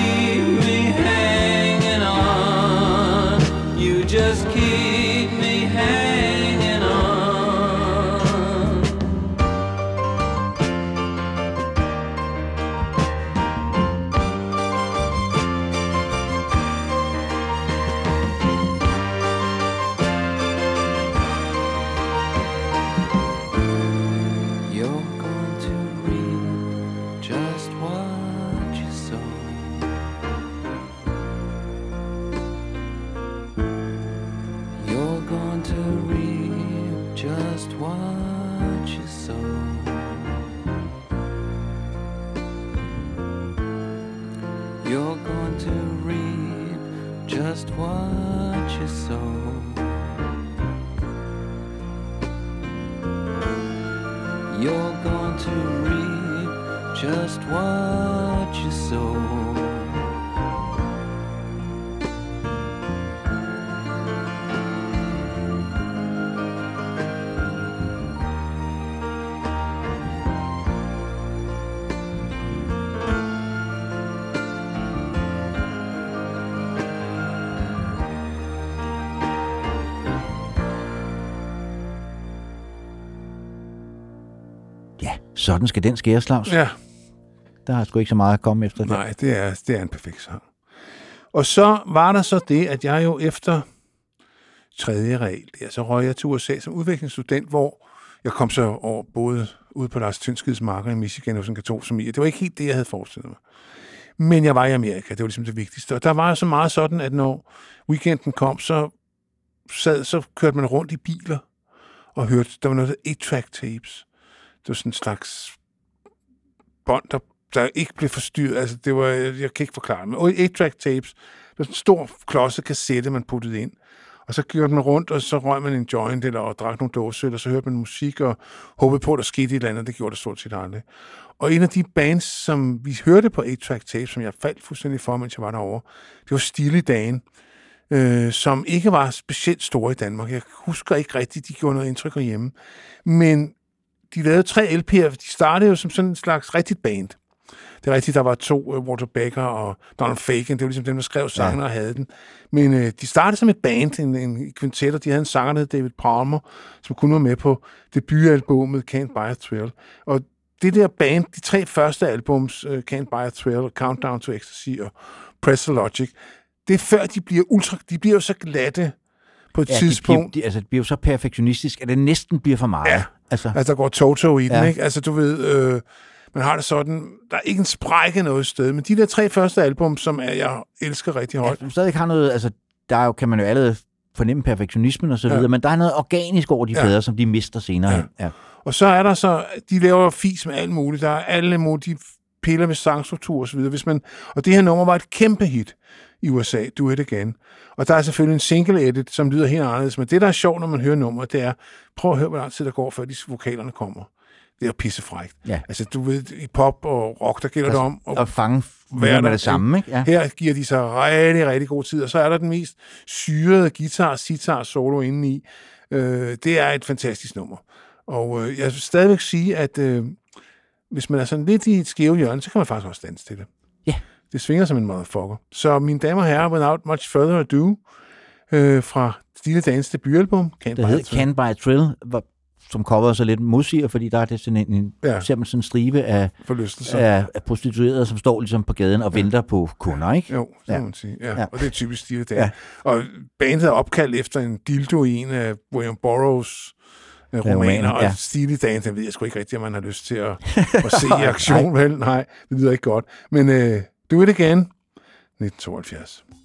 keep me hanging on. You just keep me. Sådan skal den skæres, Claus. Ja. Der er sgu ikke så meget at komme efter. Nej, det er, det er en perfekt sang. Og så var der så det, at jeg jo efter tredje regel, ja, så røg jeg til USA som udviklingsstudent, hvor jeg kom så over både ude på Lars Tønskids marker i Michigan hos en katolsk familie. Det var ikke helt det, jeg havde forestillet mig. Men jeg var i Amerika, det var ligesom det vigtigste. Og der var så meget sådan, at når weekenden kom, så, sad, så kørte man rundt i biler og hørte, der var noget, der 8-track tapes. Det var sådan en slags bånd, der, der ikke blev forstyrret. Altså, det var, jeg kan ikke forklare det, men 8-track tapes, det var sådan en stor klodset kassette, man puttede ind. Og så kørte man rundt, og så røg man en joint, eller og drak nogle dåseøl, og så hørte man musik, og håbede på, at der skete et eller andet. Det gjorde det stort set aldrig. Og en af de bands, som vi hørte på 8-track tapes, som jeg faldt fuldstændig for, mens jeg var derovre, det var Stille Dagen, øh, som ikke var specielt store i Danmark. Jeg husker ikke rigtigt, de gjorde noget indtryk hjemme. Men de lavede tre LP'er. De startede jo som sådan en slags rigtigt band. Det er rigtigt, der var to, uh, Walter Becker og Donald Fagen, det var ligesom dem, der skrev sangene ja. og havde den. Men uh, de startede som et band, en, en kvintet, og de havde en sanger, der hed David Palmer, som kun var med på debutalbummet Can't Buy a Thrill. Og det der band, de tre første albums, uh, Can't Buy a Thrill, Countdown to Ecstasy og Press Logic, det er før de bliver ultra, de bliver jo så glatte på et ja, tidspunkt. De, de, altså, det bliver jo så perfektionistisk, at det næsten bliver for meget. Ja. Altså, Altså, der går Toto i den, Ja. ikke? Altså, du ved, øh, man har det sådan, der er ikke en sprække noget sted, men de der tre første album, som er, jeg elsker rigtig højt. ja, du stadig har noget, altså, der er jo, kan man jo allerede fornemme perfektionismen og så Ja. videre, men der er noget organisk over de Ja. plader, som de mister senere. Ja. Ja. Og så er der så, de laver fis med alt muligt. Der er alle mulige, de piller med sangstruktur og så videre. Hvis man, og det her nummer var et kæmpe hit i USA, Do It Again. Og der er selvfølgelig en single edit, som lyder helt anderledes. Men det, der er sjovt, når man hører nummeret, det er, prøv at høre, hvor lang tid der går, før de vokalerne kommer. Det er jo pissefrækt. Ja. Altså, du ved, i pop og rock, der gælder det om Og fange være med det samme, ikke? Ja. Her giver de sig rigtig, rigtig god tid, og så er der den mest syrede guitar, sitar solo indeni. Øh, det er et fantastisk nummer. Og øh, jeg vil stadigvæk sige, at øh, hvis man er sådan lidt i et skæve hjørne, så kan man faktisk også danse til det. Ja. Det svinger som en motherfucker. Så mine damer og herrer, without much further ado, øh, fra Stille Dagens debutalbum, Can't Det Buy hedder a Thrill. Can Buy a Thrill, som coveret så lidt modsiger, fordi der er det sådan en, en Ja. sådan en stribe af, af, af prostituerede, som står ligesom på gaden og venter på kunder, ikke? Jo, det Ja. må man sige. Ja. Ja. ja. Og det er typisk Stille Dan. Ja. Ja. Og bandet er opkaldt efter en dildo i en af William Burroughs øh, Ja, romaner, romaner, og ja. Stille Dan, den ved jeg sgu ikke rigtigt, om man har lyst til at, <laughs> at se i aktion, vel? Nej, det lyder ikke godt. Men øh, Do It Again, 1972.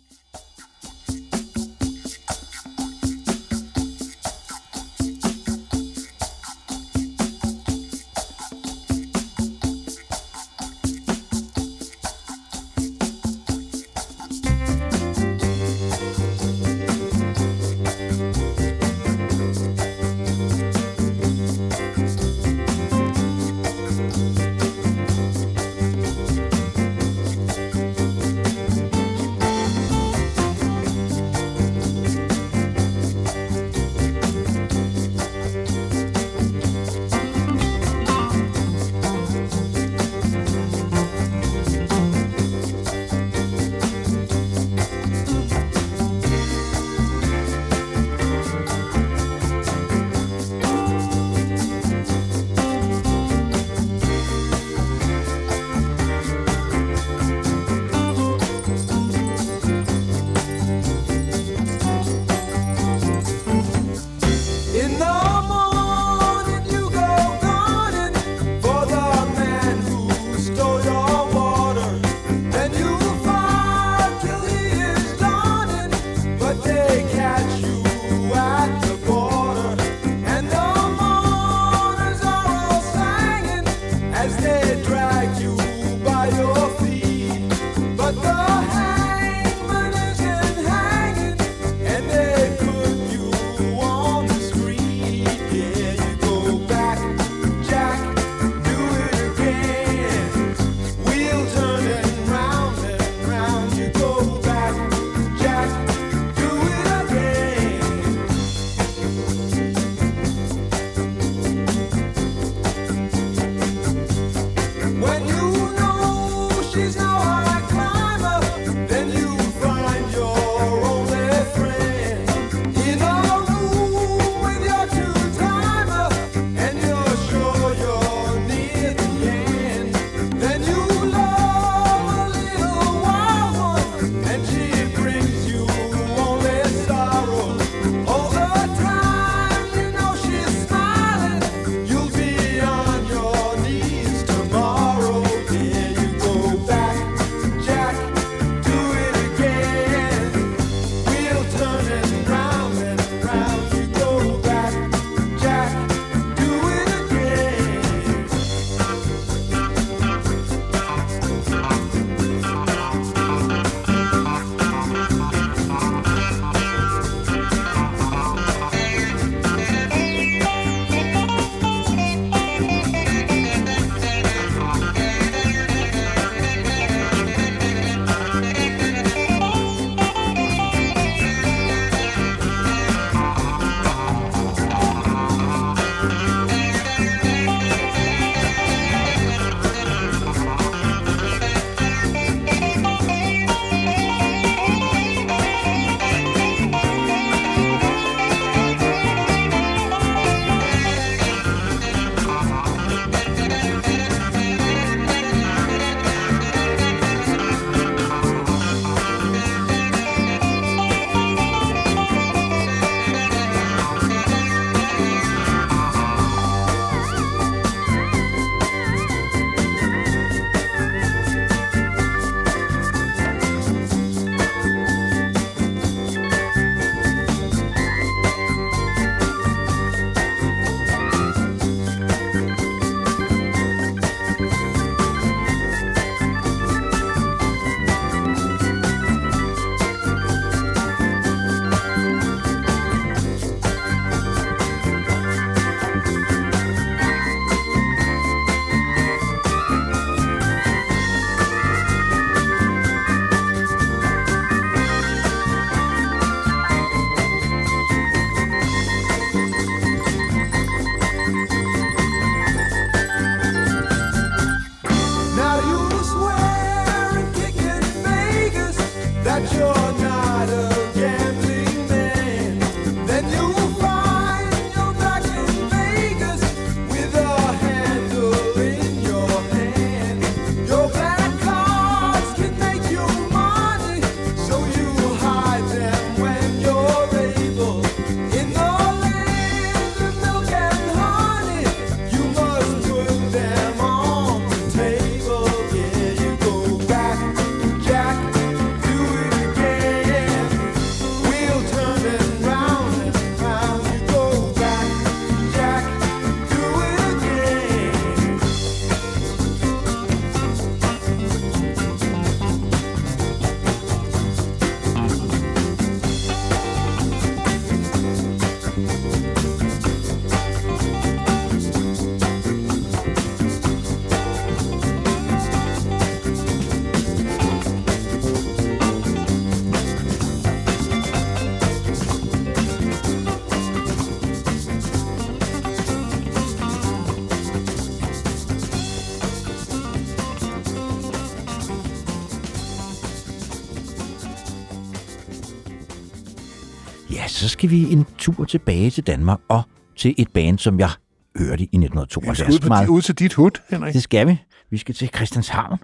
skal vi en tur tilbage til Danmark og til et band, som jeg hørte i Vi 1972. skal ud, på, ud til dit hud, Henrik. Det skal vi. Vi skal til Christianshavn,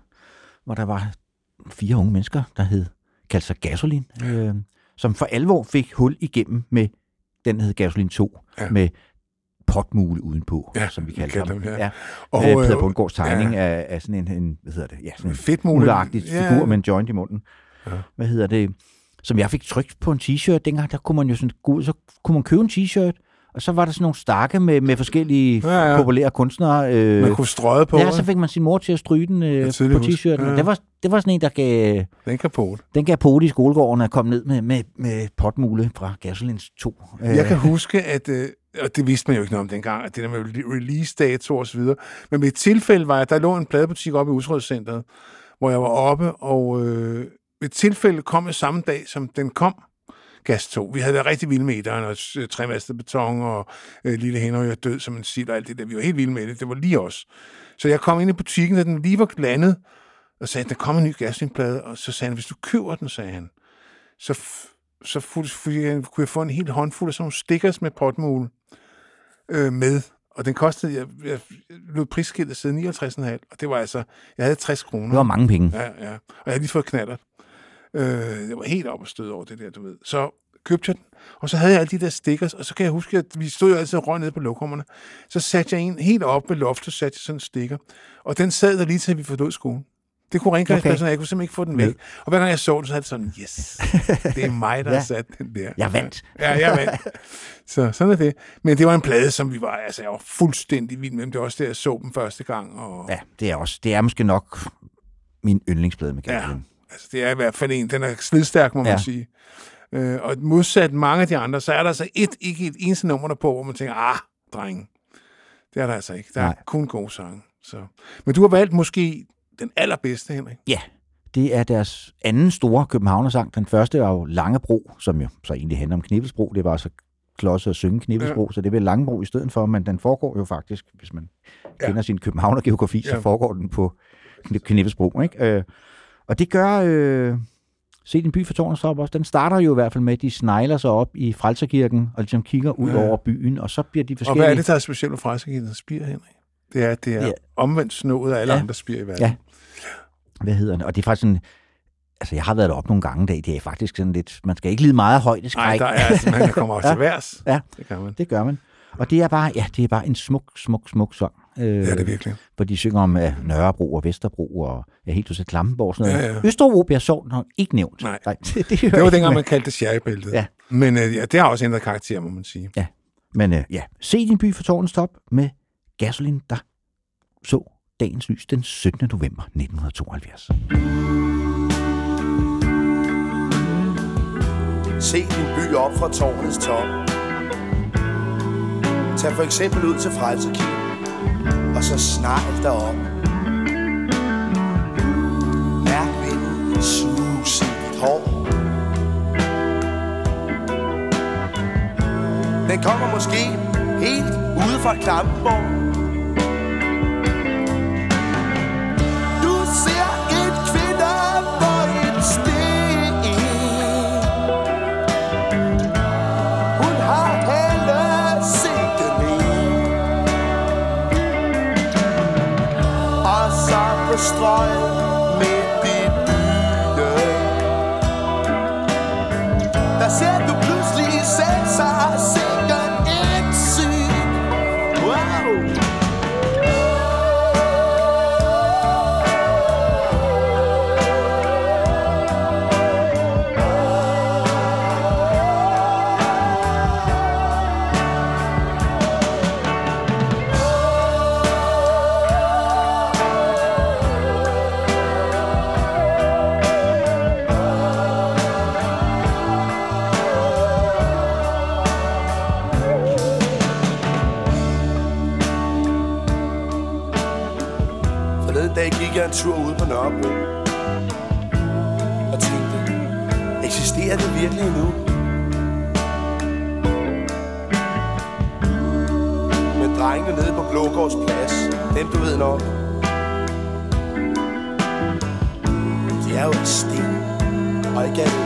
hvor der var fire unge mennesker, der hed kaldte sig Gasolin, øh, som for alvor fik hul igennem med den, der hed Gasolin 2, Ja. med potmule udenpå, Ja, som vi vi ham. dem, ja. ja. Og, øh, Peter øh, Bundgaards tegning ja. af, af sådan en, en, hvad hedder det, ja, sådan en Fedtmule. mulagtig Ja. figur med en joint i munden. Ja. Hvad hedder det? Som jeg fik trykt på en t-shirt dengang, der kunne man jo sådan gå ud, så kunne man købe en t-shirt, og så var der sådan nogle stakke med, med forskellige Ja, ja. populære kunstnere. Øh, Man kunne strøge på. Ja, så fik man sin mor til at stryge den øh, på t-shirten. Ja. Det, var, det var sådan en, der gav, Den kan på det. den gav pote i skolegården og kom ned med, med, med potmule fra Gasolins 2. Jeg kan huske, at, øh, og det vidste man jo ikke noget om dengang, at det der med release-dato og så videre. Men et tilfælde var jeg, der lå en pladebutik oppe i Usrødscenteret, hvor jeg var oppe, og øh, ved et tilfælde kom jeg samme dag, som den kom, Gas 2. Vi havde været rigtig vilde med etteren, og øh, tremastet beton, og øh, Lille Henrik er død som en sild, og alt det der. Vi var helt vilde med det. Det var lige os. Så jeg kom ind i butikken, da den lige var landet, og sagde, der kommer en ny gaslinplade, og så sagde han, hvis du køber den, sagde han, så, så fu- fik jeg, kunne jeg få en hel håndfuld af sådan nogle stickers med potmule øh, med. Og den kostede, jeg, jeg lod prisskiltet sidde 59,5, og det var altså, jeg havde 60 kroner. Det var mange penge. Ja, ja. Og jeg havde lige fået knaller. Øh, jeg var helt op og stød over det der, du ved. Så købte jeg den, og så havde jeg alle de der stickers, og så kan jeg huske, at vi stod jo altid og røg nede på lokummerne. Så satte jeg en helt op med loftet, satte jeg sådan en sticker. Og den sad der lige til, vi forlod skolen. Det kunne rengøringspladsen, okay. jeg kunne simpelthen ikke få den væk. Nej. Og hver gang jeg så den, så havde det sådan, yes, det er mig, der ja. <laughs> Ja. har sat den der. Jeg vandt. Ja, jeg vandt. Så sådan er det. Men det var en plade, som vi var, altså jeg var fuldstændig vild med. Det var også der, jeg så dem første gang. Og, Ja, det er også. Det er måske nok min yndlingsplade med Gasolin. Altså, det er i hvert fald en, den er slidstærk, må man Ja. sige. Øh, og modsat mange af de andre, så er der altså et, ikke et eneste nummer der på, hvor man tænker, ah, drenge. Det er der altså ikke. Der er Nej. kun gode sange. Så. Men du har valgt måske den allerbedste, Henrik. Ja, det er deres anden store københavnersang. Den første var jo Langebro, som jo så egentlig handler om Knibbelsbro. Det var så klodset at synge Knibbelsbro, ja. så det bliver Langebro i stedet for, men den foregår jo faktisk, hvis man Ja. kender sin københavnergeografi, Ja. så foregår den på Kni- Knibbelsbro. Ikke? Øh, og det gør... Øh, Se din by for tårnet op også. Den starter jo i hvert fald med, at de snegler sig op i Frelserkirken og ligesom kigger ud Ja. over byen, og så bliver de Og forskellige... hvad er det, der er specielt ved Frejserkirkens spir, Henrik? Det er, at det er ja. Omvendt snået af alle ja. Andre spir i verden. Ja. Hvad hedder det? Og det er faktisk sådan... Altså, jeg har været deroppe nogle gange i dag. Det er faktisk sådan lidt... Man skal ikke lide meget af højdeskræk. Nej, der er altså, man kommer <laughs> også Ja. til værs. Ja, Det kan man. det gør man. Og det er bare, ja, det er bare en smuk, smuk, smuk sang. Øh, Ja, det er virkelig. Hvor de synger om uh, Nørrebro og Vesterbro og ja, helt til Klampenborg og sådan noget. Ja, ja. Østerbro bliver sovn har ikke nævnt. Nej. Nej <laughs> det, det, Det var dengang, man kaldte det sherrybæltet. Ja. Men øh, ja, det har også ændret karakter, må man sige. Ja, men uh, ja. Se din by for tårnens top med Gasolin, der så dagens lys den 17. november 1972. Se din by op fra tårnets top. Tag for eksempel ud til Frelserkirken, og så snegl derop. Mærk vinden suse i dit hår. Den kommer måske helt ude fra Klampenborg. Blågårds plads, dem du ved nok. De er jo af sten, og ikke af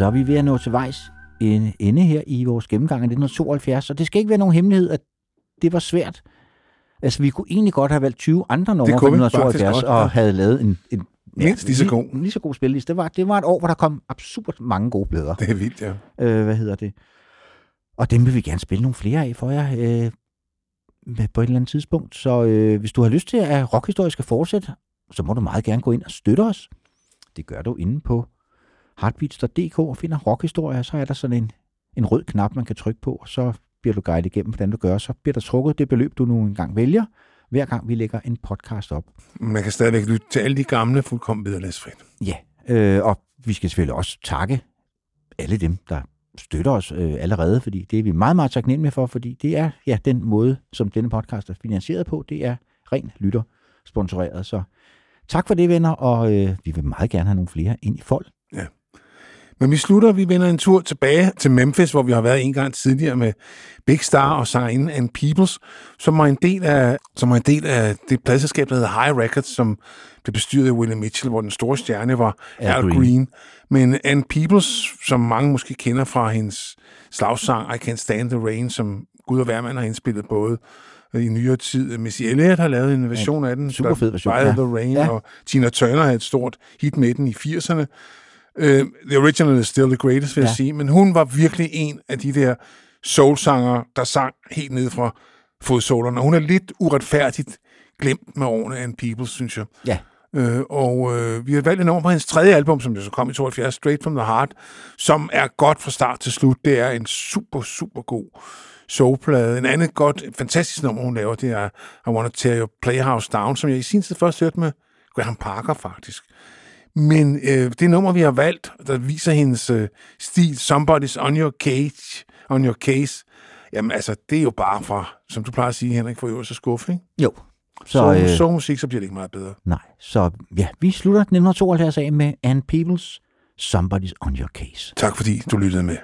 så er vi ved at nå til vejs en ende her i vores gennemgang af 1972, og det skal ikke være nogen hemmelighed, at det var svært. Altså, vi kunne egentlig godt have valgt 20 andre numre fra kunne vi 1972, faktisk godt, og ja. havde lavet en, en Mindst lige så god. En, lige så god spilleliste. Det var, det var et år, hvor der kom absurd mange gode plader. Det er vildt, ja. Øh, hvad hedder det? Og dem vil vi gerne spille nogle flere af for jer øh, på et eller andet tidspunkt. Så øh, hvis du har lyst til, at rockhistorie skal fortsætte, så må du meget gerne gå ind og støtte os. Det gør du inde på heartbeats.dk og finder rockhistorie, så er der sådan en, en rød knap, man kan trykke på, og så bliver du guidet igennem, hvordan du gør. Så bliver der trukket det beløb, du nu engang vælger, hver gang vi lægger en podcast op. Man kan stadigvæk lytte til alle de gamle fuldkommen vederlagsfrit. Ja, øh, og vi skal selvfølgelig også takke alle dem, der støtter os øh, allerede, fordi det er vi meget, meget taknemmelige for, fordi det er ja, den måde, som denne podcast er finansieret på, det er ren lytter sponsoreret. Så tak for det, venner, og øh, vi vil meget gerne have nogle flere ind i fold. Ja. Men vi slutter, vi vender en tur tilbage til Memphis, hvor vi har været en gang tidligere med Big Star og sangerinden and Peoples, som var en del af, som var en del af det pladselskab, der hedder High Records, som blev bestyret af Willie Mitchell, hvor den store stjerne var Al Green. Green. Men Ann Peoples, som mange måske kender fra hendes slagsang I Can't Stand the Rain, som Gud og Værmand har indspillet både i nyere tid. Missy Elliott har lavet en version af den. super fed version, ja. the Rain, Ja. og Tina Turner havde et stort hit med den i 80'erne. Uh, the original is still the greatest, vil ja. Jeg sige. Men hun var virkelig en af de der soulsanger, der sang helt ned fra fodsålerne. Hun er lidt uretfærdigt glemt med årene af en people, synes jeg. Ja. Øh, og øh, vi har valgt en nummer på hendes tredje album, som jo så kom i 72, Straight From The Heart, som er godt fra start til slut. Det er en super, super god soulplade. En anden godt, fantastisk nummer, hun laver, det er I Wanna Tear Your Playhouse Down, som jeg i sin tid først hørte med Graham Parker, faktisk. Men øh, det nummer, vi har valgt, der viser hendes øh, stil, Somebody's on your cage, on your case, jamen altså, det er jo bare fra, som du plejer at sige, Henrik, for øverste skuffe, ikke? Jo. Så, Så, så, øh, så musik, så bliver det ikke meget bedre. Nej, så ja, vi slutter 1972 af med Ann Peoples, Somebody's on Your Case. Tak fordi du lyttede med.